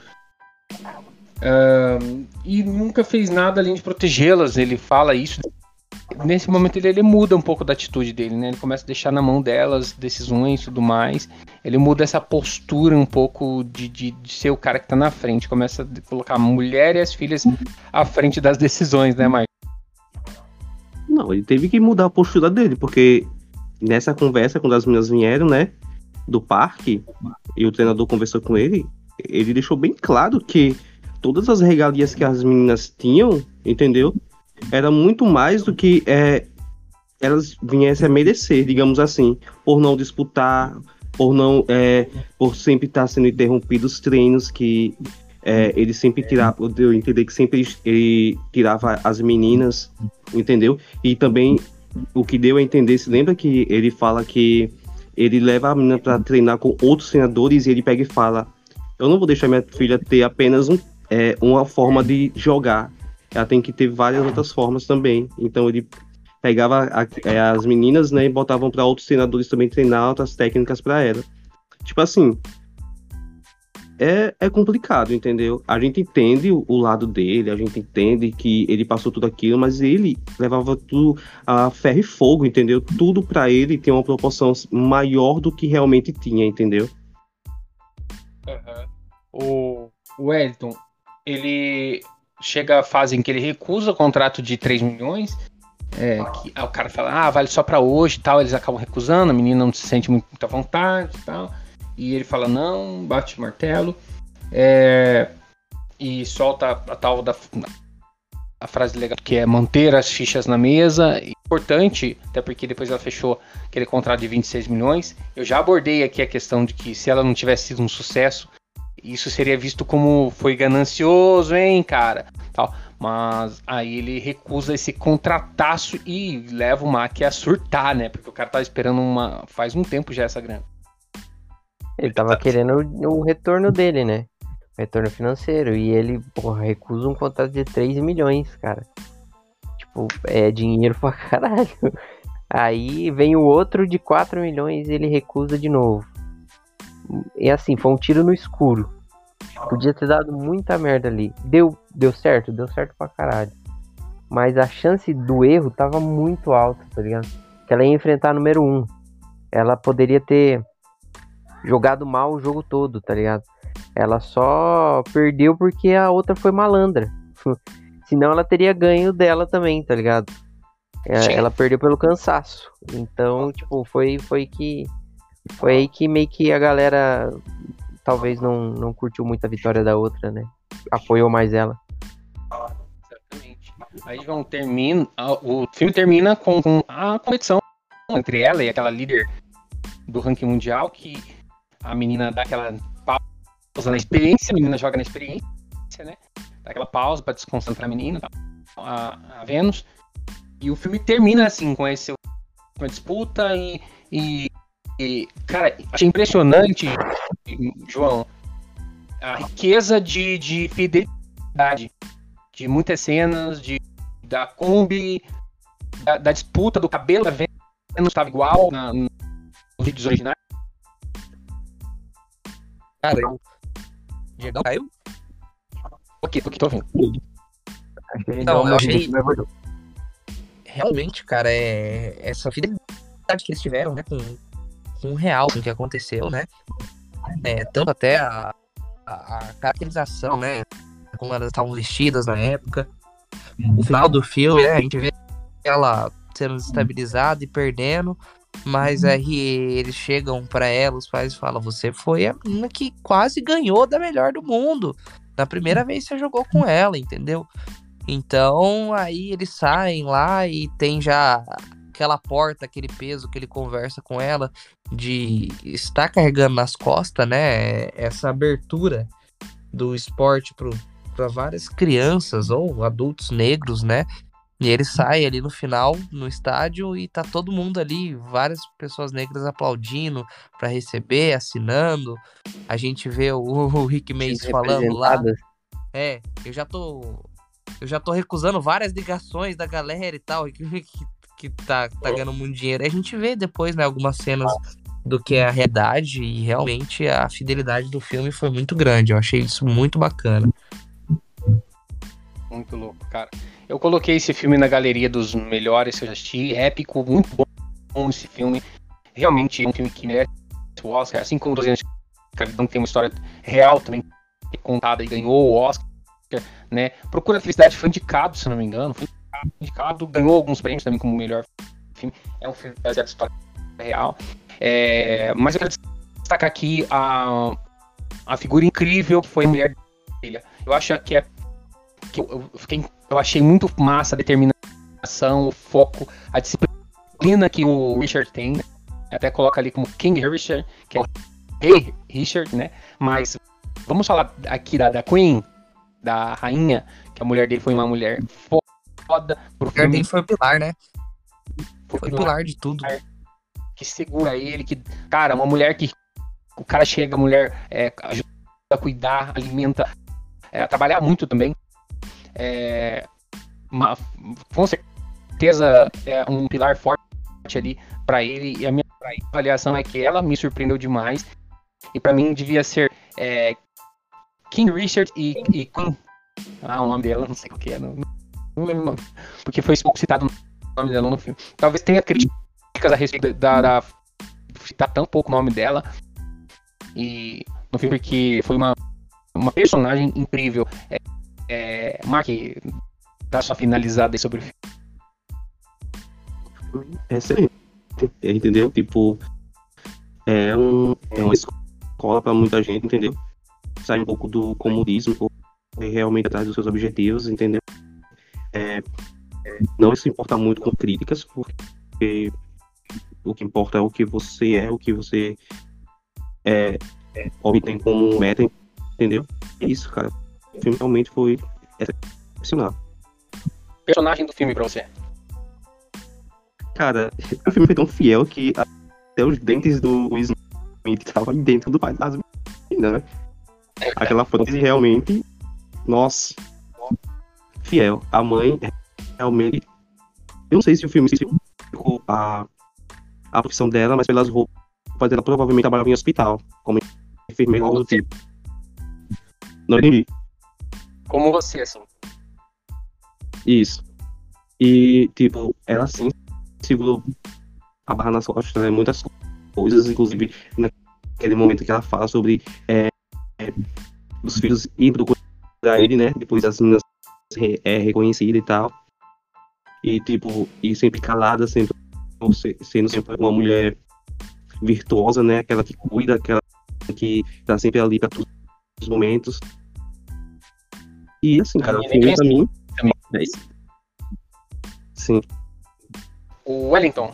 [SPEAKER 1] E nunca fez nada além de protegê-las. Ele fala isso. nesse momento ele, ele muda um pouco da atitude dele, né? Ele começa a deixar na mão delas decisões e tudo mais. Ele muda essa postura um pouco de, de, de, ser o cara que tá na frente. Começa a colocar a mulher e as filhas à frente das decisões, né, Marcos?
[SPEAKER 3] Não, ele teve que mudar a postura dele, porque nessa conversa, quando as meninas vieram, né, do parque, e o treinador conversou com ele, ele deixou bem claro que todas as regalias que as meninas tinham, entendeu? Era muito mais do que é, elas viessem a merecer, digamos assim, por não disputar, por não, é, por sempre estar sendo interrompidos os treinos que é, ele sempre tirava, eu entender que sempre ele tirava as meninas, entendeu? E também o que deu a entender, se lembra que ele fala que ele leva a menina para treinar com outros treinadores e ele pega e fala: Eu não vou deixar minha filha ter apenas um, é, uma forma de jogar, ela tem que ter várias outras formas também. Então ele pegava a, é, as meninas né, e botavam para outros treinadores também treinar outras técnicas para ela. Tipo assim, é, é complicado, entendeu? A gente entende o, o, lado dele, a gente entende que ele passou tudo aquilo, mas ele levava tudo a ferro e fogo, entendeu? Tudo para ele tem uma proporção maior do que realmente tinha, entendeu?
[SPEAKER 1] Uhum. O, Wellington, ele chega a fase em que ele recusa o contrato de 3 milhões. É, que, o cara fala, ah, vale só para hoje e tal. Eles acabam recusando, a menina não se sente muito, muita vontade e tal. E ele fala não, bate o martelo. É, e solta a tal da a frase legal que é manter as fichas na mesa. Importante, até porque depois ela fechou aquele contrato de 26 milhões. Eu já abordei aqui a questão de que se ela não tivesse sido um sucesso, isso seria visto como foi ganancioso, hein, cara? Tal. Mas aí ele recusa esse contrataço e leva o Mac a surtar, né? Porque o cara tá esperando uma faz um tempo já essa grana.
[SPEAKER 4] Ele tava querendo o, o retorno dele, né? O retorno financeiro. E ele, porra, recusa um contrato de 3 milhões, cara. Tipo, é dinheiro pra caralho. Aí vem o outro de 4 milhões e ele recusa de novo. E assim, foi um tiro no escuro. Podia ter dado muita merda ali. Deu, deu certo? Deu certo pra caralho. Mas a chance do erro tava muito alta, tá ligado? Que ela ia enfrentar número 1. Um. Ela poderia ter jogado mal o jogo todo, tá ligado? Ela só perdeu porque a outra foi malandra. Senão ela teria ganho dela também, tá ligado? É, ela perdeu pelo cansaço. Então, tipo, foi, foi que. Foi aí que meio que a galera talvez não, não curtiu muito a vitória da outra, né? Apoiou mais ela.
[SPEAKER 1] Exatamente. Aí vão termina. O filme termina com, com a competição entre ela e aquela líder do ranking mundial que a menina dá aquela pausa na experiência, a menina joga na experiência, né? Dá aquela pausa para desconcentrar a menina, a, a Vênus. E o filme termina assim, com esse uma disputa e, e, e, cara, achei impressionante, João, a riqueza de, de fidelidade, de muitas cenas, de, da Kombi, da, da disputa do cabelo da Vênus estava igual na, nos vídeos originais.
[SPEAKER 2] Cara, eu... Diego caiu?
[SPEAKER 1] Ok, tô aqui, tô ouvindo.
[SPEAKER 2] Então, eu achei... Realmente, cara, é... essa fidelidade que eles tiveram, né, com, com o real, com o que aconteceu, né? É, tanto até a, a, a caracterização, né? Como elas estavam vestidas na época. O final do filme, né? A gente vê ela sendo desestabilizada e perdendo. Mas uhum. aí eles chegam para ela, os pais falam: Você foi a menina que quase ganhou da melhor do mundo. Na primeira vez você jogou com ela, entendeu? Então aí eles saem lá e tem já aquela porta, aquele peso que ele conversa com ela de estar carregando nas costas, né? Essa abertura do esporte para várias crianças ou adultos negros, né? E ele sai ali no final, no estádio, e tá todo mundo ali, várias pessoas negras aplaudindo para receber, assinando. A gente vê o, o Rick Mace falando lá. É, eu já tô. Eu já tô recusando várias ligações da galera e tal, que, que, que tá, tá ganhando muito dinheiro. E a gente vê depois, né, algumas cenas do que é a realidade, e realmente a fidelidade do filme foi muito grande. Eu achei isso muito bacana.
[SPEAKER 1] Muito louco, cara. Eu coloquei esse filme na galeria dos melhores que eu já assisti. Épico, muito bom esse filme. Realmente é um filme que merece o Oscar, assim como 200 de Escravidão tem uma história real também contada e ganhou o Oscar, né? Procura a Felicidade foi indicado, se não me engano, foi indicado, ganhou alguns prêmios também como melhor filme. É um filme baseado em história real. É, mas eu quero destacar aqui a, a figura incrível que foi a mulher dele. Eu acho que é que eu, eu, fiquei, eu achei muito massa a determinação, o foco, a disciplina que o Richard tem. Né? Até coloca ali como King Richard, que é o Rei Richard, né? Mas vamos falar aqui da, da Queen, da rainha, que a mulher dele foi uma mulher foda.
[SPEAKER 2] Pro filme. dele foi o pilar, né? Foi, foi pilar de tudo.
[SPEAKER 1] Que segura ele, que, cara, uma mulher que o cara chega, a mulher é, ajuda a cuidar, alimenta, é, a trabalhar muito também. É, uma, com certeza é um pilar forte ali para ele. E a minha avaliação é que ela me surpreendeu demais. E para mim devia ser é, King Richard e, e Queen. Ah, o nome dela, não sei o que é. Não, não lembro. Porque foi pouco citado o nome dela no filme. Talvez tenha críticas a respeito da, da citar tão pouco o nome dela. E no filme que foi uma, uma personagem incrível. É, é, Mark, dá sua finalizada aí sobre o filme.
[SPEAKER 3] Excelente. Entendeu? Tipo, é, um, é uma escola para muita gente, entendeu? Sai um pouco do comunismo, realmente atrás dos seus objetivos, entendeu? É, não se importa muito com críticas, porque o que importa é o que você é, o que você é, obtém como meta, entendeu? É isso, cara. O filme realmente foi excepcional.
[SPEAKER 1] Personagem do filme pra você?
[SPEAKER 3] Cara, o filme foi tão fiel que até os dentes do Will Smith estavam dentro do pai das meninas, né? Aquela prótese realmente, nossa, fiel. A mãe realmente. Eu não sei se o filme se a, a profissão dela, mas pelas roupas dela provavelmente trabalhava em hospital, como enfermeira ou do tipo. Não entendi.
[SPEAKER 1] Como você, assim.
[SPEAKER 3] Isso. E, tipo, ela sim segurou a barra nas costas, né? Muitas coisas, inclusive naquele momento que ela fala sobre é, é, os filhos indo procurar ele, né? Depois das meninas é reconhecida e tal. E, tipo, e sempre calada, sempre sendo sempre uma mulher virtuosa, né? Aquela que cuida, aquela que tá sempre ali para todos os momentos. E assim, cara, o filme pra mim. É isso. Sim.
[SPEAKER 1] O Wellington.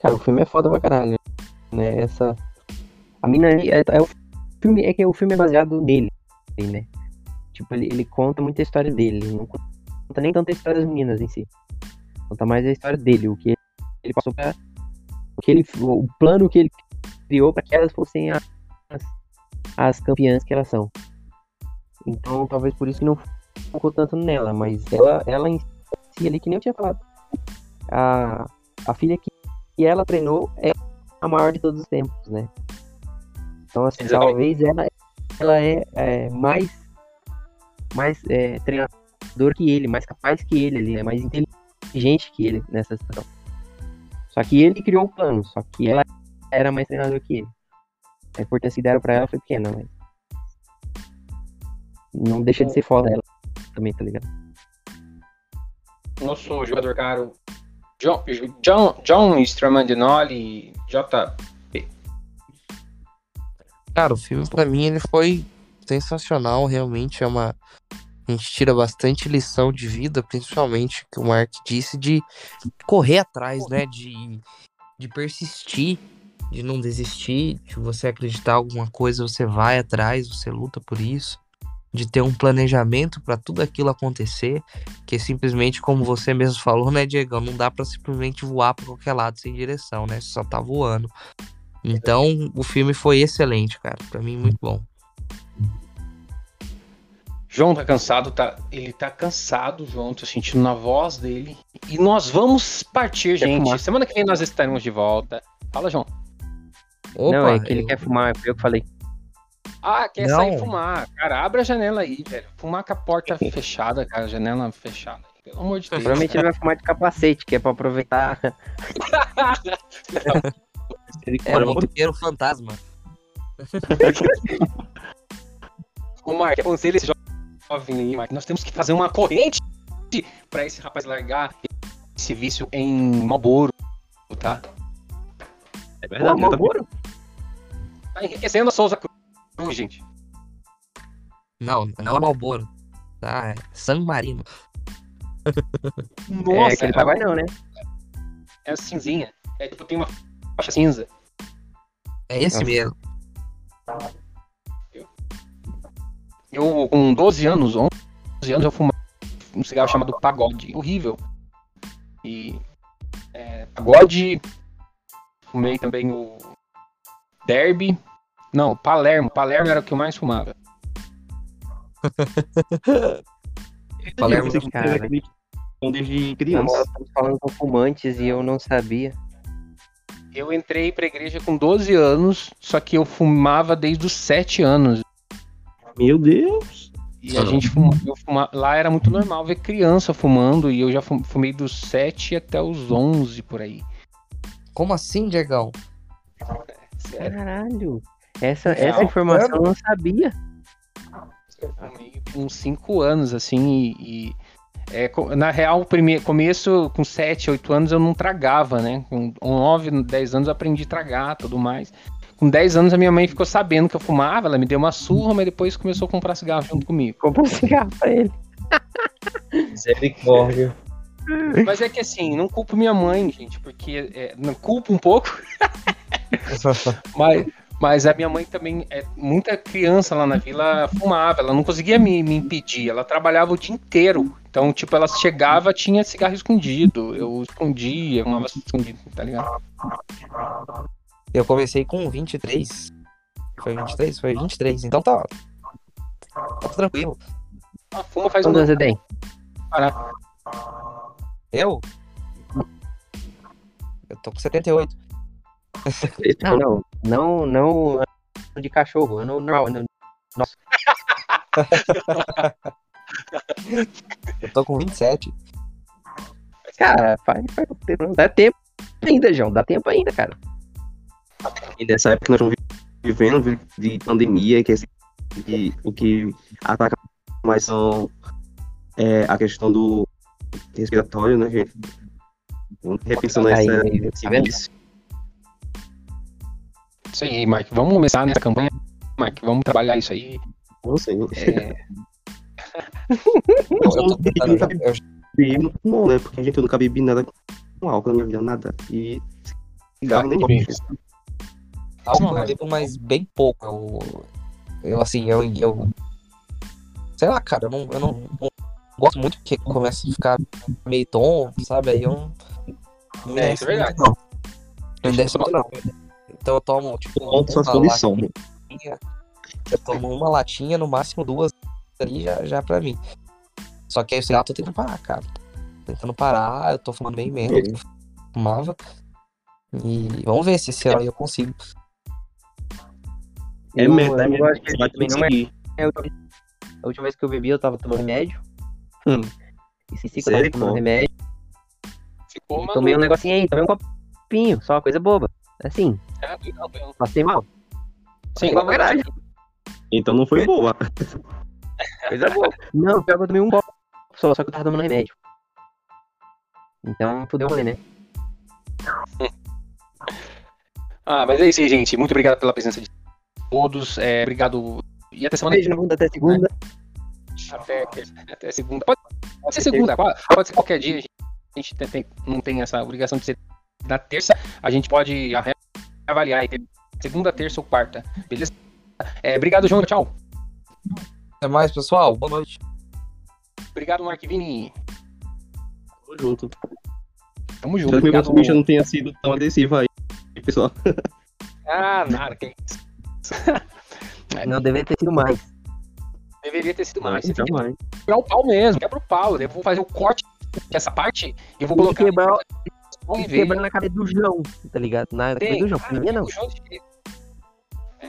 [SPEAKER 4] Cara, o filme é foda pra caralho. Né? Essa. A mina é, é, o filme. É que o filme é baseado nele, né? Tipo, ele, ele conta muita história dele. Ele não conta nem tanta história das meninas em si. Conta mais a história dele, o que ele passou pra. O, que ele, o plano que ele criou para que elas fossem as, as campeãs que elas são. Então, talvez por isso que não focou tanto nela, mas ela, ela em si ali, que nem eu tinha falado, a, a filha que, que ela treinou é a maior de todos os tempos, né? Então, assim, Exatamente. talvez ela, ela é, é mais, mais é, treinador que ele, mais capaz que ele, ele é mais inteligente que ele nessa situação. Só que ele criou o plano, só que ela era mais treinador que ele. A importância que deram pra ela foi pequena, mas. Não deixa de ser foda ela também, tá ligado?
[SPEAKER 1] Nosso jogador caro John, John, John Stramandinoli, JP.
[SPEAKER 2] Cara, o filme pra mim ele foi sensacional, realmente é uma a gente tira bastante lição de vida, principalmente que o Mark disse de correr atrás, né, de, de persistir, de não desistir, de você acreditar em alguma coisa, você vai atrás, você luta por isso de ter um planejamento para tudo aquilo acontecer, que simplesmente, como você mesmo falou, né, Diego, não dá para simplesmente voar para qualquer lado sem direção, né? Você só tá voando. Então, o filme foi excelente, cara. Para mim, muito bom.
[SPEAKER 1] João tá cansado, tá? Ele tá cansado, João, tô sentindo na voz dele. E nós vamos partir, gente. Semana que vem nós estaremos de volta. Fala, João.
[SPEAKER 4] Opa, não, é que ele eu... quer fumar, foi eu que falei.
[SPEAKER 1] Ah, quer
[SPEAKER 2] Não.
[SPEAKER 1] sair fumar. Cara, abre a janela aí, velho. Fumar com a porta fechada, cara, a janela fechada. Pelo amor de Deus.
[SPEAKER 4] Provavelmente ele vai fumar de capacete, que é pra aproveitar.
[SPEAKER 2] É o motoqueiro fantasma.
[SPEAKER 1] Ô, Mark, aconselho esse jovem aí, Mark. Nós temos que fazer uma corrente pra esse rapaz largar esse vício em Malboro, tá?
[SPEAKER 3] É
[SPEAKER 4] Pô,
[SPEAKER 3] verdade. também-
[SPEAKER 4] Malboro?
[SPEAKER 1] Tá enriquecendo a Souza Cruz, gente.
[SPEAKER 2] Não, não é Malboro. Tá? É San Marino.
[SPEAKER 4] É,
[SPEAKER 1] Nossa,
[SPEAKER 4] aquele papai não, né?
[SPEAKER 1] é cinzinha. É tipo, tem uma faixa cinza.
[SPEAKER 2] É esse
[SPEAKER 4] Nossa.
[SPEAKER 2] mesmo.
[SPEAKER 1] Eu, com 12 anos, 11 anos, eu fumava um cigarro chamado Pagode. Horrível. E. É, pagode. Fumei também o. Derby. Não, Palermo. Palermo era o que eu mais fumava.
[SPEAKER 2] Palermo,
[SPEAKER 3] que
[SPEAKER 4] cara.
[SPEAKER 3] desde criança.
[SPEAKER 4] estamos falando com fumantes e eu não sabia.
[SPEAKER 1] Eu entrei pra igreja com 12 anos, só que eu fumava desde os 7 anos.
[SPEAKER 3] Meu Deus.
[SPEAKER 1] E a gente fuma, lá era muito normal ver criança fumando e eu já fum- fumei dos 7 até os 11 por aí.
[SPEAKER 2] Como assim, Diegão?
[SPEAKER 1] Sério.
[SPEAKER 4] Caralho. Essa, essa informação eu não sabia.
[SPEAKER 1] Eu fumei uns 5 anos, assim, e. e, é, na real, o prime- começo, com 7, 8 anos, eu não tragava, né? Com 9, 10 anos eu aprendi a tragar tudo mais. Com 10 anos a minha mãe ficou sabendo que eu fumava, ela me deu uma surra, mas depois começou a comprar cigarro junto comigo.
[SPEAKER 4] Comprou um cigarro pra ele.
[SPEAKER 3] Misericórdia.
[SPEAKER 1] Mas é que assim, não culpo minha mãe, gente, porque. é, não culpo um pouco, mas, mas a minha mãe também, é, muita criança lá na vila fumava, ela não conseguia me, me impedir, ela trabalhava o dia inteiro. Então, tipo, ela chegava, tinha cigarro escondido, eu escondia, fumava escondido, tá ligado?
[SPEAKER 2] Eu comecei com 23. Foi 23? Foi 23. Então tá. Tá tranquilo.
[SPEAKER 1] Ah, fuma faz um
[SPEAKER 4] Quantos anos
[SPEAKER 1] ano
[SPEAKER 4] você tem?
[SPEAKER 1] parar.
[SPEAKER 2] Eu? Eu tô com 78.
[SPEAKER 4] Não, não. Não, não ano de cachorro, ano normal. Ano...
[SPEAKER 2] Eu tô com 27.
[SPEAKER 4] Cara, faz, faz tempo, não dá tempo ainda, João. Dá tempo ainda, cara.
[SPEAKER 3] E nessa época nós estamos vivendo vi- de pandemia, que, é que o que ataca mais são é, a questão do respiratório, né, gente? Repensando essa,
[SPEAKER 4] aí,
[SPEAKER 3] esse
[SPEAKER 4] tá.
[SPEAKER 1] Isso aí, Mike, vamos começar nessa campanha. Mike, vamos trabalhar isso aí.
[SPEAKER 3] Não sei.
[SPEAKER 1] É,
[SPEAKER 2] Eu, eu tô tentando. já- Eu,
[SPEAKER 3] não né? Porque a gente nunca bebi nada com álcool na minha vida, nada. E cigarro nem
[SPEAKER 1] Sim.
[SPEAKER 3] gosto.
[SPEAKER 2] álcool eu bebo, mas bem pouco. Eu, eu assim, eu, eu. Sei lá, cara, eu não, eu não, não gosto muito porque começa a ficar meio tonto, sabe? Aí eu não. não
[SPEAKER 1] É, isso é verdade.
[SPEAKER 2] não. Não desce muito, não. Então eu tomo, tipo, uma
[SPEAKER 3] condições.
[SPEAKER 2] latinha. Eu tomo uma latinha, no máximo duas ali já, já pra mim. Só que aí o cigarro eu tô tentando parar, cara. Tô tentando parar, eu tô fumando bem que eu Fumava. E vamos ver se esse ano aí eu consigo.
[SPEAKER 3] É
[SPEAKER 4] Eu- eu
[SPEAKER 3] é vai
[SPEAKER 4] também, não é- é a última- vez que eu bebi, eu tava tomando remédio. Hum. Esqueci que eu tava tomando remédio.
[SPEAKER 1] ficou.
[SPEAKER 4] Tomei um negocinho aí, tomei um copinho, só uma coisa boba. Assim, passei mal.
[SPEAKER 1] Sim,
[SPEAKER 4] Igual caralho.
[SPEAKER 3] Então não foi boa.
[SPEAKER 4] Coisa boa. Não, pior que eu tomei um copo só, só que eu tava tomando remédio. Então, fudeu o rolê, né?
[SPEAKER 1] Ah, mas é isso aí, gente. Muito obrigado pela presença de todos. É, obrigado. E até semana
[SPEAKER 4] Beijo na bunda até segunda.
[SPEAKER 1] Até, até segunda. Pode, pode ser segunda, pode, pode ser qualquer dia. A gente tem- tem- não tem essa obrigação de ser na terça. A gente pode arre- avaliar aí, segunda, terça ou quarta. Beleza? É, obrigado, João. Tchau.
[SPEAKER 2] Até mais, pessoal. Boa noite.
[SPEAKER 1] Obrigado, Mark Vini.
[SPEAKER 3] Tamo junto.
[SPEAKER 1] Tamo junto.
[SPEAKER 3] Espero que bicho não tenha sido tão adesivo aí, pessoal.
[SPEAKER 1] Ah, nada. Que isso.
[SPEAKER 4] Não, deveria ter sido mais.
[SPEAKER 1] Deveria ter sido mais. Você
[SPEAKER 3] jamais.
[SPEAKER 1] quebrar o pau mesmo. Quebra o pau. Eu vou fazer o corte dessa parte e vou colocar.
[SPEAKER 4] que quebrar-
[SPEAKER 1] Vamos ver.
[SPEAKER 4] Quebrando na cabeça do João, tá ligado? Na cabeça do João, na minha não.
[SPEAKER 1] O João- É.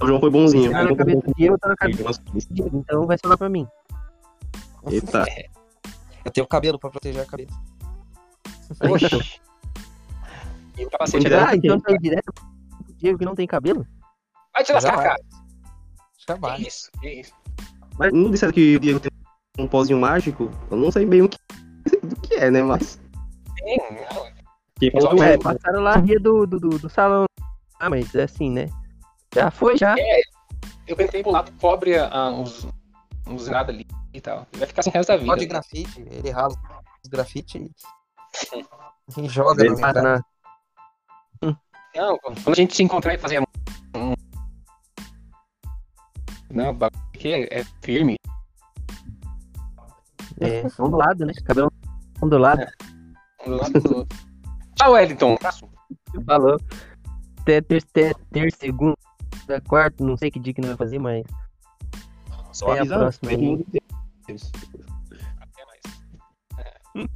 [SPEAKER 3] O João foi bonzinho.
[SPEAKER 4] Tá na cabeça do Diego, tá na cabeça do Diego, então vai sobrar pra mim.
[SPEAKER 3] Eita.
[SPEAKER 2] Eu tenho cabelo pra proteger a cabeça.
[SPEAKER 1] Oxi. E o capacete dela.
[SPEAKER 4] Ah, então tá direto pro Diego que não tem cabelo?
[SPEAKER 1] Vai te lascar,
[SPEAKER 2] Jamais.
[SPEAKER 1] cara. Que isso, que isso.
[SPEAKER 3] Mas não disseram que o Diego tem um pozinho mágico? Eu não sei bem o que, do que é, né? Mas. É,
[SPEAKER 4] É, passaram lá a ria do, do, do, do salão. Ah, mas é assim, né? Já foi, já.
[SPEAKER 1] Eu tentei pular do cobre ah, uns, uns nada ali e tal. Vai ficar sem resto da vida.
[SPEAKER 2] Pode grafite, ele rala os grafite e, joga entrada.
[SPEAKER 4] na-
[SPEAKER 1] Não, quando a gente se encontrar e fazer um. Não, o bagulho aqui é, é firme.
[SPEAKER 4] É, ondulado, né? Cabelo ondulado.
[SPEAKER 1] Um Tchau, Wellington. Um Abraço.
[SPEAKER 4] Falou. Até ter, ter, ter segunda, quarta, não sei que dia que não vai fazer, mas.
[SPEAKER 3] Só
[SPEAKER 4] Até a
[SPEAKER 3] avisando.
[SPEAKER 4] próxima aí.
[SPEAKER 3] com Deus.
[SPEAKER 1] Até mais.